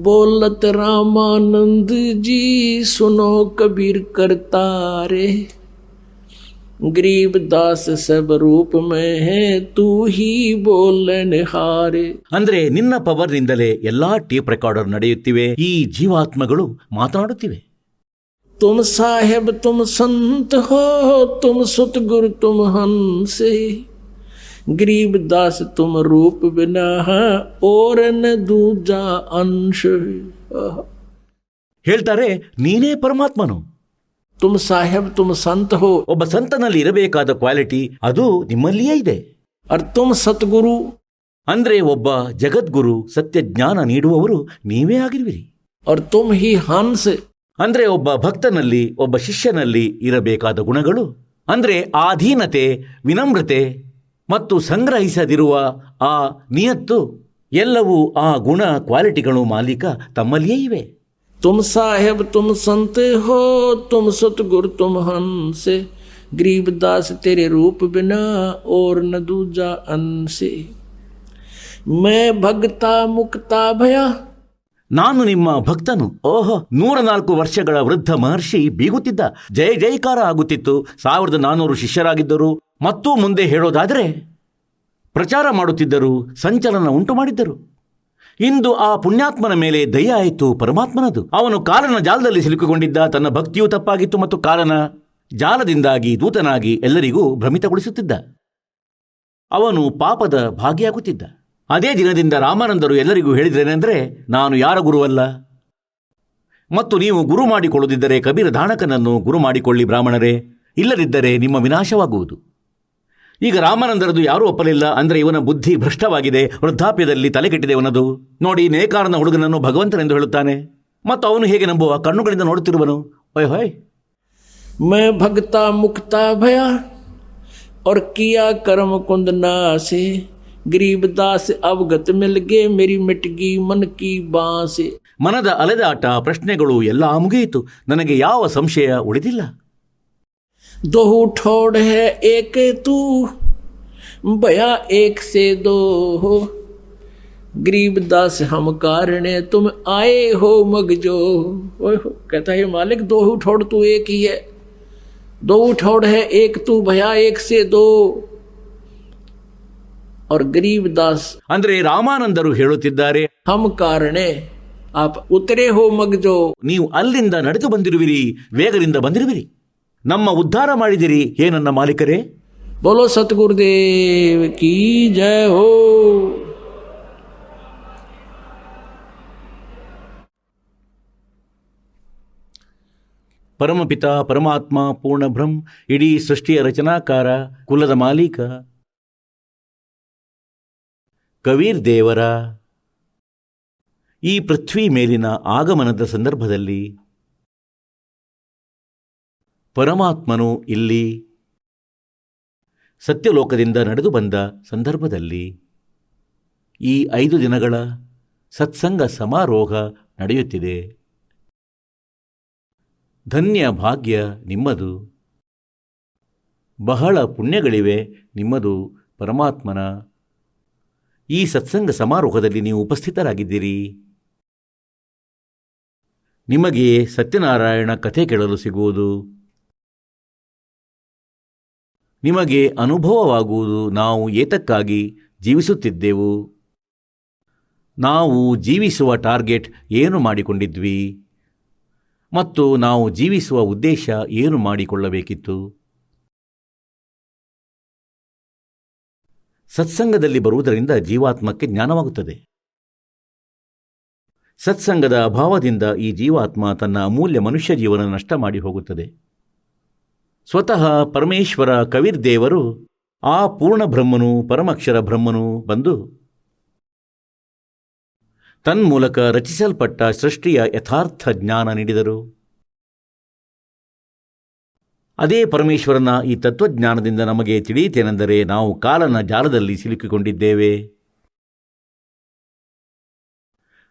बोलत रामानंद जी सुनो कबीर करतारे ਗਰੀਬ ਦਾਸ ਸਭ ರೂಪ ಅಂದ್ರೆ ನಿನ್ನ ಪವರ್ ನಿಂದಲೇ ಎಲ್ಲಾ ಟೇಪ್ ರೆಕಾರ್ಡರ್ ನಡೆಯುತ್ತಿವೆ ಈ ಜೀವಾತ್ಮಗಳು ಮಾತನಾಡುತ್ತಿವೆ. ತುಮ್ ಸಾಹೇಬ್ ತುಮ್ ಸಂತ ಹೋ ತುಮ್ ಸುತಗುರು ತುಮ್ ಹನ್ಸೆ ਗਰੀਬ ਦਾਸ ਤੁਮ ਰੂਪ ਬਿਨਾ ਔਰ ਨ ਦੂਜਾ ਅੰਸ਼ ಹೇಳ್ತಾರೆ ನೀನೇ ಪರಮಾತ್ಮನು. ತುಮ್ ಸಾಹೇಬ್ ತುಮ್ ಸಂತ ಹೋ ಒಬ್ಬ ಸಂತನಲ್ಲಿ ಇರಬೇಕಾದ ಕ್ವಾಲಿಟಿ ಅದು ನಿಮ್ಮಲ್ಲಿಯೇ ಇದೆ. ಅರ್ಥಂ ಸತ್ಗುರು. ಅಂದ್ರೆ ಒಬ್ಬ ಜಗದ್ಗುರು ಸತ್ಯ ಜ್ಞಾನ ನೀಡುವವರು ನೀವೇ ಆಗಿರುವಿರಿ. ಅರ್ಥಂ ಹಿ ಹಾನ್ಸ್. ಅಂದ್ರೆ ಒಬ್ಬ ಭಕ್ತನಲ್ಲಿ ಒಬ್ಬ ಶಿಷ್ಯನಲ್ಲಿ ಇರಬೇಕಾದ ಗುಣಗಳು. ಅಂದ್ರೆ ಆಧೀನತೆ ವಿನಮ್ರತೆ ಮತ್ತು ಸಂಗ್ರಹಿಸದಿರುವ ಆ ನಿಯತ್ತು ಎಲ್ಲವೂ ಆ ಗುಣ ಕ್ವಾಲಿಟಿಗಳು ಮಾಲೀಕ ತಮ್ಮಲ್ಲಿಯೇ ಇವೆ. तुम साहेब तुम संत हो तुम सतगुरु तुम हंस गरीब दास तेरे रूप बिना और न दूजा अंश मैं भगता मुक्ता भया ನಾನು ನಿಮ್ಮ ಭಕ್ತನು ಓಹೋ ನೂರ ನಾಲ್ಕು ವರ್ಷಗಳ ವೃದ್ಧ ಮಹರ್ಷಿ ಬೀಗುತ್ತಿದ್ದ ಜಯ ಜಯಕಾರ ಆಗುತ್ತಿತ್ತು ಸಾವಿರದ ನಾನ್ನೂರು ಶಿಷ್ಯರಾಗಿದ್ದರು ಮತ್ತು ಮುಂದೆ ಹೇಳೋದಾದರೆ ಪ್ರಚಾರ ಮಾಡುತ್ತಿದ್ದರು ಸಂಚಲನ ಉಂಟು ಮಾಡಿದ್ದರು ಇಂದು ಆ ಪುಣ್ಯಾತ್ಮನ ಮೇಲೆ ದಯ ಆಯಿತು ಪರಮಾತ್ಮನದು. ಅವನು ಕಾಲನ ಜಾಲದಲ್ಲಿ ಸಿಲುಕಿಕೊಂಡಿದ್ದ ತನ್ನ ಭಕ್ತಿಯೂ ತಪ್ಪಾಗಿತ್ತು ಮತ್ತು ಕಾಲನ ಜಾಲದಿಂದಾಗಿ ದೂತನಾಗಿ ಎಲ್ಲರಿಗೂ ಭ್ರಮಿತಗೊಳಿಸುತ್ತಿದ್ದ. ಅವನು ಪಾಪದ ಭಾಗಿಯಾಗುತ್ತಿದ್ದ. ಅದೇ ದಿನದಿಂದ ರಾಮಾನಂದರು ಎಲ್ಲರಿಗೂ ಹೇಳಿದ್ರೇನೆಂದರೆ, ನಾನು ಯಾರ ಗುರುವಲ್ಲ? ಮತ್ತು ನೀವು ಗುರು ಮಾಡಿಕೊಳ್ಳದಿದ್ದರೆ ಕಬೀರ ದಾಣಕನನ್ನು ಗುರು ಮಾಡಿಕೊಳ್ಳಿ ಬ್ರಾಹ್ಮಣರೇ, ಇಲ್ಲದಿದ್ದರೆ ನಿಮ್ಮ ವಿನಾಶವಾಗುವುದು. ಈಗ ರಾಮಾನಂದರದು ಯಾರೂ ಒಪ್ಪಲಿಲ್ಲ ಅಂದರೆ ಇವನ ಬುದ್ಧಿ ಭ್ರಷ್ಟವಾಗಿದೆ ವೃದ್ಧಾಪ್ಯದಲ್ಲಿ ತಲೆಕೆಟ್ಟಿದೆ ಇವನದು ನೋಡಿ ನೇಕಾರನ ಹುಡುಗನನ್ನು ಭಗವಂತನೆಂದು ಹೇಳುತ್ತಾನೆ ಮತ್ತು ಅವನು ಹೇಗೆ ನಂಬುವ ಕಣ್ಣುಗಳಿಂದ ನೋಡುತ್ತಿರುವನು ಓಯ್ ಹೋಯ್ मैं भगता मुक्ता भया और किया कर्म कुंद नासे गरीब दास अवगत मिल गए मेरी मिटगी मन की बांस ಮನದ ಅಲೆದಾಟ ಪ್ರಶ್ನೆಗಳು ಎಲ್ಲ ಮುಗಿಯಿತು ನನಗೆ ಯಾವ ಸಂಶಯ ಉಳಿದಿಲ್ಲ दोहू ठोड़ है एक तू भया एक से दो हो गरीब दास हम कारण तुम आए हो मगजो ओए हो कहता है मालिक दोहू ठोड़ तू एक ही है दो ठोड़ है एक तू भया एक से दो और गरीब दास ಅಂದ್ರೆ ರಾಮಾನಂದರು ಹೇಳುತ್ತಿದ್ದಾರೆ हम कारण आप उतरे हो मगजो ನೀವು ಅಲ್ಲಿಂದ ನಡೆದು ಬಂದಿರುವಿರಿ ವೇಗದಿಂದ ಬಂದಿರುವಿರಿ ನಮ್ಮ ಉದ್ಧಾರ ಮಾಡಿದಿರಿ ಏನನ್ನ ನನ್ನ ಮಾಲೀಕರೇ. ಬೋಲೋ ಸದ್ಗುರುದೇವ್ ಕೀ ಜಯ ಹೋ. ಪರಮಪಿತ ಪರಮಾತ್ಮ ಪೂರ್ಣ ಭ್ರಂ ಇಡೀ ಸೃಷ್ಟಿಯ ರಚನಾಕಾರ ಕುಲದ ಮಾಲೀಕ. ಕವೀರ್ ದೇವರ ಈ ಪೃಥ್ವಿ ಮೇಲಿನ ಆಗಮನದ ಸಂದರ್ಭದಲ್ಲಿ ಪರಮಾತ್ಮನು ಇಲ್ಲಿ ಸತ್ಯಲೋಕದಿಂದ ನಡೆದು ಬಂದ ಸಂದರ್ಭದಲ್ಲಿ ಈ ಐದು ದಿನಗಳ ಸತ್ಸಂಗ ಸಮಾರೋಹ ನಡೆಯುತ್ತಿದೆ. ಧನ್ಯ ಭಾಗ್ಯ ನಿಮ್ಮದು. ಬಹಳ ಪುಣ್ಯಗಳಿವೆ ನಿಮ್ಮದು ಪರಮಾತ್ಮನ. ಈ ಸತ್ಸಂಗ ಸಮಾರೋಹದಲ್ಲಿ ನೀವು ಉಪಸ್ಥಿತರಾಗಿದ್ದೀರಿ. ನಿಮಗೆ ಸತ್ಯನಾರಾಯಣ ಕಥೆ ಕೇಳಲು ಸಿಗುವುದು. ನಿಮಗೆ ಅನುಭವವಾಗುವುದು ನಾವು ಏತಕ್ಕಾಗಿ ಜೀವಿಸುತ್ತಿದ್ದೆವು? ನಾವು ಜೀವಿಸುವ ಟಾರ್ಗೆಟ್ ಏನು ಮಾಡಿಕೊಂಡಿದ್ವಿ? ಮತ್ತು ನಾವು ಜೀವಿಸುವ ಉದ್ದೇಶ ಏನು ಮಾಡಿಕೊಳ್ಳಬೇಕಿತ್ತು? ಸತ್ಸಂಗದಲ್ಲಿ ಬರುವುದರಿಂದ ಜೀವಾತ್ಮಕ್ಕೆ ಜ್ಞಾನವಾಗುತ್ತದೆ. ಸತ್ಸಂಗದ ಅಭಾವದಿಂದ ಈ ಜೀವಾತ್ಮ ತನ್ನ ಅಮೂಲ್ಯ ಮನುಷ್ಯ ಜೀವನ ನಷ್ಟ ಮಾಡಿ ಹೋಗುತ್ತದೆ. ಸ್ವತಃ ಪರಮೇಶ್ವರ ಕವಿರ್ದೇವರು ಆ ಪೂರ್ಣ ಬ್ರಹ್ಮನು ಪರಮಕ್ಷರ ಬ್ರಹ್ಮನು ಬಂದು ತನ್ಮೂಲಕ ರಚಿಸಲ್ಪಟ್ಟ ಸೃಷ್ಟಿಯ ಯಥಾರ್ಥ ಜ್ಞಾನ ನೀಡಿದರು. ಅದೇ ಪರಮೇಶ್ವರನ ಈ ತತ್ವಜ್ಞಾನದಿಂದ ನಮಗೆ ತಿಳಿಯಿತೇನೆಂದರೆ ನಾವು ಕಾಲನ ಜಾಲದಲ್ಲಿ ಸಿಲುಕಿಕೊಂಡಿದ್ದೇವೆ.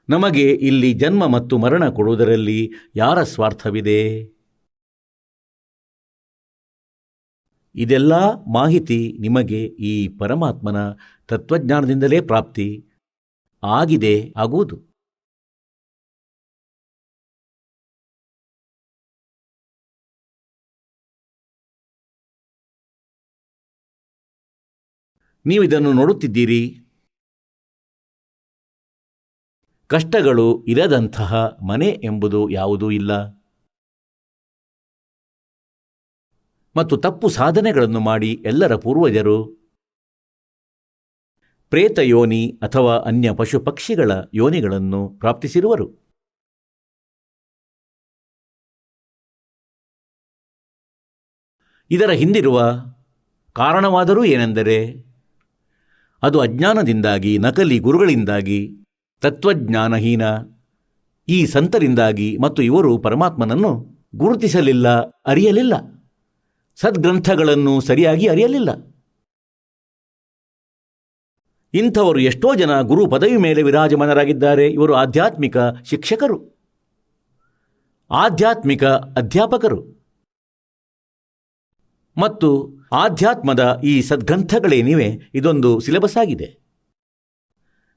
ನಮಗೆ ಇಲ್ಲಿ ಜನ್ಮ ಮತ್ತು ಮರಣ ಕೊಡುವುದರಲ್ಲಿ ಯಾರ ಸ್ವಾರ್ಥವಿದೆ? ಇದೆಲ್ಲ ಮಾಹಿತಿ ನಿಮಗೆ ಈ ಪರಮಾತ್ಮನ ತತ್ವಜ್ಞಾನದಿಂದಲೇ ಪ್ರಾಪ್ತಿ ಆಗಿದೆ ಆಗುವುದು. ನೀವು ಇದನ್ನು ನೋಡುತ್ತಿದ್ದೀರಿ. ಕಷ್ಟಗಳು ಇರದಂತಹ ಮನೆ ಎಂಬುದು ಯಾವುದೂ ಇಲ್ಲ. ಮತ್ತು ತಪ್ಪು ಸಾಧನೆಗಳನ್ನು ಮಾಡಿ ಎಲ್ಲರ ಪೂರ್ವಜರು. ಪ್ರೇತ ಯೋನಿ ಅಥವಾ ಅನ್ಯ ಪಶು ಪಕ್ಷಿಗಳ ಯೋನಿಗಳನ್ನು ಪ್ರಾಪ್ತಿಸಿರುವರು. ಇದರ ಹಿಂದಿರುವ ಕಾರಣವಾದರೂ ಏನೆಂದರೆ, ಅದು ಅಜ್ಞಾನದಿಂದಾಗಿ, ನಕಲಿ ಗುರುಗಳಿಂದಾಗಿ, ತತ್ವಜ್ಞಾನಹೀನ, ಈ ಸಂತರಿಂದಾಗಿ ಮತ್ತು ಇವರು ಪರಮಾತ್ಮನನ್ನು ಗುರುತಿಸಲಿಲ್ಲ, ಅರಿಯಲಿಲ್ಲ. ಸದ್ಗ್ರಂಥಗಳನ್ನು ಸರಿಯಾಗಿ ಅರಿಯಲಿಲ್ಲ. ಇಂಥವರು ಎಷ್ಟೋ ಜನ ಗುರು ಪದವಿ ಮೇಲೆ ವಿರಾಜಮಾನರಾಗಿದ್ದಾರೆ. ಇವರು ಆಧ್ಯಾತ್ಮಿಕ ಶಿಕ್ಷಕರು. ಆಧ್ಯಾತ್ಮಿಕ ಅಧ್ಯಾಪಕರು. ಮತ್ತು ಆಧ್ಯಾತ್ಮದ ಈ ಸದ್ಗ್ರಂಥಗಳೇನಿವೆ, ಇದೊಂದು ಸಿಲೆಬಸ್ ಆಗಿದೆ.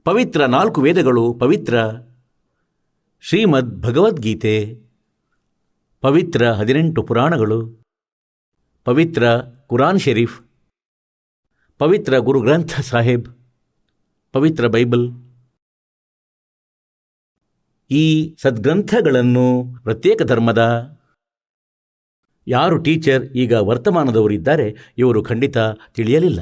ಪವಿತ್ರ ನಾಲ್ಕು ವೇದಗಳು, ಪವಿತ್ರ ಶ್ರೀಮದ್ ಭಗವದ್ಗೀತೆ ಪವಿತ್ರ ಹದಿನೆಂಟು ಪುರಾಣಗಳು ಪವಿತ್ರ ಕುರಾನ್ ಶರೀಫ್, ಪವಿತ್ರ ಗುರು ಗ್ರಂಥ ಸಾಹೇಬ್, ಪವಿತ್ರ ಬೈಬಲ್. ಈ ಸದ್ಗ್ರಂಥಗಳನ್ನು ಪ್ರತ್ಯೇಕ ಧರ್ಮದ. ಯಾರು ಟೀಚರ್, ಈಗ ವರ್ತಮಾನದವರಿದ್ದಾರೆ, ಇವರು ಖಂಡಿತ ತಿಳಿಯಲಿಲ್ಲ.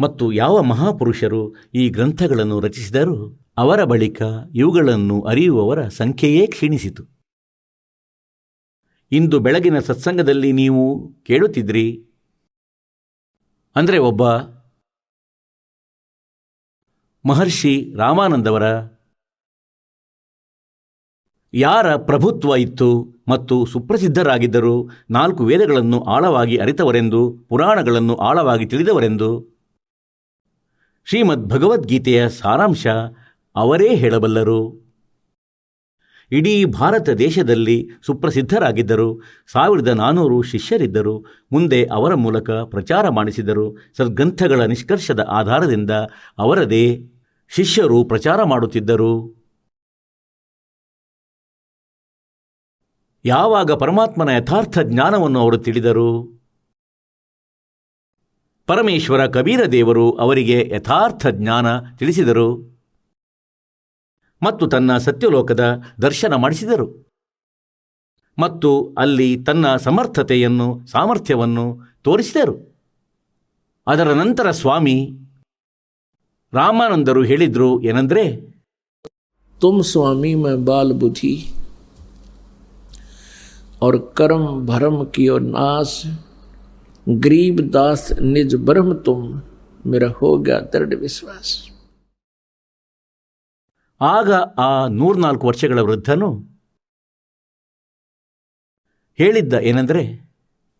ಮತ್ತು ಯಾವ ಮಹಾಪುರುಷರು ಈ ಗ್ರಂಥಗಳನ್ನು ರಚಿಸಿದರೂ? ಅವರ ಬಳಿಕ ಇವುಗಳನ್ನು ಅರಿಯುವವರ ಸಂಖ್ಯೆಯೇ ಕ್ಷೀಣಿಸಿತು. ಇಂದು ಬೆಳಗಿನ ಸತ್ಸಂಗದಲ್ಲಿ ನೀವು ಕೇಳುತ್ತಿದ್ರಿ? ಅಂದರೆ ಒಬ್ಬ ಮಹರ್ಷಿ ರಾಮಾನಂದವರ ಯಾರ ಪ್ರಭುತ್ವ ಇತ್ತು ಮತ್ತು ಸುಪ್ರಸಿದ್ಧರಾಗಿದ್ದರು ನಾಲ್ಕು ವೇದಗಳನ್ನು ಆಳವಾಗಿ ಅರಿತವರೆಂದು, ಪುರಾಣಗಳನ್ನು ಆಳವಾಗಿ ತಿಳಿದವರೆಂದು? ಶ್ರೀಮದ್ ಭಗವದ್ಗೀತೆಯ ಸಾರಾಂಶ ಅವರೇ ಹೇಳಬಲ್ಲರು. ಇಡೀ ಭಾರತ ದೇಶದಲ್ಲಿ ಸುಪ್ರಸಿದ್ಧರಾಗಿದ್ದರು. ಸಾವಿರದ ನಾನ್ನೂರು ಶಿಷ್ಯರಿದ್ದರು. ಮುಂದೆ ಅವರ ಮೂಲಕ ಪ್ರಚಾರ ಮಾಡಿಸಿದರು. ಸದ್ಗ್ರಂಥಗಳ ನಿಷ್ಕರ್ಷದ ಆಧಾರದಿಂದ ಅವರದೇ ಶಿಷ್ಯರು ಪ್ರಚಾರ ಮಾಡುತ್ತಿದ್ದರು. ಯಾವಾಗ ಪರಮಾತ್ಮನ ಯಥಾರ್ಥ ಜ್ಞಾನವನ್ನು ಅವರು ತಿಳಿದರು? ಪರಮೇಶ್ವರ ಕಬೀರ ದೇವರು ಅವರಿಗೆ ಯಥಾರ್ಥ ಜ್ಞಾನ ತಿಳಿಸಿದರು. ಮತ್ತು ತನ್ನ ಸತ್ಯಲೋಕದ ದರ್ಶನ ಮಾಡಿಸಿದರು ಮತ್ತು ಅಲ್ಲಿ ತನ್ನ ಸಮರ್ಥತೆಯನ್ನು ಸಾಮರ್ಥ್ಯವನ್ನು ತೋರಿಸಿದರು ಅದರ ನಂತರ ಸ್ವಾಮಿ ರಾಮಾನಂದರು ಹೇಳಿದ್ರು ಏನೆಂದರೆ तुम स्वामी मैं बाल बुद्धि और कर्म भरम की और नाश गरीब दास निज ब्रह्म तुम मेरा हो गया दृढ़ विश्वास ಆಗ ಆ ನೂರ್ನಾಲ್ಕು ವರ್ಷಗಳ ವೃದ್ಧನು ಹೇಳಿದ್ದ ಏನೆಂದರೆ,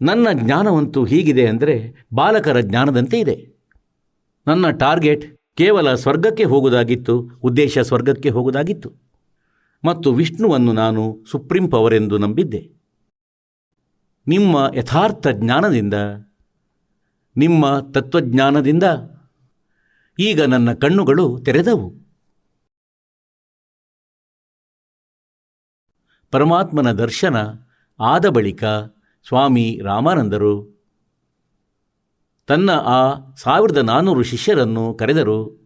ನನ್ನ ಜ್ಞಾನವಂತೂ ಹೀಗಿದೆ ಅಂದರೆ ಬಾಲಕರ ಜ್ಞಾನದಂತೆ ಇದೆ. ನನ್ನ ಟಾರ್ಗೆಟ್ ಕೇವಲ ಸ್ವರ್ಗಕ್ಕೆ ಹೋಗುವುದಾಗಿತ್ತು, ಉದ್ದೇಶ ಸ್ವರ್ಗಕ್ಕೆ ಹೋಗುವುದಾಗಿತ್ತು. ಮತ್ತು ವಿಷ್ಣುವನ್ನು ನಾನು ಸುಪ್ರೀಂ ಪವರ್ ಎಂದು ನಂಬಿದ್ದೆ. ನಿಮ್ಮ ಯಥಾರ್ಥ ಜ್ಞಾನದಿಂದ, ನಿಮ್ಮ ತತ್ವಜ್ಞಾನದಿಂದ ಈಗ ನನ್ನ ಕಣ್ಣುಗಳು ತೆರೆದವು. ಪರಮಾತ್ಮನ ದರ್ಶನ ಆದ ಬಳಿಕ ಸ್ವಾಮಿ ರಾಮಾನಂದರು. ತನ್ನ ಆ ಸಾವಿರದ ನಾನ್ನೂರು ಶಿಷ್ಯರನ್ನು ಕರೆದರು.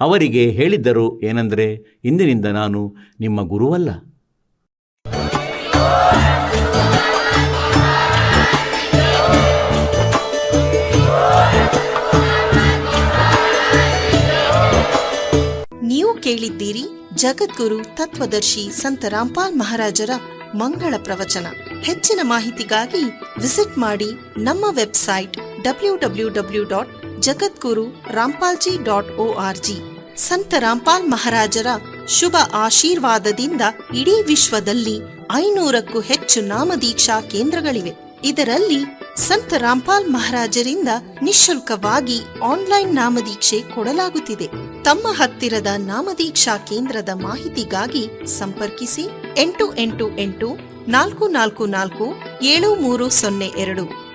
ಅವರಿಗೆ ಹೇಳಿದ್ದರು ಏನೆಂದರೆ, ಇಂದಿನಿಂದ ನಾನು ನಿಮ್ಮ ಗುರುವಲ್ಲ. ಕೇಳಿದ್ದೀರಿ? ಜಗದ್ಗುರು, ತತ್ವದರ್ಶಿ ಸಂತ ರಾಮ್ಪಾಲ್ ಮಹಾರಾಜರ ಮಂಗಳ ಪ್ರವಚನ. ಹೆಚ್ಚಿನ ಮಾಹಿತಿಗಾಗಿ ವಿಸಿಟ್ ಮಾಡಿ ನಮ್ಮ website W W W dot Jagadguru Rampalji dot O R G. Sant Rampal ಮಹಾರಾಜರ ಶುಭ ಆಶೀರ್ವಾದದಿಂದ ಇಡೀ ವಿಶ್ವದಲ್ಲಿ ಐನೂರಕ್ಕೂ ಹೆಚ್ಚು ನಾಮದೀಕ್ಷಾ ಕೇಂದ್ರಗಳಿವೆ. ಇದರಲ್ಲಿ ಸಂತ ರಾಮ್ಪಾಲ್ ಮಹಾರಾಜರಿಂದ ನಿಶುಲ್ಕವಾಗಿ ಆನ್ಲೈನ್ ನಾಮದೀಕ್ಷೆ ಕೊಡಲಾಗುತ್ತಿದೆ. ತಮ್ಮ ಹತ್ತಿರದ ನಾಮದೀಕ್ಷಾ ಕೇಂದ್ರದ ಮಾಹಿತಿಗಾಗಿ ಸಂಪರ್ಕಿಸಿ ಎಂಟು ಎಂಟು ಎಂಟು ನಾಲ್ಕು ನಾಲ್ಕು ನಾಲ್ಕು ಏಳು ಮೂರು ಸೊನ್ನೆ ಎರಡು.